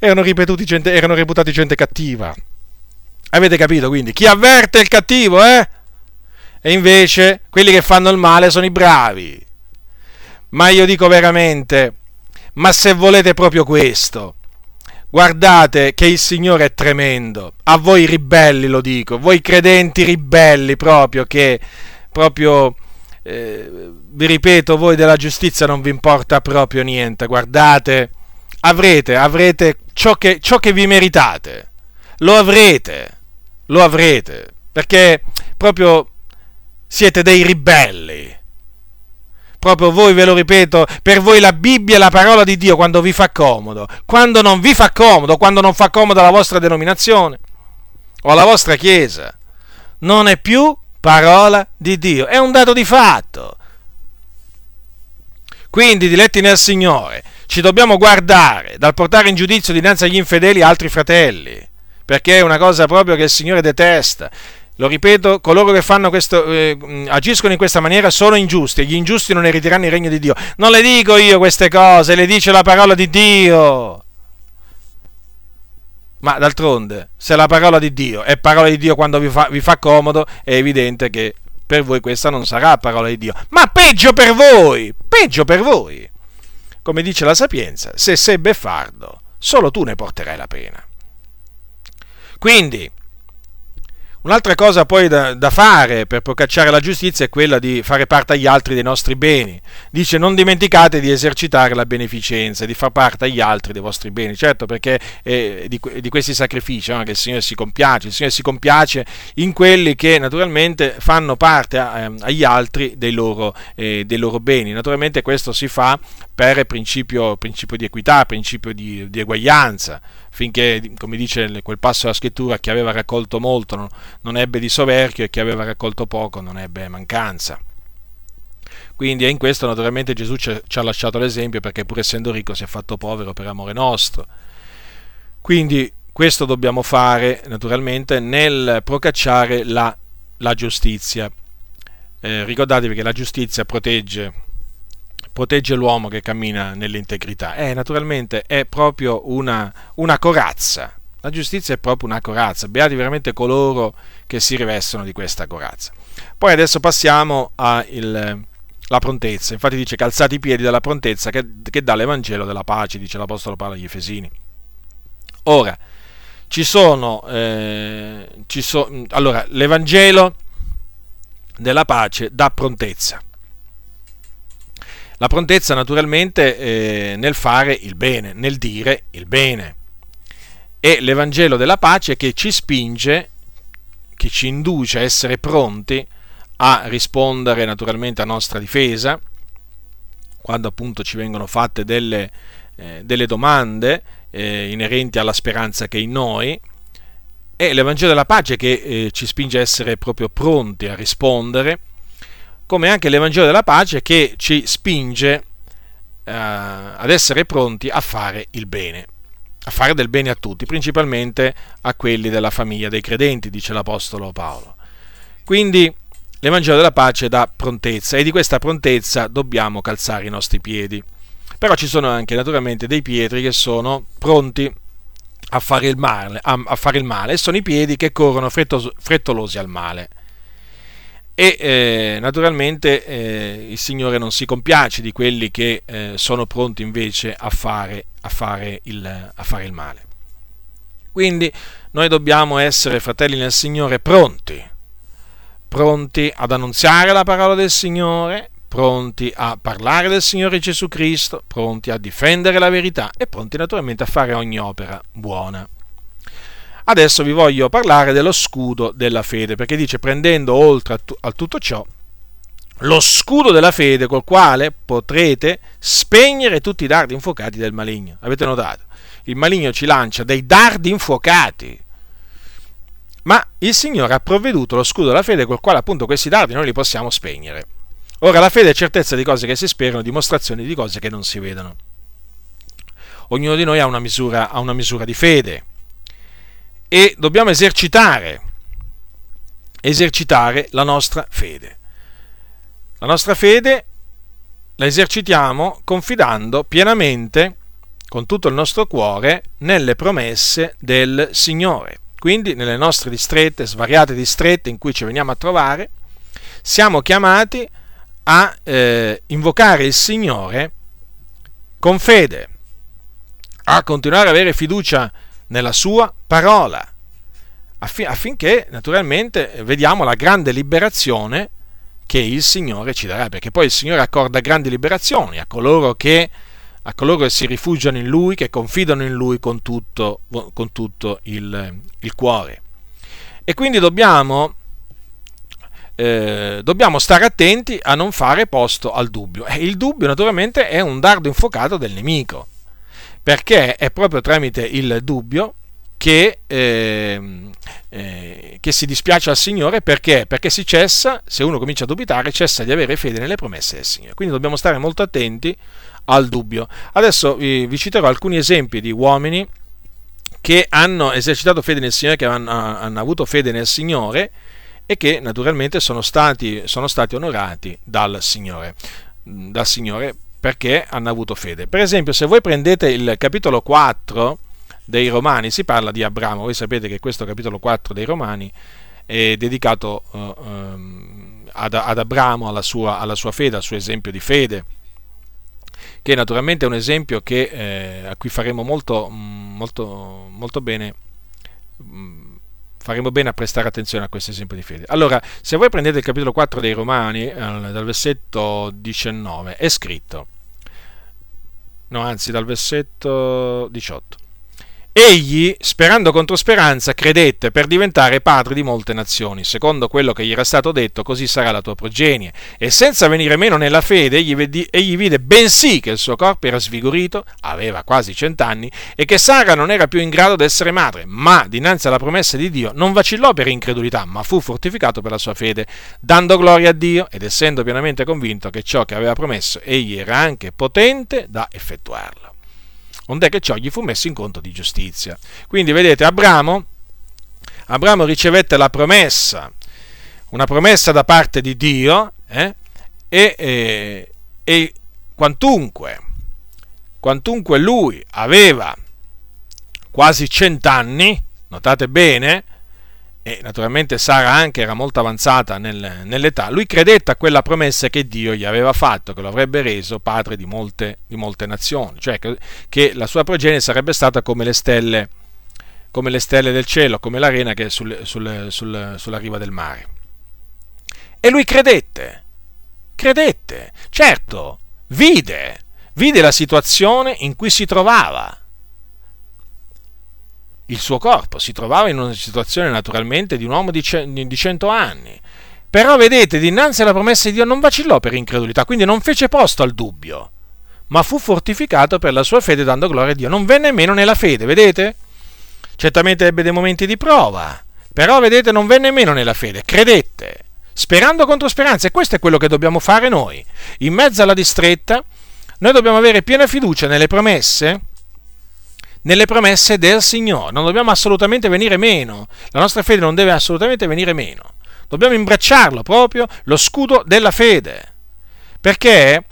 erano, gente, erano reputati gente cattiva. Avete capito quindi? Chi avverte il cattivo, eh? E invece quelli che fanno il male sono i bravi. Ma io dico veramente, ma se volete proprio questo, guardate che il Signore è tremendo. A voi ribelli lo dico, voi credenti ribelli proprio che proprio eh, vi ripeto, voi della giustizia non vi importa proprio niente. Guardate, avrete, avrete ciò che, ciò che vi meritate. Lo avrete, lo avrete, perché proprio siete dei ribelli. Proprio voi, ve lo ripeto, per voi la Bibbia è la parola di Dio quando vi fa comodo. Quando non vi fa comodo, quando non fa comodo la vostra denominazione o la vostra chiesa, non è più parola di Dio. È un dato di fatto. Quindi, diletti nel Signore, ci dobbiamo guardare dal portare in giudizio dinanzi agli infedeli altri fratelli, perché è una cosa proprio che il Signore detesta. Lo ripeto, coloro che questo, eh, agiscono in questa maniera sono ingiusti e gli ingiusti non eritiranno il regno di Dio. Non le dico io queste cose, le dice la parola di Dio. Ma d'altronde, se la parola di Dio è parola di Dio quando vi fa, vi fa comodo, è evidente che per voi questa non sarà parola di Dio. Ma peggio per voi, peggio per voi. Come dice la sapienza, se sei beffardo, solo tu ne porterai la pena. Quindi, Un'altra cosa poi da, da, fare per procacciare la giustizia è quella di fare parte agli altri dei nostri beni. Dice non dimenticate di esercitare la beneficenza, di far parte agli altri dei vostri beni. Certo perché è di, di questi sacrifici no? che il Signore si compiace. Il Signore si compiace in quelli che naturalmente fanno parte a, eh, agli altri dei loro, eh, dei loro, beni. Naturalmente questo si fa per principio, principio di equità, principio di, di eguaglianza finché, come dice quel passo della scrittura, chi aveva raccolto molto non, non ebbe di soverchio e chi aveva raccolto poco non ebbe mancanza. Quindi è in questo naturalmente Gesù ci ha lasciato l'esempio perché pur essendo ricco si è fatto povero per amore nostro. Quindi questo dobbiamo fare naturalmente nel procacciare la, la giustizia. Eh, ricordatevi che la giustizia protegge protegge l'uomo che cammina nell'integrità. Eh, naturalmente è proprio una, una corazza. La giustizia è proprio una corazza. Beati veramente coloro che si rivestono di questa corazza. Poi adesso passiamo alla prontezza. Infatti dice calzati i piedi dalla prontezza che, che dà l'Evangelo della pace, dice l'Apostolo Paolo agli Efesini. Ora, ci sono, eh, ci so, allora, l'Evangelo della pace dà prontezza. La prontezza naturalmente eh, nel fare il bene, nel dire il bene. E l'Evangelo della pace che ci spinge, che ci induce a essere pronti a rispondere naturalmente a nostra difesa, quando appunto ci vengono fatte delle, eh, delle domande eh, inerenti alla speranza che è in noi, e l'Evangelo della pace che eh, ci spinge a essere proprio pronti a rispondere come anche l'Evangelo della pace che ci spinge eh, ad essere pronti a fare il bene, a fare del bene a tutti, principalmente a quelli della famiglia dei credenti, dice l'Apostolo Paolo. Quindi l'Evangelo della pace dà prontezza e di questa prontezza dobbiamo calzare i nostri piedi. Però ci sono anche naturalmente dei pietri che sono pronti a fare il male, a, a fare il male e sono i piedi che corrono frettolosi al male e eh, naturalmente eh, il Signore non si compiace di quelli che eh, sono pronti invece a fare, a, fare il, a fare, il, male. Quindi noi dobbiamo essere, fratelli nel Signore, pronti, pronti ad annunziare la parola del Signore, pronti a parlare del Signore Gesù Cristo, pronti a difendere la verità e pronti naturalmente a fare ogni opera buona. Adesso vi voglio parlare dello scudo della fede, perché dice prendendo oltre a, tu- a tutto ciò lo scudo della fede col quale potrete spegnere tutti i dardi infuocati del maligno. Avete notato? Il maligno ci lancia dei dardi infuocati. Ma il Signore ha provveduto lo scudo della fede col quale appunto questi dardi noi li possiamo spegnere. Ora la fede è certezza di cose che si sperano, dimostrazione di cose che non si vedono. Ognuno di noi ha una misura, ha una misura di fede e dobbiamo esercitare, esercitare la nostra fede. La nostra fede la esercitiamo confidando pienamente, con tutto il nostro cuore, nelle promesse del Signore. Quindi nelle nostre distrette, svariate distrette in cui ci veniamo a trovare, siamo chiamati a eh, invocare il Signore con fede, a continuare ad avere fiducia nella sua parola, affinché naturalmente vediamo la grande liberazione che il Signore ci darà, perché poi il Signore accorda grandi liberazioni a coloro che, a coloro che si rifugiano in Lui, che confidano in Lui con tutto, con tutto il, il, cuore. E quindi dobbiamo, eh, dobbiamo stare attenti a non fare posto al dubbio. E il dubbio naturalmente è un dardo infuocato del nemico perché è proprio tramite il dubbio che, eh, eh, che, si dispiace al Signore perché? perché si cessa, se uno comincia a dubitare, cessa di avere fede nelle promesse del Signore. Quindi dobbiamo stare molto attenti al dubbio. Adesso vi, vi citerò alcuni esempi di uomini che hanno esercitato fede nel Signore, che hanno, hanno avuto fede nel Signore e che naturalmente sono stati, sono stati onorati dal Signore, dal Signore perché hanno avuto fede. Per esempio, se voi prendete il capitolo 4 dei Romani, si parla di Abramo. Voi sapete che questo capitolo 4 dei Romani è dedicato uh, um, ad, Abramo, alla sua, alla sua, fede, al suo esempio di fede, che naturalmente è un esempio che, eh, a cui faremo molto, molto, molto bene. Faremo bene a prestare attenzione a questo esempio di fede. Allora, se voi prendete il capitolo 4 dei Romani, dal versetto 19, è scritto, no, anzi dal versetto 18. Egli, sperando contro speranza, credette per diventare padre di molte nazioni. Secondo quello che gli era stato detto, così sarà la tua progenie. E senza venire meno nella fede, egli, vedi, egli vide bensì che il suo corpo era svigorito, aveva quasi cent'anni, e che Sara non era più in grado di essere madre. Ma, dinanzi alla promessa di Dio, non vacillò per incredulità, ma fu fortificato per la sua fede, dando gloria a Dio ed essendo pienamente convinto che ciò che aveva promesso, egli era anche potente da effettuarlo onde che ciò gli fu messo in conto di giustizia. Quindi vedete, Abramo, Abramo ricevette la promessa, una promessa da parte di Dio, eh, e, e, e quantunque, quantunque lui aveva quasi cent'anni, notate bene, e naturalmente Sara anche era molto avanzata nel, nell'età, lui credette a quella promessa che Dio gli aveva fatto, che lo avrebbe reso padre di molte, di molte nazioni, cioè che, che, la sua progenie sarebbe stata come le stelle, come le stelle del cielo, come l'arena che è sul, sul, sul, sulla riva del mare. E lui credette, credette, certo, vide, vide la situazione in cui si trovava il suo corpo, si trovava in una situazione naturalmente di un uomo di, cento anni. Però vedete, dinanzi alla promessa di Dio non vacillò per incredulità, quindi non fece posto al dubbio, ma fu fortificato per la sua fede dando gloria a Dio. Non venne meno nella fede, vedete? Certamente ebbe dei momenti di prova, però vedete non venne meno nella fede, credette, sperando contro speranza e questo è quello che dobbiamo fare noi. In mezzo alla distretta noi dobbiamo avere piena fiducia nelle promesse nelle promesse del Signore. Non dobbiamo assolutamente venire meno. La nostra fede non deve assolutamente venire meno. Dobbiamo imbracciarlo proprio, lo scudo della fede. Perché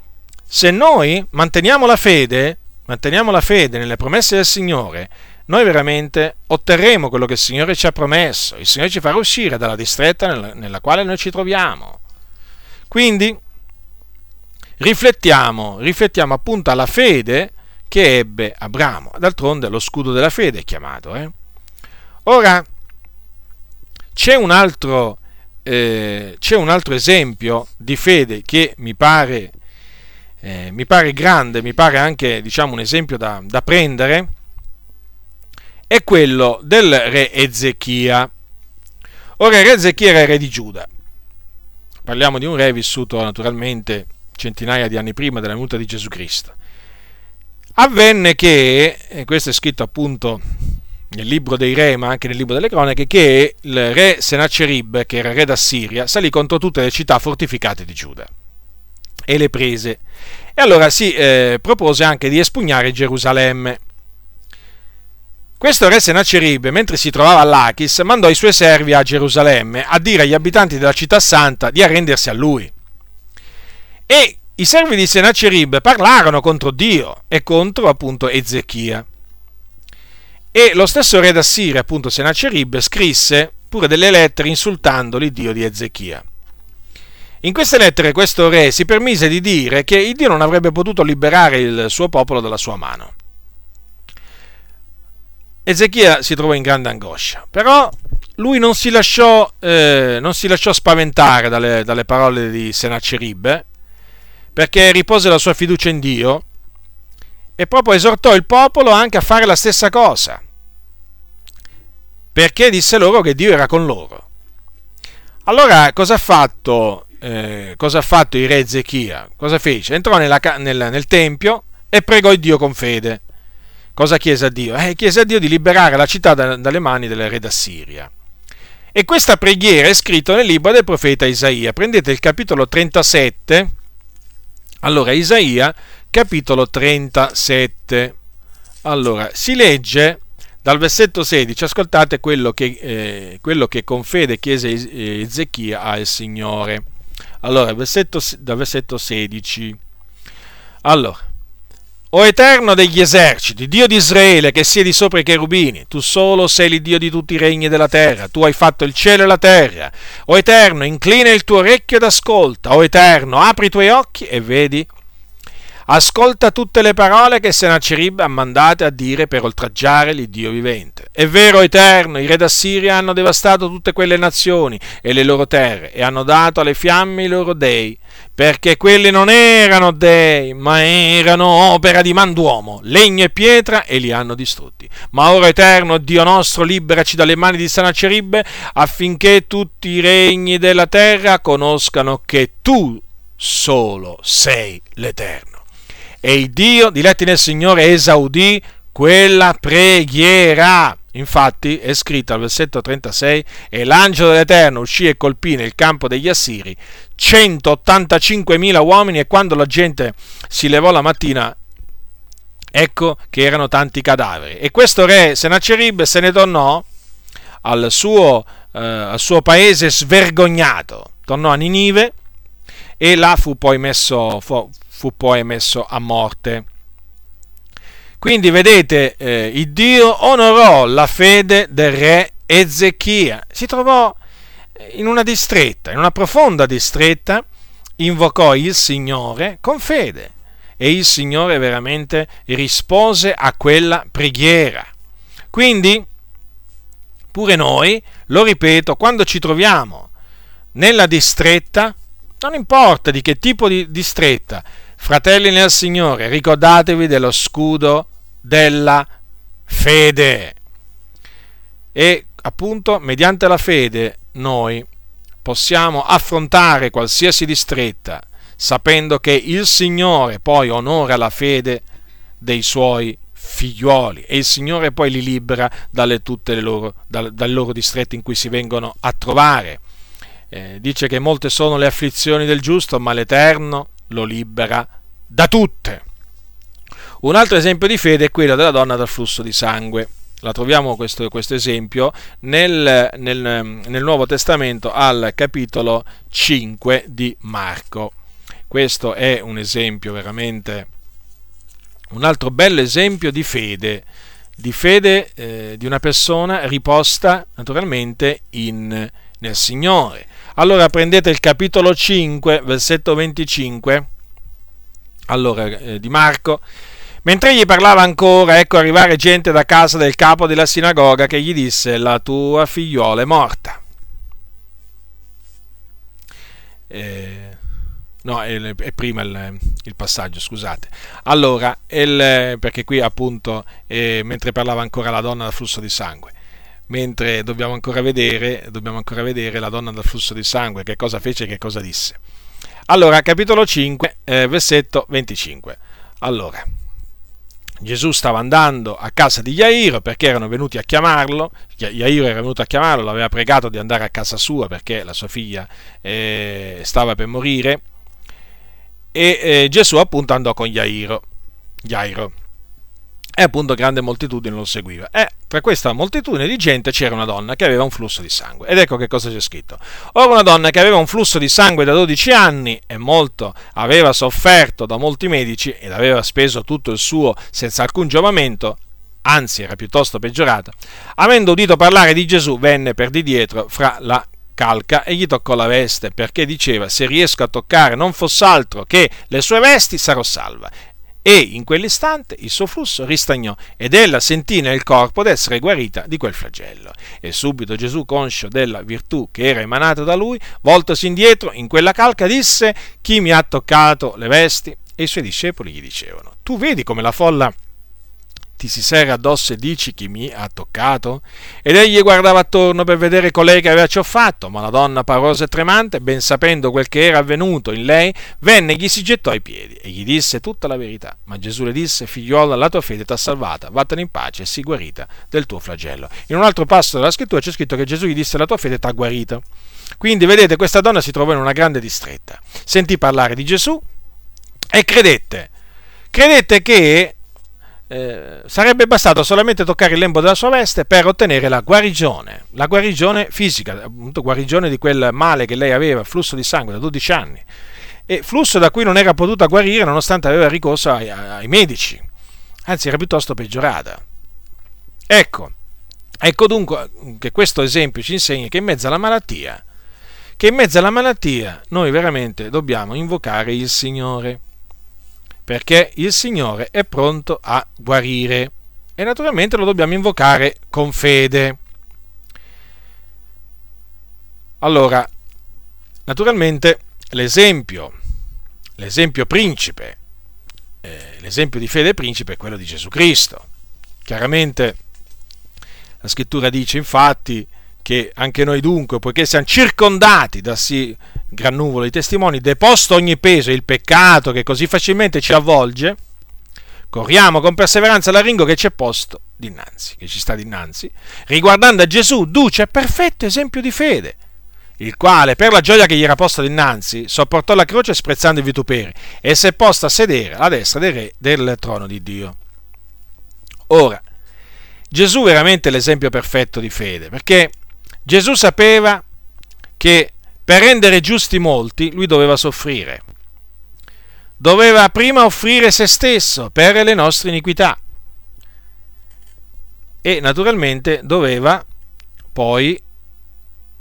se noi manteniamo la fede, manteniamo la fede nelle promesse del Signore, noi veramente otterremo quello che il Signore ci ha promesso. Il Signore ci farà uscire dalla distretta nella, quale noi ci troviamo. Quindi riflettiamo, riflettiamo appunto alla fede che ebbe Abramo. D'altronde lo scudo della fede è chiamato. Eh? Ora, c'è un, altro, eh, c'è un altro esempio di fede che mi pare, eh, mi pare grande, mi pare anche diciamo, un esempio da, da prendere, è quello del re Ezechia. Ora, il re Ezechia era re di Giuda. Parliamo di un re vissuto naturalmente centinaia di anni prima della venuta di Gesù Cristo avvenne che, e questo è scritto appunto nel libro dei re, ma anche nel libro delle cronache, che il re Sennacherib, che era re d'Assiria, salì contro tutte le città fortificate di Giuda e le prese. E allora si eh, propose anche di espugnare Gerusalemme. Questo re Sennacherib, mentre si trovava a Lachis, mandò i suoi servi a Gerusalemme a dire agli abitanti della città santa di arrendersi a lui. E i servi di Sennacherib parlarono contro Dio e contro appunto Ezechia. E lo stesso re d'Assiria, appunto Sennacherib, scrisse pure delle lettere insultando l'Iddio di Ezechia. In queste lettere questo re si permise di dire che il Dio non avrebbe potuto liberare il suo popolo dalla sua mano. Ezechia si trovò in grande angoscia, però lui non si lasciò, eh, non si lasciò spaventare dalle, dalle parole di Sennacherib perché ripose la sua fiducia in Dio e proprio esortò il popolo anche a fare la stessa cosa, perché disse loro che Dio era con loro. Allora cosa ha fatto, eh, cosa ha fatto il re Ezechia? Cosa fece? Entrò nella, nel, nel Tempio e pregò Dio con fede. Cosa chiese a Dio? Eh, chiese a Dio di liberare la città da, dalle mani del re d'Assiria. E questa preghiera è scritta nel libro del profeta Isaia. Prendete il capitolo 37 allora, Isaia, capitolo 37. Allora, si legge dal versetto 16, ascoltate quello che, eh, quello che con fede chiese eh, Ezechia al Signore. Allora, versetto, dal versetto 16. Allora, o Eterno degli eserciti, Dio di Israele che siedi sopra i cherubini, tu solo sei il Dio di tutti i regni della terra, tu hai fatto il cielo e la terra. O Eterno, inclina il tuo orecchio ed ascolta. O Eterno, apri i tuoi occhi e vedi Ascolta tutte le parole che Sennacherib ha mandate a dire per oltraggiare l'Iddio vivente. È vero, eterno, i re d'Assiria hanno devastato tutte quelle nazioni e le loro terre e hanno dato alle fiamme i loro dei, perché quelli non erano dei, ma erano opera di manduomo, legno e pietra e li hanno distrutti. Ma ora, eterno, Dio nostro, liberaci dalle mani di Sennacherib affinché tutti i regni della terra conoscano che tu solo sei l'Eterno e il Dio, diletti nel Signore, esaudì quella preghiera. Infatti è scritto al versetto 36, e l'angelo dell'Eterno uscì e colpì nel campo degli Assiri 185.000 uomini e quando la gente si levò la mattina, ecco che erano tanti cadaveri. E questo re Senacerib se ne tornò al suo, eh, al suo paese svergognato, tornò a Ninive e là fu poi messo, fu, fu poi messo a morte. Quindi vedete, eh, il Dio onorò la fede del re Ezechia, si trovò in una distretta, in una profonda distretta, invocò il Signore con fede e il Signore veramente rispose a quella preghiera. Quindi, pure noi, lo ripeto, quando ci troviamo nella distretta, non importa di che tipo di distretta, Fratelli nel Signore, ricordatevi dello scudo della fede. E appunto, mediante la fede, noi possiamo affrontare qualsiasi distretta, sapendo che il Signore poi onora la fede dei suoi figlioli e il Signore poi li libera dalle tutte le loro, dal, dal loro distretti in cui si vengono a trovare. Eh, dice che molte sono le afflizioni del giusto, ma l'Eterno lo libera da tutte. Un altro esempio di fede è quello della donna dal flusso di sangue. La troviamo questo, questo esempio nel, nel, nel Nuovo Testamento al capitolo 5 di Marco. Questo è un esempio veramente, un altro bello esempio di fede, di fede eh, di una persona riposta naturalmente in, nel Signore. Allora prendete il capitolo 5, versetto 25 allora, eh, di Marco. Mentre egli parlava ancora, ecco arrivare gente da casa del capo della sinagoga che gli disse: La tua figliuola è morta. Eh, no, è, è prima il, il, passaggio, scusate. Allora, il, perché qui appunto, eh, mentre parlava ancora la donna dal flusso di sangue, mentre dobbiamo ancora vedere, dobbiamo ancora vedere la donna dal flusso di sangue, che cosa fece e che cosa disse. Allora, capitolo 5, eh, versetto 25. Allora, Gesù stava andando a casa di Jairo perché erano venuti a chiamarlo, Jairo era venuto a chiamarlo, l'aveva pregato di andare a casa sua perché la sua figlia eh, stava per morire e eh, Gesù appunto andò con Jairo. Jairo e appunto grande moltitudine lo seguiva. E tra questa moltitudine di gente c'era una donna che aveva un flusso di sangue. Ed ecco che cosa c'è scritto. Ora una donna che aveva un flusso di sangue da 12 anni e molto aveva sofferto da molti medici ed aveva speso tutto il suo senza alcun giovamento, anzi era piuttosto peggiorata, avendo udito parlare di Gesù, venne per di dietro fra la calca e gli toccò la veste, perché diceva se riesco a toccare non fosse altro che le sue vesti sarò salva e in quell'istante il suo flusso ristagnò ed ella sentì nel corpo d'essere guarita di quel flagello. E subito Gesù, conscio della virtù che era emanata da lui, voltosi indietro in quella calca, disse: Chi mi ha toccato le vesti? E i suoi discepoli gli dicevano: Tu vedi come la folla ti si serra addosso e dici chi mi ha toccato? Ed egli guardava attorno per vedere colei che aveva ciò fatto, ma la donna parosa e tremante, ben sapendo quel che era avvenuto in lei, venne e gli si gettò ai piedi e gli disse tutta la verità. Ma Gesù le disse, figliuola, la tua fede ti ha salvata, vattene in pace e sii guarita del tuo flagello. In un altro passo della scrittura c'è scritto che Gesù gli disse, la tua fede ti ha guarito. Quindi vedete, questa donna si trovò in una grande distretta, sentì parlare di Gesù e credette. Credette che eh, sarebbe bastato solamente toccare il lembo della sua veste per ottenere la guarigione, la guarigione fisica, appunto guarigione di quel male che lei aveva, flusso di sangue da 12 anni. e flusso da cui non era potuta guarire nonostante aveva ricorso ai, ai medici, anzi era piuttosto peggiorata. Ecco, ecco dunque che questo esempio ci insegna che in mezzo alla malattia, che in mezzo alla malattia noi veramente dobbiamo invocare il Signore, perché il Signore è pronto a guarire e naturalmente lo dobbiamo invocare con fede. Allora, naturalmente l'esempio, l'esempio principe, eh, l'esempio di fede principe è quello di Gesù Cristo. Chiaramente la scrittura dice infatti che anche noi dunque, poiché siamo circondati da sì gran nuvolo di testimoni, deposto ogni peso e il peccato che così facilmente ci avvolge, corriamo con perseveranza l'arringo che ci è posto dinanzi, che ci sta dinanzi, riguardando a Gesù, duce e perfetto esempio di fede, il quale, per la gioia che gli era posta dinanzi, sopportò la croce sprezzando i vituperi e si è posto a sedere alla destra del re del trono di Dio. Ora, Gesù è veramente l'esempio perfetto di fede, perché Gesù sapeva che per rendere giusti molti lui doveva soffrire. Doveva prima offrire se stesso per le nostre iniquità e naturalmente doveva poi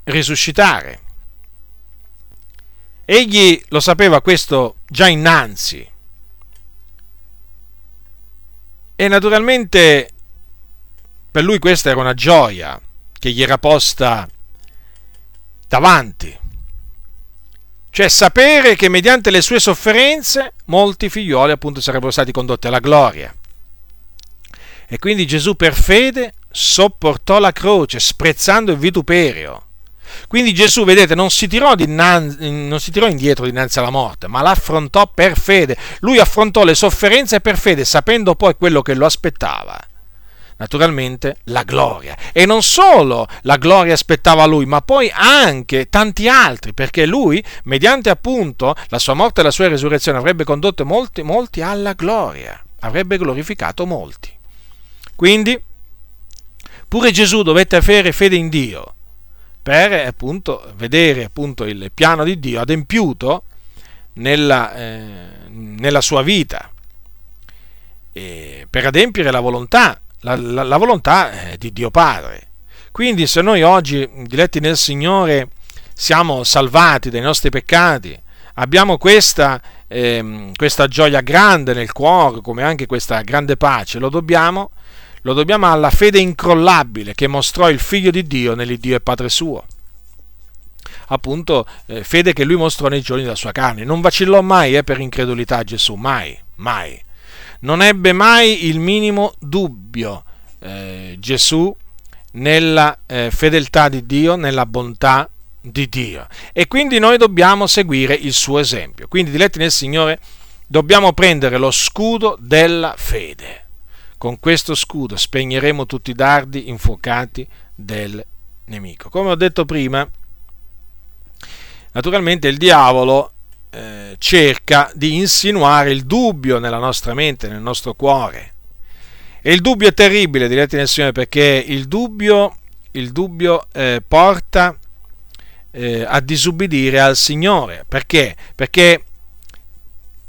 risuscitare. Egli lo sapeva questo già innanzi e naturalmente per lui questa era una gioia che gli era posta davanti. Cioè sapere che mediante le sue sofferenze molti figlioli appunto sarebbero stati condotti alla gloria. E quindi Gesù per fede sopportò la croce, sprezzando il vituperio. Quindi Gesù, vedete, non si, dinanzi, non si tirò indietro dinanzi alla morte, ma l'affrontò per fede. Lui affrontò le sofferenze per fede, sapendo poi quello che lo aspettava. Naturalmente la gloria. E non solo la gloria aspettava lui, ma poi anche tanti altri, perché lui, mediante appunto la sua morte e la sua risurrezione, avrebbe condotto molti, molti alla gloria, avrebbe glorificato molti. Quindi, pure Gesù dovette avere fede in Dio per appunto vedere appunto il piano di Dio adempiuto nella, eh, nella sua vita, per adempiere la volontà, la, la, la volontà eh, di Dio Padre. Quindi se noi oggi, diletti nel Signore, siamo salvati dai nostri peccati, abbiamo questa, eh, questa gioia grande nel cuore, come anche questa grande pace, lo dobbiamo lo dobbiamo alla fede incrollabile che mostrò il Figlio di Dio nell'Iddio e Padre suo. Appunto, eh, fede che lui mostrò nei giorni della sua carne. Non vacillò mai eh, per incredulità Gesù, mai, mai. Non ebbe mai il minimo dubbio eh, Gesù nella eh, fedeltà di Dio, nella bontà di Dio. E quindi noi dobbiamo seguire il suo esempio. Quindi, diletti nel Signore, dobbiamo prendere lo scudo della fede con questo scudo spegneremo tutti i dardi infuocati del nemico. Come ho detto prima, naturalmente il diavolo eh, cerca di insinuare il dubbio nella nostra mente, nel nostro cuore. E il dubbio è terribile, diretti nel Signore, perché il dubbio, il dubbio eh, porta eh, a disubbidire al Signore. Perché? Perché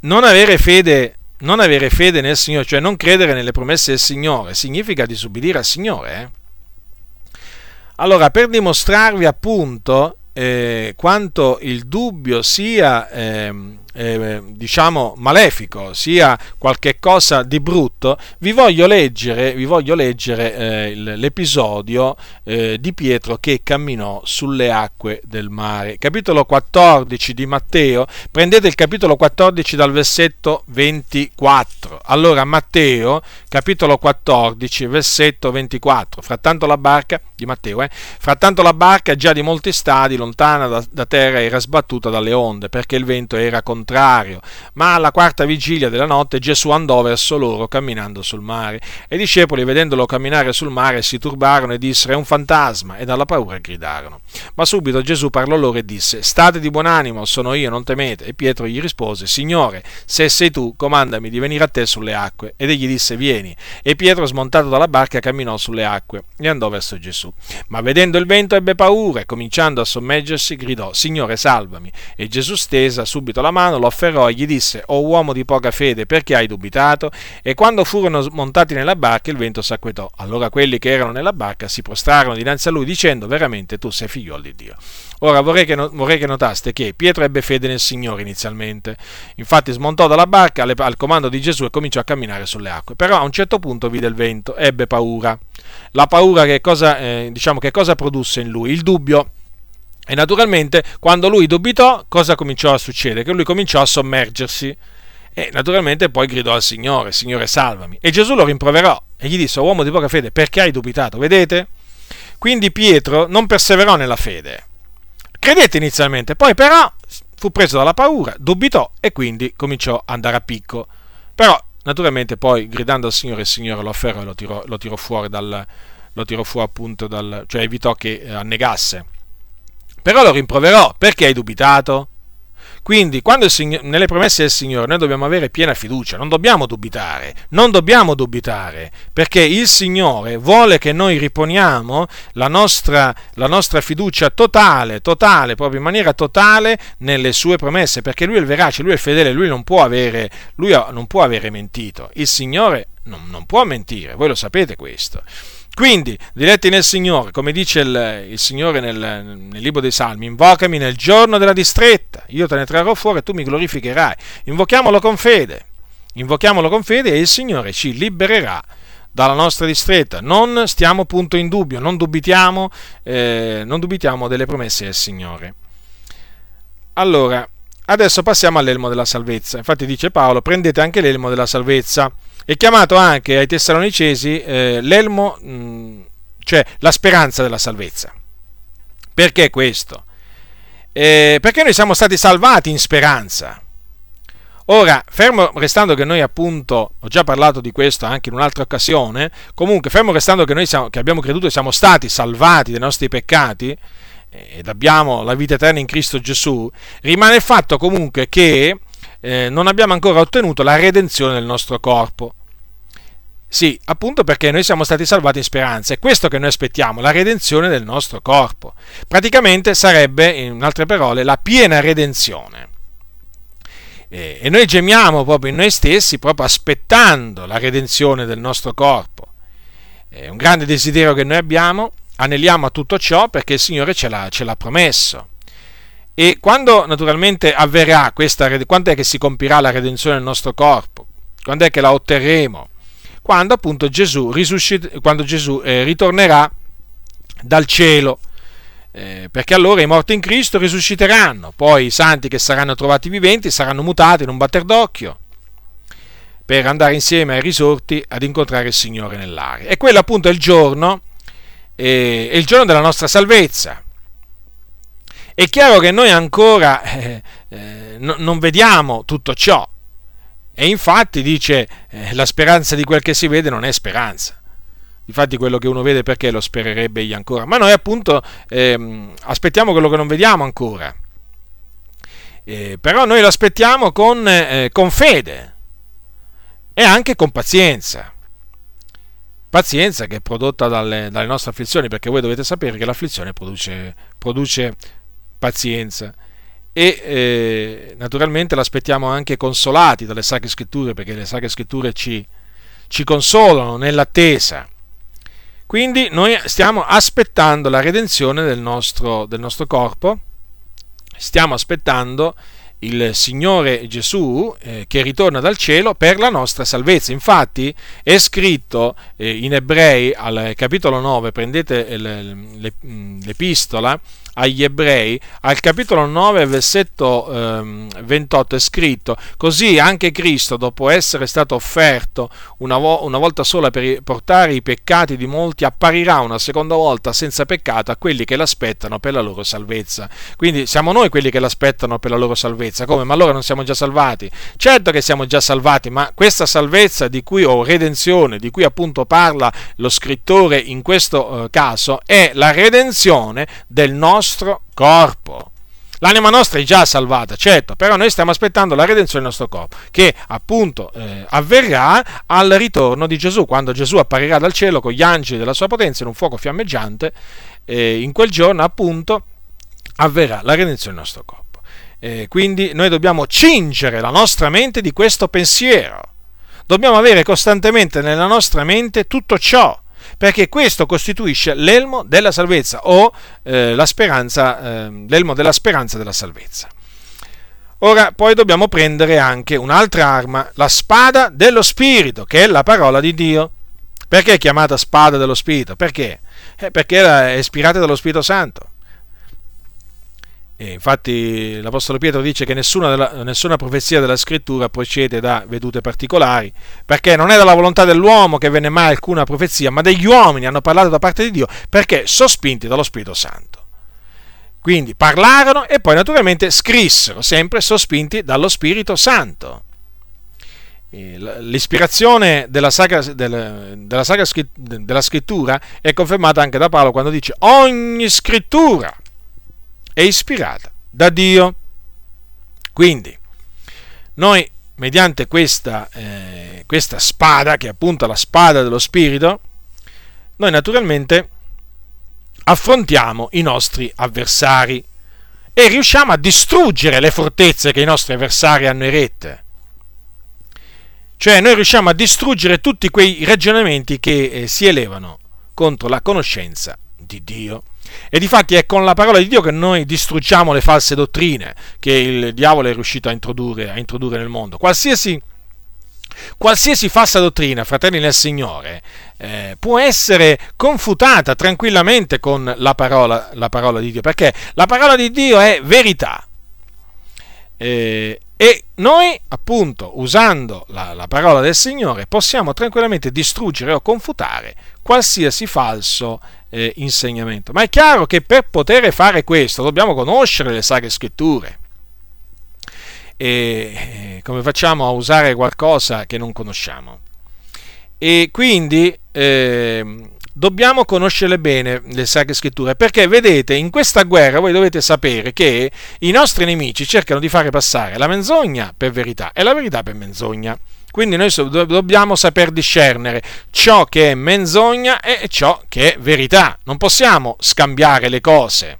non avere fede non avere fede nel Signore, cioè non credere nelle promesse del Signore, significa disubbidire al Signore. Eh? Allora, per dimostrarvi appunto eh, quanto il dubbio sia eh, eh, diciamo malefico, sia qualche cosa di brutto, vi voglio leggere, vi voglio leggere eh, l'episodio eh, di Pietro che camminò sulle acque del mare. Capitolo 14 di Matteo, prendete il capitolo 14 dal versetto 24. Allora Matteo, capitolo 14, versetto 24. Frattanto la barca di Matteo, eh, frattanto la barca già di molti stadi lontana da, da terra era sbattuta dalle onde perché il vento era contrario contrario, ma alla quarta vigilia della notte Gesù andò verso loro camminando sul mare. E i discepoli, vedendolo camminare sul mare, si turbarono e dissero è un fantasma, e dalla paura gridarono. Ma subito Gesù parlò loro e disse state di buon animo, sono io, non temete. E Pietro gli rispose Signore, se sei tu, comandami di venire a te sulle acque. Ed egli disse vieni. E Pietro, smontato dalla barca, camminò sulle acque e andò verso Gesù. Ma vedendo il vento ebbe paura e cominciando a sommeggersi gridò Signore salvami. E Gesù stesa subito la mano mano, lo afferrò e gli disse, o uomo di poca fede, perché hai dubitato? E quando furono montati nella barca, il vento s'acquetò. Allora quelli che erano nella barca si prostrarono dinanzi a lui, dicendo, veramente tu sei figlio di Dio. Ora vorrei che, vorrei che, notaste che Pietro ebbe fede nel Signore inizialmente, infatti smontò dalla barca alle, al comando di Gesù e cominciò a camminare sulle acque, però a un certo punto vide il vento, ebbe paura. La paura che cosa, eh, diciamo, che cosa produsse in lui? Il dubbio. E naturalmente quando lui dubitò, cosa cominciò a succedere? Che lui cominciò a sommergersi. E naturalmente poi gridò al Signore, Signore salvami. E Gesù lo rimproverò e gli disse, uomo di poca fede, perché hai dubitato? Vedete? Quindi Pietro non perseverò nella fede Credette inizialmente, poi però fu preso dalla paura, dubitò e quindi cominciò ad andare a picco. Però naturalmente poi gridando al Signore, il Signore lo afferrò e lo tirò, lo tirò fuori dal, lo tirò fuori appunto dal, cioè evitò che eh, annegasse. Però lo rimproverò, perché hai dubitato? Quindi, Signore, nelle promesse del Signore noi dobbiamo avere piena fiducia, non dobbiamo dubitare, non dobbiamo dubitare, perché il Signore vuole che noi riponiamo la nostra, la nostra fiducia totale, totale, proprio in maniera totale nelle sue promesse, perché Lui è il verace, Lui è il fedele, Lui non può avere, non può avere mentito. Il Signore non, non può mentire, voi lo sapete questo. Quindi, diretti nel Signore, come dice il, il Signore nel, nel, libro dei Salmi, invocami nel giorno della distretta, io te ne trarrò fuori e tu mi glorificherai. Invochiamolo con fede, invochiamolo con fede e il Signore ci libererà dalla nostra distretta. Non stiamo punto in dubbio, non dubitiamo, eh, non dubitiamo delle promesse del Signore. Allora, adesso passiamo all'elmo della salvezza. Infatti dice Paolo, prendete anche l'elmo della salvezza è chiamato anche ai Tessalonicesi eh, l'elmo, mh, mm, cioè la speranza della salvezza. Perché questo? Eh, perché noi siamo stati salvati in speranza. Ora, fermo restando che noi appunto, ho già parlato di questo anche in un'altra occasione, comunque fermo restando che noi siamo, che abbiamo creduto e siamo stati salvati dai nostri peccati ed abbiamo la vita eterna in Cristo Gesù, rimane il fatto comunque che eh, non abbiamo ancora ottenuto la redenzione del nostro corpo. Sì, appunto perché noi siamo stati salvati in speranza, è questo che noi aspettiamo, la redenzione del nostro corpo. Praticamente sarebbe, in altre parole, la piena redenzione. E, e noi gemiamo proprio in noi stessi, proprio aspettando la redenzione del nostro corpo. È un grande desiderio che noi abbiamo, aneliamo a tutto ciò perché il Signore ce l'ha, ce l'ha promesso. E quando naturalmente avverrà questa, quando è che si compirà la redenzione del nostro corpo? Quando è che la otterremo? quando appunto Gesù, quando Gesù eh, ritornerà dal cielo. Eh, perché allora i morti in Cristo risusciteranno, poi i santi che saranno trovati viventi saranno mutati in un batter d'occhio per andare insieme ai risorti ad incontrare il Signore nell'aria. E quello appunto è il giorno, eh, è il giorno della nostra salvezza. È chiaro che noi ancora eh, eh no, non vediamo tutto ciò, e infatti dice, eh, la speranza di quel che si vede non è speranza. Infatti quello che uno vede perché lo spererebbe egli ancora? Ma noi appunto ehm, aspettiamo quello che non vediamo ancora. Eh, però noi lo aspettiamo con, eh, con, fede e anche con pazienza. Pazienza che è prodotta dalle, dalle nostre afflizioni, perché voi dovete sapere che l'afflizione produce, produce pazienza e eh, naturalmente l'aspettiamo anche consolati dalle Sacre Scritture perché le Sacre Scritture ci, ci consolano nell'attesa. Quindi noi stiamo aspettando la redenzione del nostro, del nostro corpo, stiamo aspettando il Signore Gesù eh, che ritorna dal cielo per la nostra salvezza. Infatti è scritto eh, in Ebrei al capitolo 9, prendete l'epistola, agli ebrei, al capitolo 9, versetto eh, 28 è scritto, così anche Cristo, dopo essere stato offerto una, vo- una volta sola per portare i peccati di molti, apparirà una seconda volta senza peccato a quelli che l'aspettano per la loro salvezza. Quindi siamo noi quelli che l'aspettano per la loro salvezza. Come? Ma allora non siamo già salvati? Certo che siamo già salvati, ma questa salvezza di cui o redenzione, di cui appunto parla lo scrittore in questo eh, caso, è la redenzione del nostro nostro corpo. L'anima nostra è già salvata, certo, però noi stiamo aspettando la redenzione del nostro corpo, che appunto eh, avverrà al ritorno di Gesù, quando Gesù apparirà dal cielo con gli angeli della sua potenza in un fuoco fiammeggiante, eh, in quel giorno appunto avverrà la redenzione del nostro corpo. Eh, quindi noi dobbiamo cingere la nostra mente di questo pensiero. Dobbiamo avere costantemente nella nostra mente tutto ciò, perché questo costituisce l'elmo della salvezza o eh, la speranza, eh, l'elmo della speranza della salvezza. Ora poi dobbiamo prendere anche un'altra arma, la spada dello Spirito, che è la parola di Dio. Perché è chiamata spada dello Spirito? Perché? Eh, perché è ispirata dallo Spirito Santo. E infatti l'Apostolo Pietro dice che nessuna, della, nessuna, profezia della scrittura procede da vedute particolari, perché non è dalla volontà dell'uomo che venne mai alcuna profezia, ma degli uomini hanno parlato da parte di Dio, perché sospinti dallo Spirito Santo. Quindi parlarono e poi naturalmente scrissero, sempre sospinti dallo Spirito Santo. L'ispirazione della, sacra, della, sacra, della scrittura è confermata anche da Paolo quando dice ogni scrittura è ispirata da Dio. Quindi, noi, mediante questa, eh, questa spada, che è appunto la spada dello Spirito, noi naturalmente affrontiamo i nostri avversari e riusciamo a distruggere le fortezze che i nostri avversari hanno erette. Cioè noi riusciamo a distruggere tutti quei ragionamenti che eh, si elevano contro la conoscenza di Dio. E difatti è con la parola di Dio che noi distruggiamo le false dottrine che il diavolo è riuscito a introdurre, a introdurre nel mondo. Qualsiasi, qualsiasi, falsa dottrina, fratelli nel Signore, eh, può essere confutata tranquillamente con la parola, la parola, di Dio, perché la parola di Dio è verità. Eh, e noi, appunto, usando la, la, parola del Signore, possiamo tranquillamente distruggere o confutare qualsiasi falso eh, insegnamento. Ma è chiaro che per poter fare questo dobbiamo conoscere le sacre scritture. E eh, come facciamo a usare qualcosa che non conosciamo? E quindi eh, dobbiamo conoscerle bene le sacre scritture, perché vedete, in questa guerra voi dovete sapere che i nostri nemici cercano di fare passare la menzogna per verità e la verità per menzogna. Quindi noi dobbiamo saper discernere ciò che è menzogna e ciò che è verità. Non possiamo scambiare le cose.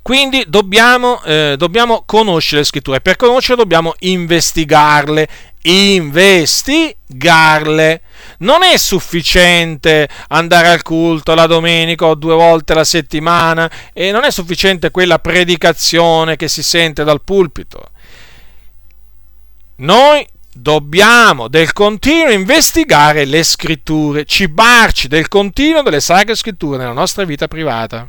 Quindi dobbiamo, eh, dobbiamo conoscere le scritture. Per conoscere dobbiamo investigarle. Investigarle. Non è sufficiente andare al culto la domenica o due volte la settimana e non è sufficiente quella predicazione che si sente dal pulpito. Noi dobbiamo del continuo investigare le scritture, cibarci del continuo delle sacre scritture nella nostra vita privata.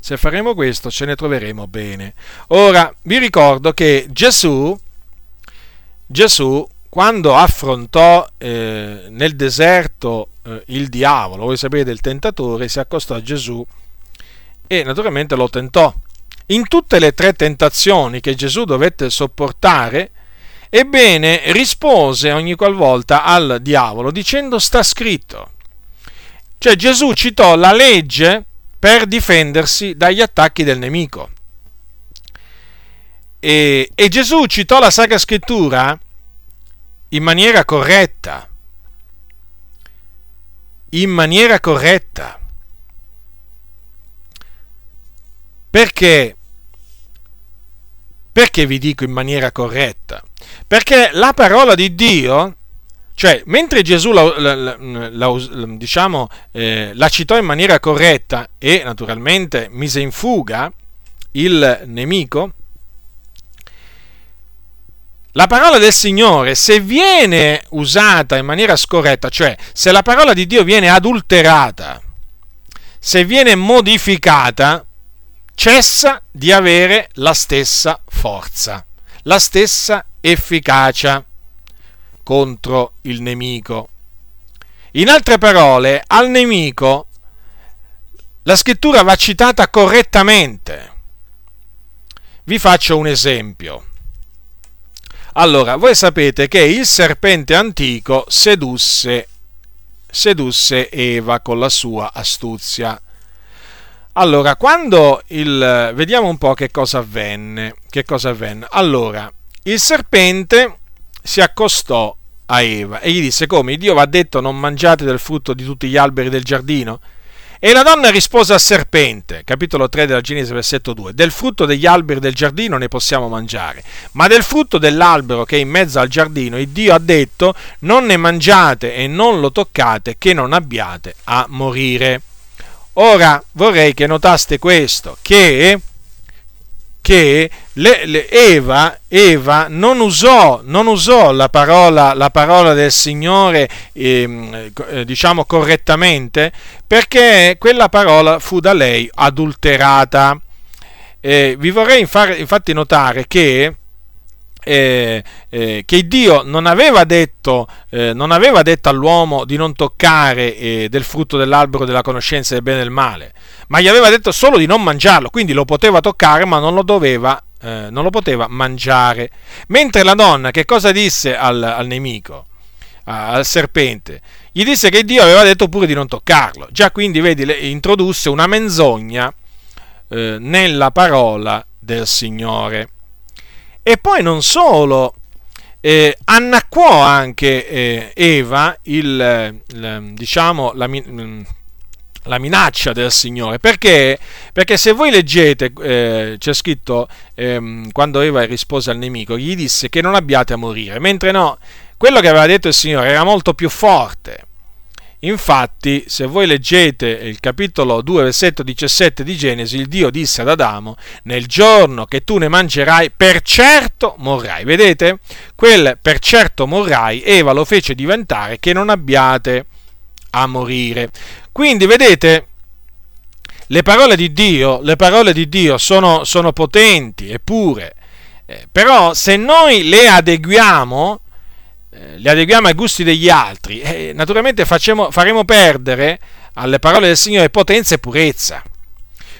Se faremo questo ce ne troveremo bene. Ora vi ricordo che Gesù, Gesù quando affrontò eh, nel deserto eh, il diavolo, voi sapete il tentatore, si accostò a Gesù e naturalmente lo tentò. In tutte le tre tentazioni che Gesù dovette sopportare, Ebbene, rispose ogni qualvolta al diavolo dicendo sta scritto. Cioè Gesù citò la legge per difendersi dagli attacchi del nemico. E, e Gesù citò la Sacra Scrittura in maniera corretta. In maniera corretta. Perché? Perché vi dico in maniera corretta? Perché la parola di Dio, cioè mentre Gesù la, la, la, diciamo, eh, la citò in maniera corretta e naturalmente mise in fuga il nemico, la parola del Signore, se viene usata in maniera scorretta, cioè se la parola di Dio viene adulterata, se viene modificata, cessa di avere la stessa forza, la stessa efficacia contro il nemico. In altre parole, al nemico la scrittura va citata correttamente. Vi faccio un esempio. Allora, voi sapete che il serpente antico sedusse, sedusse Eva con la sua astuzia. Allora, quando il... vediamo un po' che cosa avvenne. Che cosa avvenne. Allora, il serpente si accostò a Eva e gli disse come Dio va detto non mangiate del frutto di tutti gli alberi del giardino? E la donna rispose al serpente, capitolo 3 della Genesi, versetto 2, del frutto degli alberi del giardino ne possiamo mangiare, ma del frutto dell'albero che è in mezzo al giardino, il Dio ha detto, non ne mangiate e non lo toccate, che non abbiate a morire. Ora vorrei che notaste questo, che che le, le Eva, Eva non, usò, non usò, la, parola, la parola del Signore ehm, eh, diciamo correttamente perché quella parola fu da lei adulterata. Eh, vi vorrei infatti notare che eh, che Dio non aveva, detto, eh, non aveva detto all'uomo di non toccare eh, del frutto dell'albero della conoscenza del bene e del male, ma gli aveva detto solo di non mangiarlo, quindi lo poteva toccare ma non lo doveva, eh, non lo poteva mangiare. Mentre la donna che cosa disse al, al nemico? al serpente, gli disse che Dio aveva detto pure di non toccarlo. Già quindi, vedi, le, introdusse una menzogna eh, nella parola del Signore. E poi non solo, eh, annacquò anche eh, Eva il, il, diciamo, la, mm, la, minaccia del Signore. Perché? Perché se voi leggete, eh, c'è scritto, ehm, quando Eva rispose al nemico, gli disse che non abbiate a morire, mentre no, quello che aveva detto il Signore era molto più forte. Infatti, se voi leggete il capitolo 2, versetto 17 di Genesi, il Dio disse ad Adamo, nel giorno che tu ne mangerai, per certo morrai. Vedete? Quel per certo morrai, Eva lo fece diventare che non abbiate a morire. Quindi, vedete, le parole di Dio, le parole di Dio sono, sono potenti e pure, eh, però se noi le adeguiamo, li adeguiamo ai gusti degli altri, eh, naturalmente facciamo, faremo perdere alle parole del Signore potenza e purezza.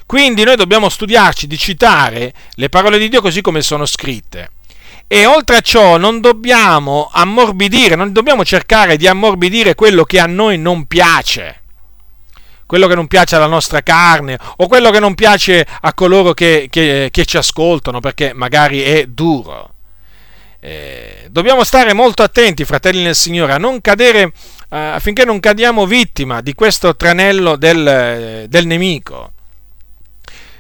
Quindi noi dobbiamo studiarci di citare le parole di Dio così come sono scritte. E oltre a ciò non dobbiamo ammorbidire, non dobbiamo cercare di ammorbidire quello che a noi non piace quello che non piace alla nostra carne o quello che non piace a coloro che, che, che ci ascoltano perché magari è duro. Eh, dobbiamo stare molto attenti, fratelli nel Signore, a non cadere, eh, affinché non cadiamo vittima di questo tranello del, del nemico.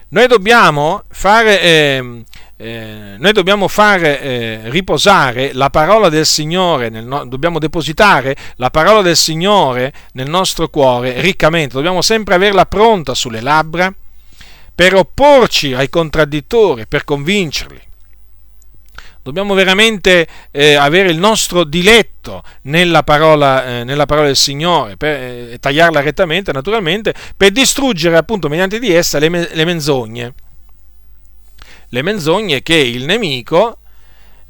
Noi dobbiamo fare, eh, eh, noi dobbiamo fare eh, riposare la parola del Signore, no, dobbiamo depositare la parola del Signore nel nostro cuore riccamente, dobbiamo sempre averla pronta sulle labbra per opporci ai contraddittori, per convincerli dobbiamo veramente eh, avere il nostro diletto nella parola, eh, nella parola del Signore, per eh, tagliarla rettamente naturalmente, per distruggere appunto mediante di essa le, le menzogne. Le menzogne che il nemico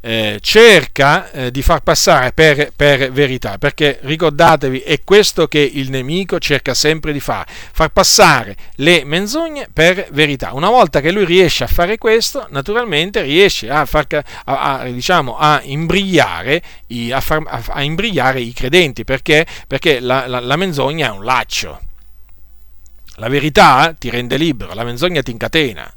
eh, cerca eh, di far passare per, per, verità, perché ricordatevi, è questo che il nemico cerca sempre di fare, far passare le menzogne per verità. Una volta che lui riesce a fare questo, naturalmente riesce a, far, a, a, diciamo, a, imbrigliare, i, far, a imbrigliare, i, credenti, perché, perché la, la, la menzogna è un laccio. La verità ti rende libero, la menzogna ti incatena.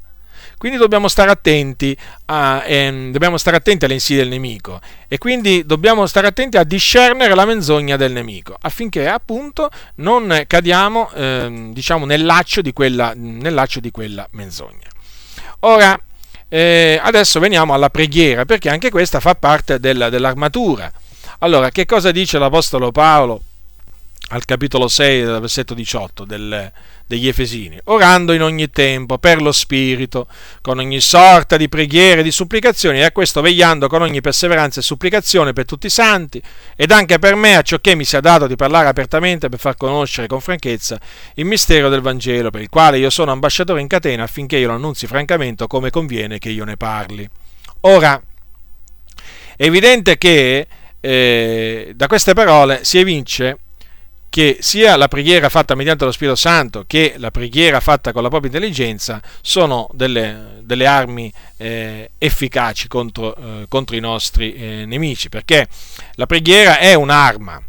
Quindi dobbiamo stare attenti, a, ehm, dobbiamo stare attenti alle insidie del nemico e quindi dobbiamo stare attenti a discernere la menzogna del nemico affinché appunto non cadiamo ehm, diciamo nel laccio, di quella, nel laccio di quella menzogna. Ora, eh, adesso veniamo alla preghiera perché anche questa fa parte del, dell'armatura. Allora, che cosa dice l'Apostolo Paolo al capitolo 6, versetto 18 del, degli Efesini, orando in ogni tempo per lo Spirito, con ogni sorta di preghiere e di supplicazioni, e a questo vegliando con ogni perseveranza e supplicazione per tutti i santi, ed anche per me, a ciò che mi sia dato di parlare apertamente per far conoscere con franchezza il mistero del Vangelo, per il quale io sono ambasciatore in catena affinché io lo annunzi francamente come conviene che io ne parli. Ora, è evidente che eh, da queste parole si evince che sia la preghiera fatta mediante lo Spirito Santo che la preghiera fatta con la propria intelligenza sono delle, delle armi eh, efficaci contro, eh, contro, i nostri eh, nemici, perché la preghiera è un'arma.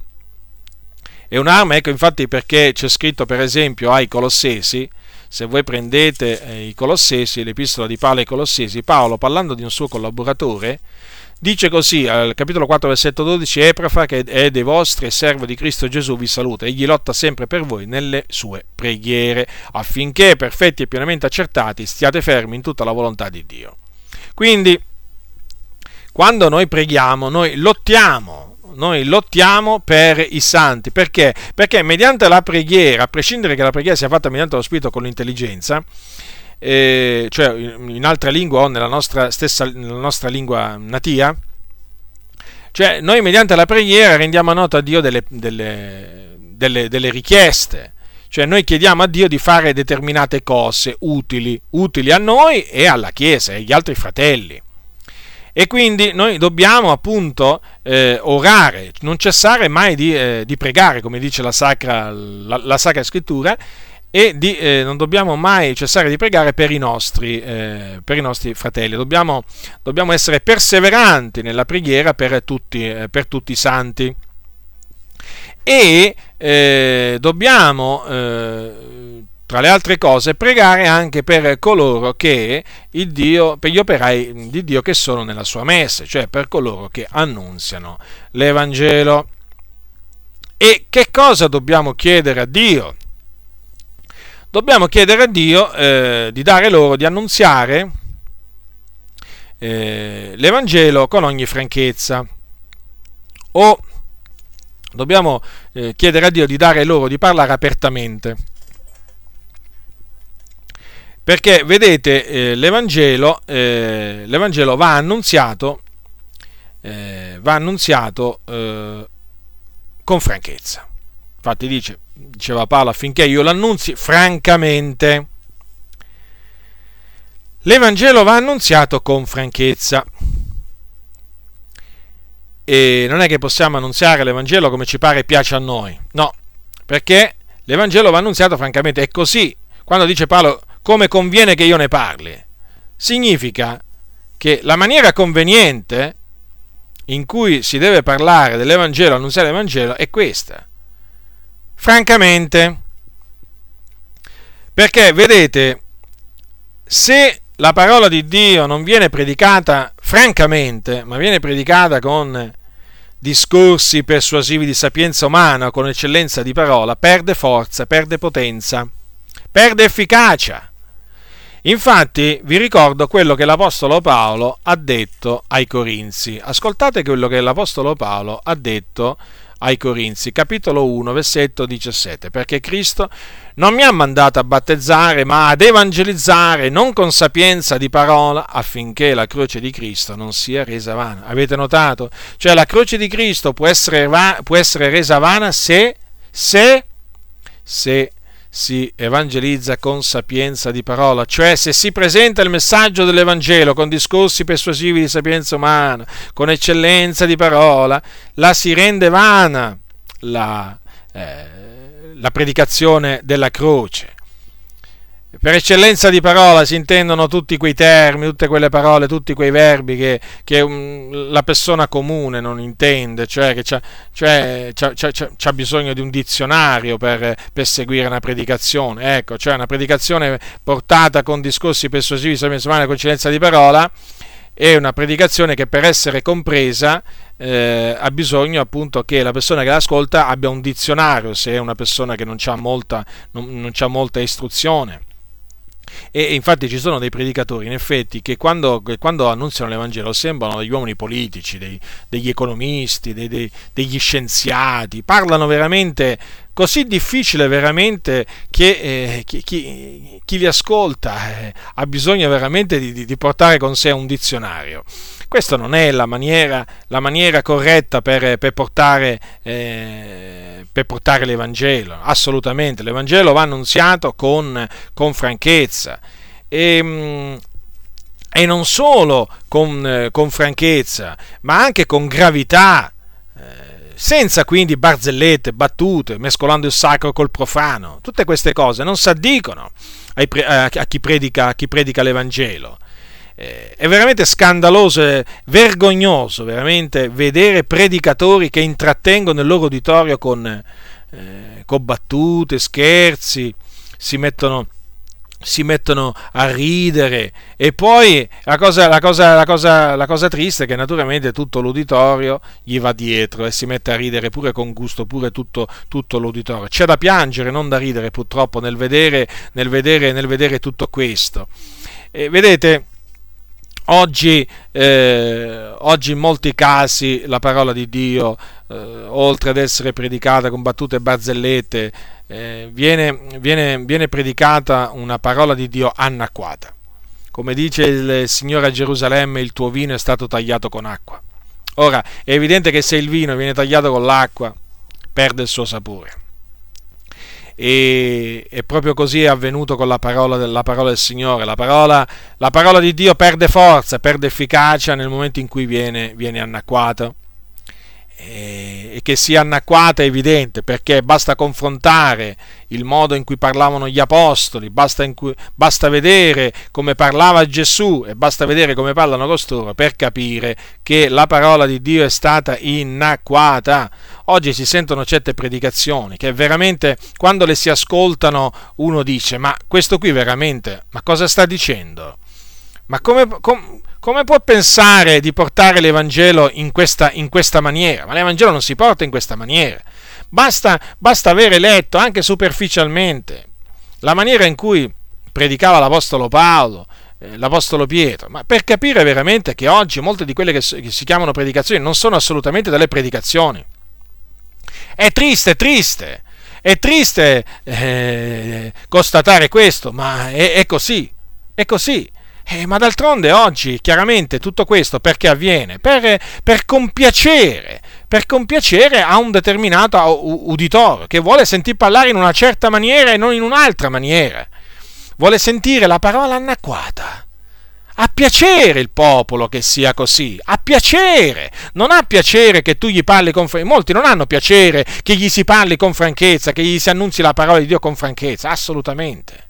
È un'arma, ecco infatti perché c'è scritto per esempio ai Colossesi, se voi prendete eh, i Colossesi, l'epistola di Paolo ai Colossesi, Paolo parlando di un suo collaboratore, dice così al capitolo 4 versetto 12 Eprafa che è dei vostri e servo di Cristo Gesù vi saluta egli lotta sempre per voi nelle sue preghiere affinché perfetti e pienamente accertati stiate fermi in tutta la volontà di Dio quindi quando noi preghiamo noi lottiamo noi lottiamo per i santi. Perché? Perché mediante la preghiera, a prescindere che la preghiera sia fatta mediante lo spirito con l'intelligenza, eh, cioè in altra lingua o nella nostra stessa nella nostra lingua natia, cioè noi mediante la preghiera rendiamo nota a Dio delle, delle, delle, delle richieste. Cioè noi chiediamo a Dio di fare determinate cose utili, utili a noi e alla Chiesa e agli altri fratelli. E quindi noi dobbiamo appunto eh, orare, non cessare mai di, eh, di, pregare, come dice la Sacra, la, la sacra Scrittura, e di, eh, non dobbiamo mai cessare di pregare per i nostri, eh, per i nostri fratelli. Dobbiamo, dobbiamo, essere perseveranti nella preghiera per tutti, eh, per tutti i santi. E eh, dobbiamo tra le altre cose, pregare anche per coloro che il Dio, per gli operai di Dio che sono nella sua messe, cioè per coloro che annunziano l'Evangelo. E che cosa dobbiamo chiedere a Dio? Dobbiamo chiedere a Dio eh, di dare loro, di annunziare eh, l'Evangelo con ogni franchezza. O dobbiamo eh, chiedere a Dio di dare loro di parlare apertamente perché vedete, eh, l'Evangelo, eh, l'Evangelo, va annunziato, eh, va annunziato con franchezza. Infatti dice, diceva Paolo, affinché io l'annunzi francamente. L'Evangelo va annunziato con franchezza. E non è che possiamo annunziare l'Evangelo come ci pare e piace a noi, no, perché l'Evangelo va annunziato francamente. È così. Quando dice Paolo come conviene che io ne parli. Significa che la maniera conveniente in cui si deve parlare dell'Evangelo, annunziare l'Evangelo, è questa. Francamente, perché vedete, se la parola di Dio non viene predicata francamente, ma viene predicata con discorsi persuasivi di sapienza umana, con eccellenza di parola, perde forza, perde potenza, perde efficacia. Infatti vi ricordo quello che l'Apostolo Paolo ha detto ai Corinzi. Ascoltate quello che l'Apostolo Paolo ha detto ai Corinzi, capitolo 1, versetto 17, perché Cristo non mi ha mandato a battezzare, ma ad evangelizzare, non con sapienza di parola, affinché la croce di Cristo non sia resa vana. Avete notato? Cioè la croce di Cristo può essere, va- può essere resa vana se, se, se si evangelizza con sapienza di parola, cioè se si presenta il messaggio dell'Evangelo con discorsi persuasivi di sapienza umana, con eccellenza di parola, la si rende vana la, eh, la predicazione della croce. Per eccellenza di parola si intendono tutti quei termini, tutte quelle parole, tutti quei verbi che, che um, la persona comune non intende, cioè che c'ha, cioè, c'ha, c'ha, c'ha bisogno di un dizionario per, per, seguire una predicazione. Ecco, cioè una predicazione portata con discorsi persuasivi, con eccellenza di parola, è una predicazione che per essere compresa eh, ha bisogno appunto che la persona che l'ascolta abbia un dizionario, se è una persona che non ha molta, non, non molta istruzione. E infatti ci sono dei predicatori, in effetti, che quando, quando annunziano l'Evangelo sembrano degli uomini politici, dei, degli economisti, dei, dei, degli scienziati, parlano veramente così difficile veramente che eh, chi, chi, chi, li ascolta eh, ha bisogno veramente di, di, portare con sé un dizionario. Questa non è la maniera, la maniera corretta per, per portare... Eh, per portare l'Evangelo, assolutamente, l'Evangelo va annunziato con, con franchezza. E, mm, e, non solo con, con, franchezza, ma anche con gravità, eh, senza quindi barzellette, battute, mescolando il sacro col profano. Tutte queste cose non si addicono a chi predica, a chi predica l'Evangelo. eh, è veramente scandaloso e vergognoso veramente vedere predicatori che intrattengono il loro uditorio con, eh, con battute, scherzi, si mettono si mettono a ridere e poi la cosa, la, cosa, la, cosa, la cosa, triste è che naturalmente tutto l'uditorio gli va dietro e si mette a ridere pure con gusto, pure tutto, tutto l'uditorio. C'è da piangere, non da ridere purtroppo nel vedere, nel vedere, nel vedere tutto questo. E vedete, Oggi, eh, oggi, in molti casi la parola di Dio, eh, oltre ad essere predicata con battute e barzellette, eh, viene, viene, viene predicata una parola di Dio anacquata. Come dice il Signore a Gerusalemme, il tuo vino è stato tagliato con acqua. Ora, è evidente che se il vino viene tagliato con l'acqua, perde il suo sapore. E, e proprio così è avvenuto con la parola, la parola del Signore. La parola, la parola, di Dio perde forza, perde efficacia nel momento in cui viene, viene annacquata e che sia anacquata è evidente perché basta confrontare il modo in cui parlavano gli apostoli, basta, cui, basta, vedere come parlava Gesù e basta vedere come parlano costoro per capire che la parola di Dio è stata inacquata. Oggi si sentono certe predicazioni che veramente quando le si ascoltano uno dice ma questo qui veramente, ma cosa sta dicendo? Ma come, com, come può pensare di portare l'Evangelo in questa, in questa, maniera? Ma l'Evangelo non si porta in questa maniera. Basta, basta avere letto anche superficialmente la maniera in cui predicava l'Apostolo Paolo, eh, l'Apostolo Pietro, ma per capire veramente che oggi molte di quelle che, si chiamano predicazioni non sono assolutamente delle predicazioni. È triste, triste, è triste eh, constatare questo, ma è, è così, è così. Eh, ma d'altronde oggi chiaramente tutto questo perché avviene? Per, per, compiacere, per compiacere a un determinato uditorio che vuole sentir parlare in una certa maniera e non in un'altra maniera. Vuole sentire la parola anacquata. A piacere il popolo che sia così, a piacere, non ha piacere che tu gli parli con franchezza, molti non hanno piacere che gli si parli con franchezza, che gli si annunzi la parola di Dio con franchezza, assolutamente.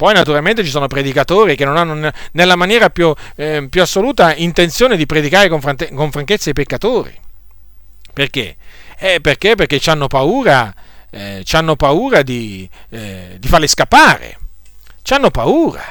Poi naturalmente ci sono predicatori che non hanno nella maniera più, eh, più assoluta intenzione di predicare con, frante- con franchezza i peccatori. Perché? Eh, perché? Perché hanno paura, eh, hanno paura di, eh, di, farli scappare. Hanno paura.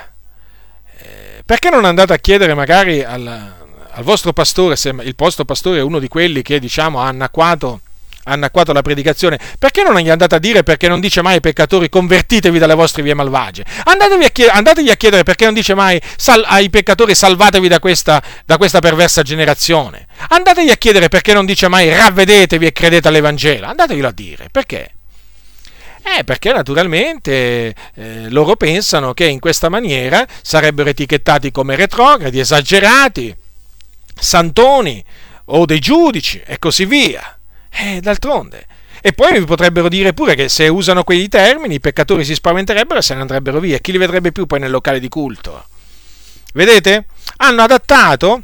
Eh, perché non andate a chiedere magari al, al vostro pastore, se il vostro pastore è uno di quelli che diciamo ha annacquato annacquato la predicazione, perché non gli andate a dire perché non dice mai ai peccatori convertitevi dalle vostre vie malvagie? A chied- andatevi a chiedere perché non dice mai sal- ai peccatori salvatevi da questa, da questa perversa generazione. Andategli a chiedere perché non dice mai ravvedetevi e credete all'Evangelo. Andateglielo a dire, perché? Eh, perché naturalmente eh, loro pensano che in questa maniera sarebbero etichettati come retrogradi, esagerati, santoni o dei giudici e così via. Eh, d'altronde. E poi vi potrebbero dire pure che se usano quei termini i peccatori si spaventerebbero e se ne andrebbero via. Chi li vedrebbe più poi nel locale di culto? Vedete? Hanno adattato,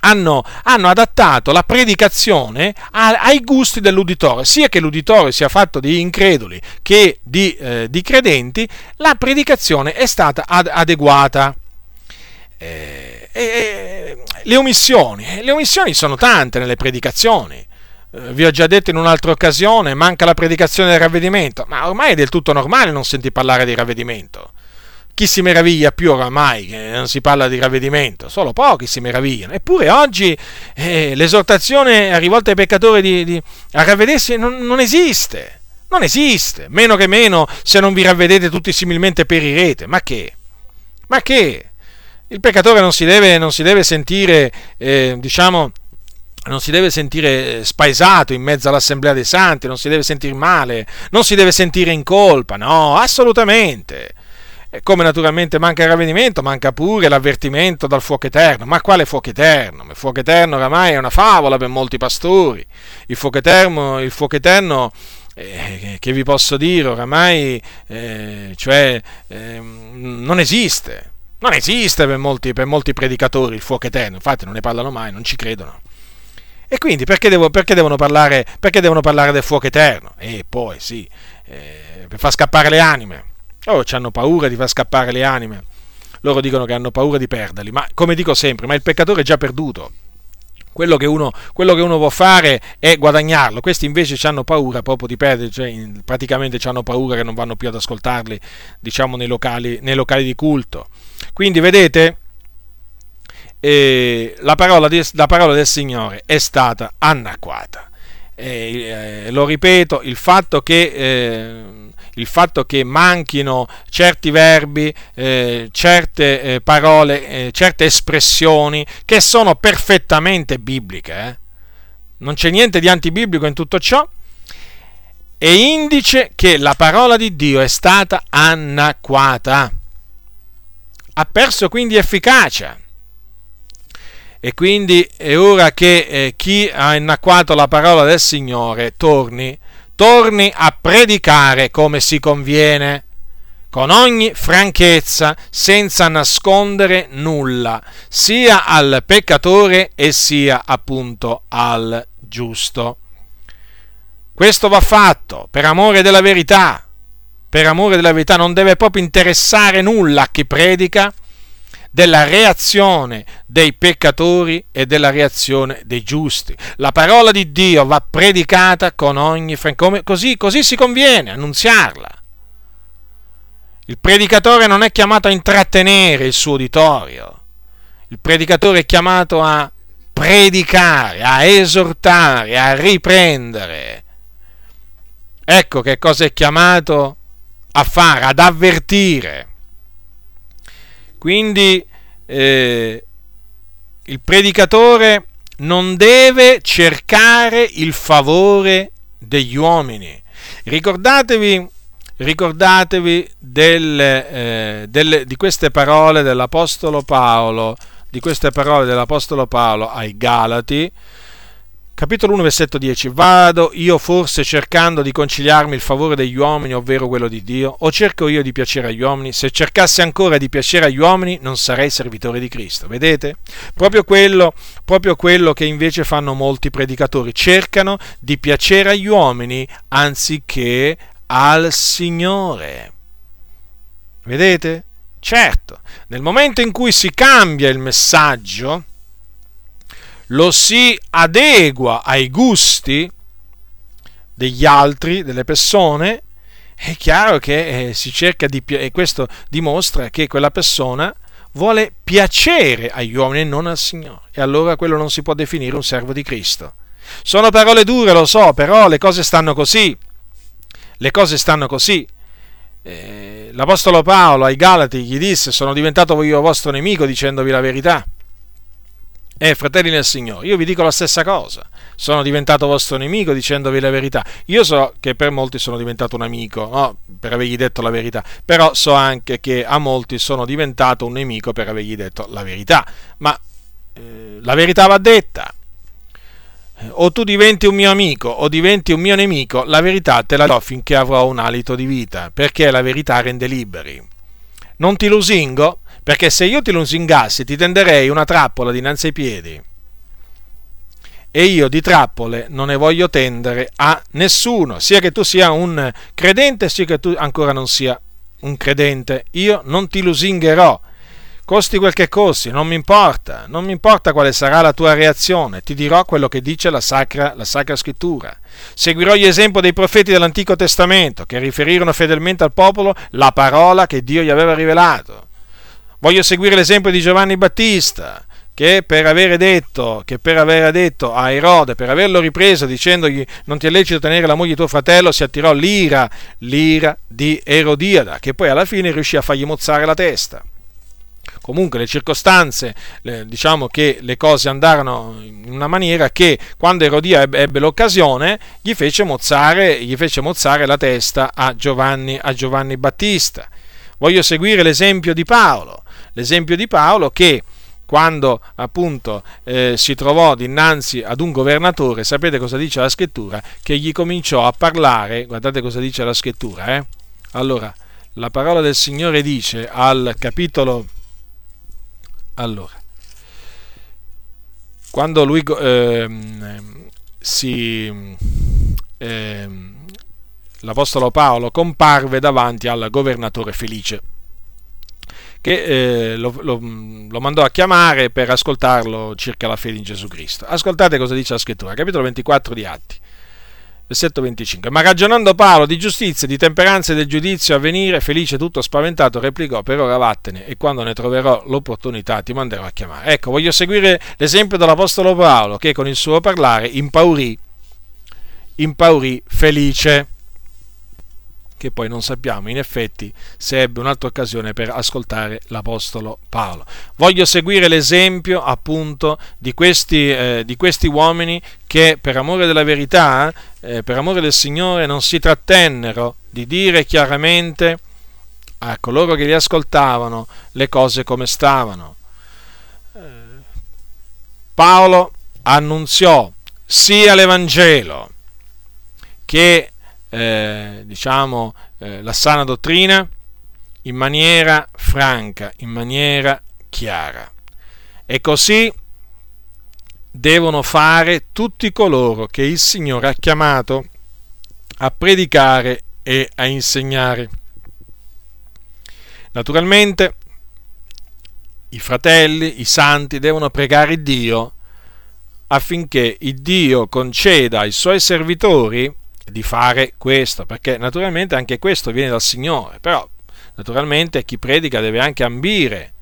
hanno, hanno adattato la predicazione a, ai gusti dell'uditorio, sia che l'uditorio sia fatto di increduli che di, eh, di credenti, la predicazione è stata ad, adeguata. Eh, eh, le omissioni, le omissioni sono tante nelle predicazioni eh, vi ho già detto in un'altra occasione, manca la predicazione del ravvedimento, ma ormai è del tutto normale non sentir parlare di ravvedimento. Chi si meraviglia più oramai che non si parla di ravvedimento? Solo pochi si meravigliano. Eppure oggi eh, l'esortazione rivolta ai peccatori di, di, a ravvedersi non, non esiste. Non esiste. Meno che meno se non vi ravvedete tutti similmente perirete. Ma che? Ma che? Il peccatore non si deve, non si deve sentire, eh, diciamo, non si deve sentire spaesato in mezzo all'assemblea dei santi, non si deve sentire male, non si deve sentire in colpa, no, assolutamente. E come naturalmente manca il ravvedimento, manca pure l'avvertimento dal fuoco eterno. Ma quale fuoco eterno? Il fuoco eterno oramai è una favola per molti pastori. Il fuoco eterno, il fuoco eterno eh, che vi posso dire oramai, eh, cioè, eh, non esiste. Non esiste per molti, per molti predicatori il fuoco eterno, infatti non ne parlano mai, non ci credono. E quindi perché, devo, perché, devono, parlare, perché devono, parlare, del fuoco eterno? E poi sì, eh, per far scappare le anime. Loro hanno paura di far scappare le anime. Loro dicono che hanno paura di perderli, ma come dico sempre, ma il peccatore è già perduto. quello che, uno, quello che uno può fare è guadagnarlo. Questi invece hanno paura proprio di perdere, cioè praticamente hanno paura che non vanno più ad ascoltarli, diciamo, nei locali, nei locali di culto. Quindi vedete, la, parola di, la, parola del Signore è stata anacquata. Eh, eh, lo ripeto, il fatto che eh, il fatto che manchino certi verbi, eh, certe eh, parole, eh, certe espressioni che sono perfettamente bibliche. Non c'è niente di antibiblico in tutto ciò. È indice che la parola di Dio è stata anacquata. Ha perso quindi efficacia. E quindi è ora che eh, chi ha annacquato la parola del Signore torni torni a predicare come si conviene, con ogni franchezza, senza nascondere nulla, sia al peccatore e sia appunto al giusto. Questo va fatto per amore della verità, per amore della verità non deve proprio interessare nulla a chi predica, della reazione dei peccatori e della reazione dei giusti. La parola di Dio va predicata con ogni franchezza, così, così si conviene annunziarla. Il predicatore non è chiamato a intrattenere il suo uditorio, il predicatore è chiamato a predicare, a esortare, a riprendere. Ecco che cosa è chiamato a fare, ad avvertire. Quindi eh, il predicatore non deve cercare il favore degli uomini. Ricordatevi, ricordatevi del, eh, del, di queste parole dell'Apostolo Paolo, di queste parole dell'Apostolo Paolo ai Galati, Capitolo 1, versetto 10. Vado io forse cercando di conciliarmi il favore degli uomini, ovvero quello di Dio, o cerco io di piacere agli uomini? Se cercassi ancora di piacere agli uomini, non sarei servitore di Cristo. Vedete? Proprio quello, proprio quello che invece fanno molti predicatori. Cercano di piacere agli uomini anziché al Signore. Vedete? Certo, nel momento in cui si cambia il messaggio, lo si adegua ai gusti degli altri, delle persone, è chiaro che eh, si cerca di, e questo dimostra che quella persona vuole piacere agli uomini e non al Signore. E allora quello non si può definire un servo di Cristo. Sono parole dure, lo so, però le cose stanno così. Le cose stanno così. Eh, L'Apostolo Paolo ai Galati gli disse: Sono diventato io vostro nemico dicendovi la verità. Eh, fratelli nel Signore, io vi dico la stessa cosa. Sono diventato vostro nemico dicendovi la verità. Io so che per molti sono diventato un amico, no? per avergli detto la verità, però so anche che a molti sono diventato un nemico per avergli detto la verità. Ma eh, la verità va detta. O tu diventi un mio amico o diventi un mio nemico, la verità te la do finché avrò un alito di vita, perché la verità rende liberi. Non ti lusingo? Perché se io ti lusingassi ti tenderei una trappola dinanzi ai piedi. E io di trappole non ne voglio tendere a nessuno, sia che tu sia un credente, sia che tu ancora non sia un credente. Io non ti lusingherò. Costi quel che costi, non mi importa, non mi importa quale sarà la tua reazione, ti dirò quello che dice la Sacra, la sacra Scrittura. Seguirò gli esempi dei profeti dell'Antico Testamento, che riferirono fedelmente al popolo la parola che Dio gli aveva rivelato. Voglio seguire l'esempio di Giovanni Battista, che per avere detto, per aver detto a Erode, per averlo ripreso dicendogli non ti è lecito tenere la moglie di tuo fratello, si attirò l'ira, l'ira di Erodiada, che poi alla fine riuscì a fargli mozzare la testa. Comunque le circostanze, diciamo che le cose andarono in una maniera che quando Erodia ebbe, l'occasione gli fece, mozzare, gli fece mozzare la testa a Giovanni, a Giovanni Battista. Voglio seguire l'esempio di Paolo l'esempio di Paolo che quando appunto eh, si trovò dinanzi ad un governatore, sapete cosa dice la scrittura? Che gli cominciò a parlare, guardate cosa dice la scrittura, eh? Allora, la parola del Signore dice al capitolo, allora, quando lui eh, si, eh, l'Apostolo Paolo comparve davanti al governatore Felice che eh, lo, lo, lo, mandò a chiamare per ascoltarlo circa la fede in Gesù Cristo. Ascoltate cosa dice la scrittura, capitolo 24 di Atti. Versetto 25. Ma ragionando Paolo di giustizia, di temperanza e del giudizio a venire, felice, tutto spaventato, replicò: Per ora vattene, e quando ne troverò l'opportunità ti manderò a chiamare. Ecco, voglio seguire l'esempio dell'Apostolo Paolo, che con il suo parlare impaurì, impaurì felice che poi non sappiamo in effetti se ebbe un'altra occasione per ascoltare l'Apostolo Paolo. Voglio seguire l'esempio appunto di questi, eh, di questi uomini che per amore della verità, eh, per amore del Signore, non si trattennero di dire chiaramente a coloro che li ascoltavano le cose come stavano. Eh, Paolo annunziò sia l'Evangelo che eh, diciamo, eh, la sana dottrina in maniera franca, in maniera chiara. E così devono fare tutti coloro che il Signore ha chiamato a predicare e a insegnare. Naturalmente i fratelli, i santi devono pregare Dio affinché il Dio conceda ai suoi servitori di fare questo, perché naturalmente anche questo viene dal Signore, però naturalmente chi predica deve anche ambire,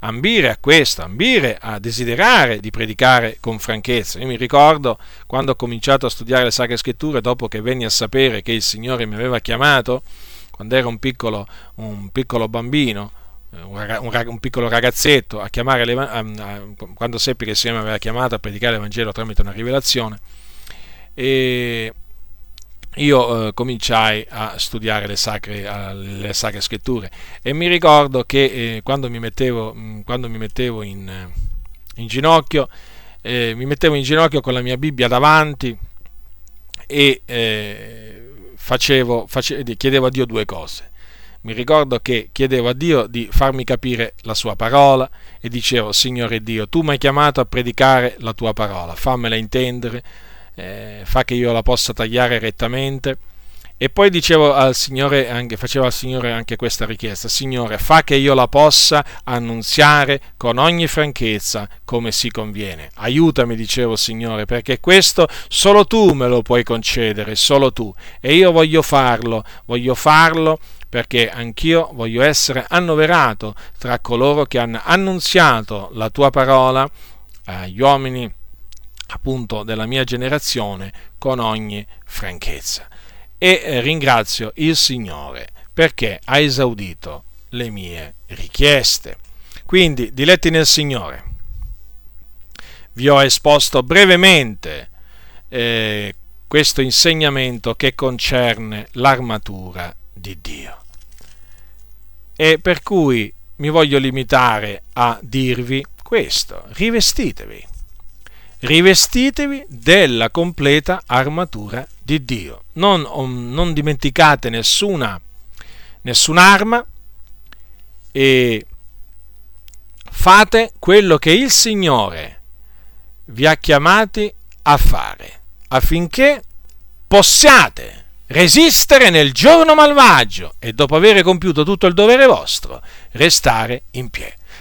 ambire a questo, ambire a desiderare di predicare con franchezza. Io mi ricordo quando ho cominciato a studiare le Sacre Scritture, dopo che venni a sapere che il Signore mi aveva chiamato, quando ero un piccolo, un piccolo bambino, un, piccolo ragazzetto, a chiamare le, a, a, quando seppi che il Signore mi aveva chiamato a predicare l'Evangelo tramite una rivelazione, e io eh, cominciai a studiare le sacre, le sacre, scritture e mi ricordo che eh, quando mi mettevo, mm, quando mi mettevo in, in, ginocchio, eh, mi mettevo in ginocchio con la mia Bibbia davanti e eh, facevo, facevo, chiedevo a Dio due cose. Mi ricordo che chiedevo a Dio di farmi capire la sua parola e dicevo, Signore Dio, tu mi hai chiamato a predicare la tua parola, fammela intendere eh, fa che io la possa tagliare rettamente. E poi dicevo al Signore, anche, facevo al Signore anche questa richiesta, Signore, fa che io la possa annunziare con ogni franchezza come si conviene. Aiutami, dicevo Signore, perché questo solo tu me lo puoi concedere, solo tu. E io voglio farlo, voglio farlo perché anch'io voglio essere annoverato tra coloro che hanno annunziato la tua parola agli uomini appunto della mia generazione con ogni franchezza. E eh, ringrazio il Signore perché ha esaudito le mie richieste. Quindi, diletti nel Signore, vi ho esposto brevemente eh, questo insegnamento che concerne l'armatura di Dio. E per cui mi voglio limitare a dirvi questo, rivestitevi rivestitevi della completa armatura di Dio. Non, non dimenticate nessuna, nessun'arma e fate quello che il Signore vi ha chiamati a fare affinché possiate resistere nel giorno malvagio e dopo aver compiuto tutto il dovere vostro, restare in piedi.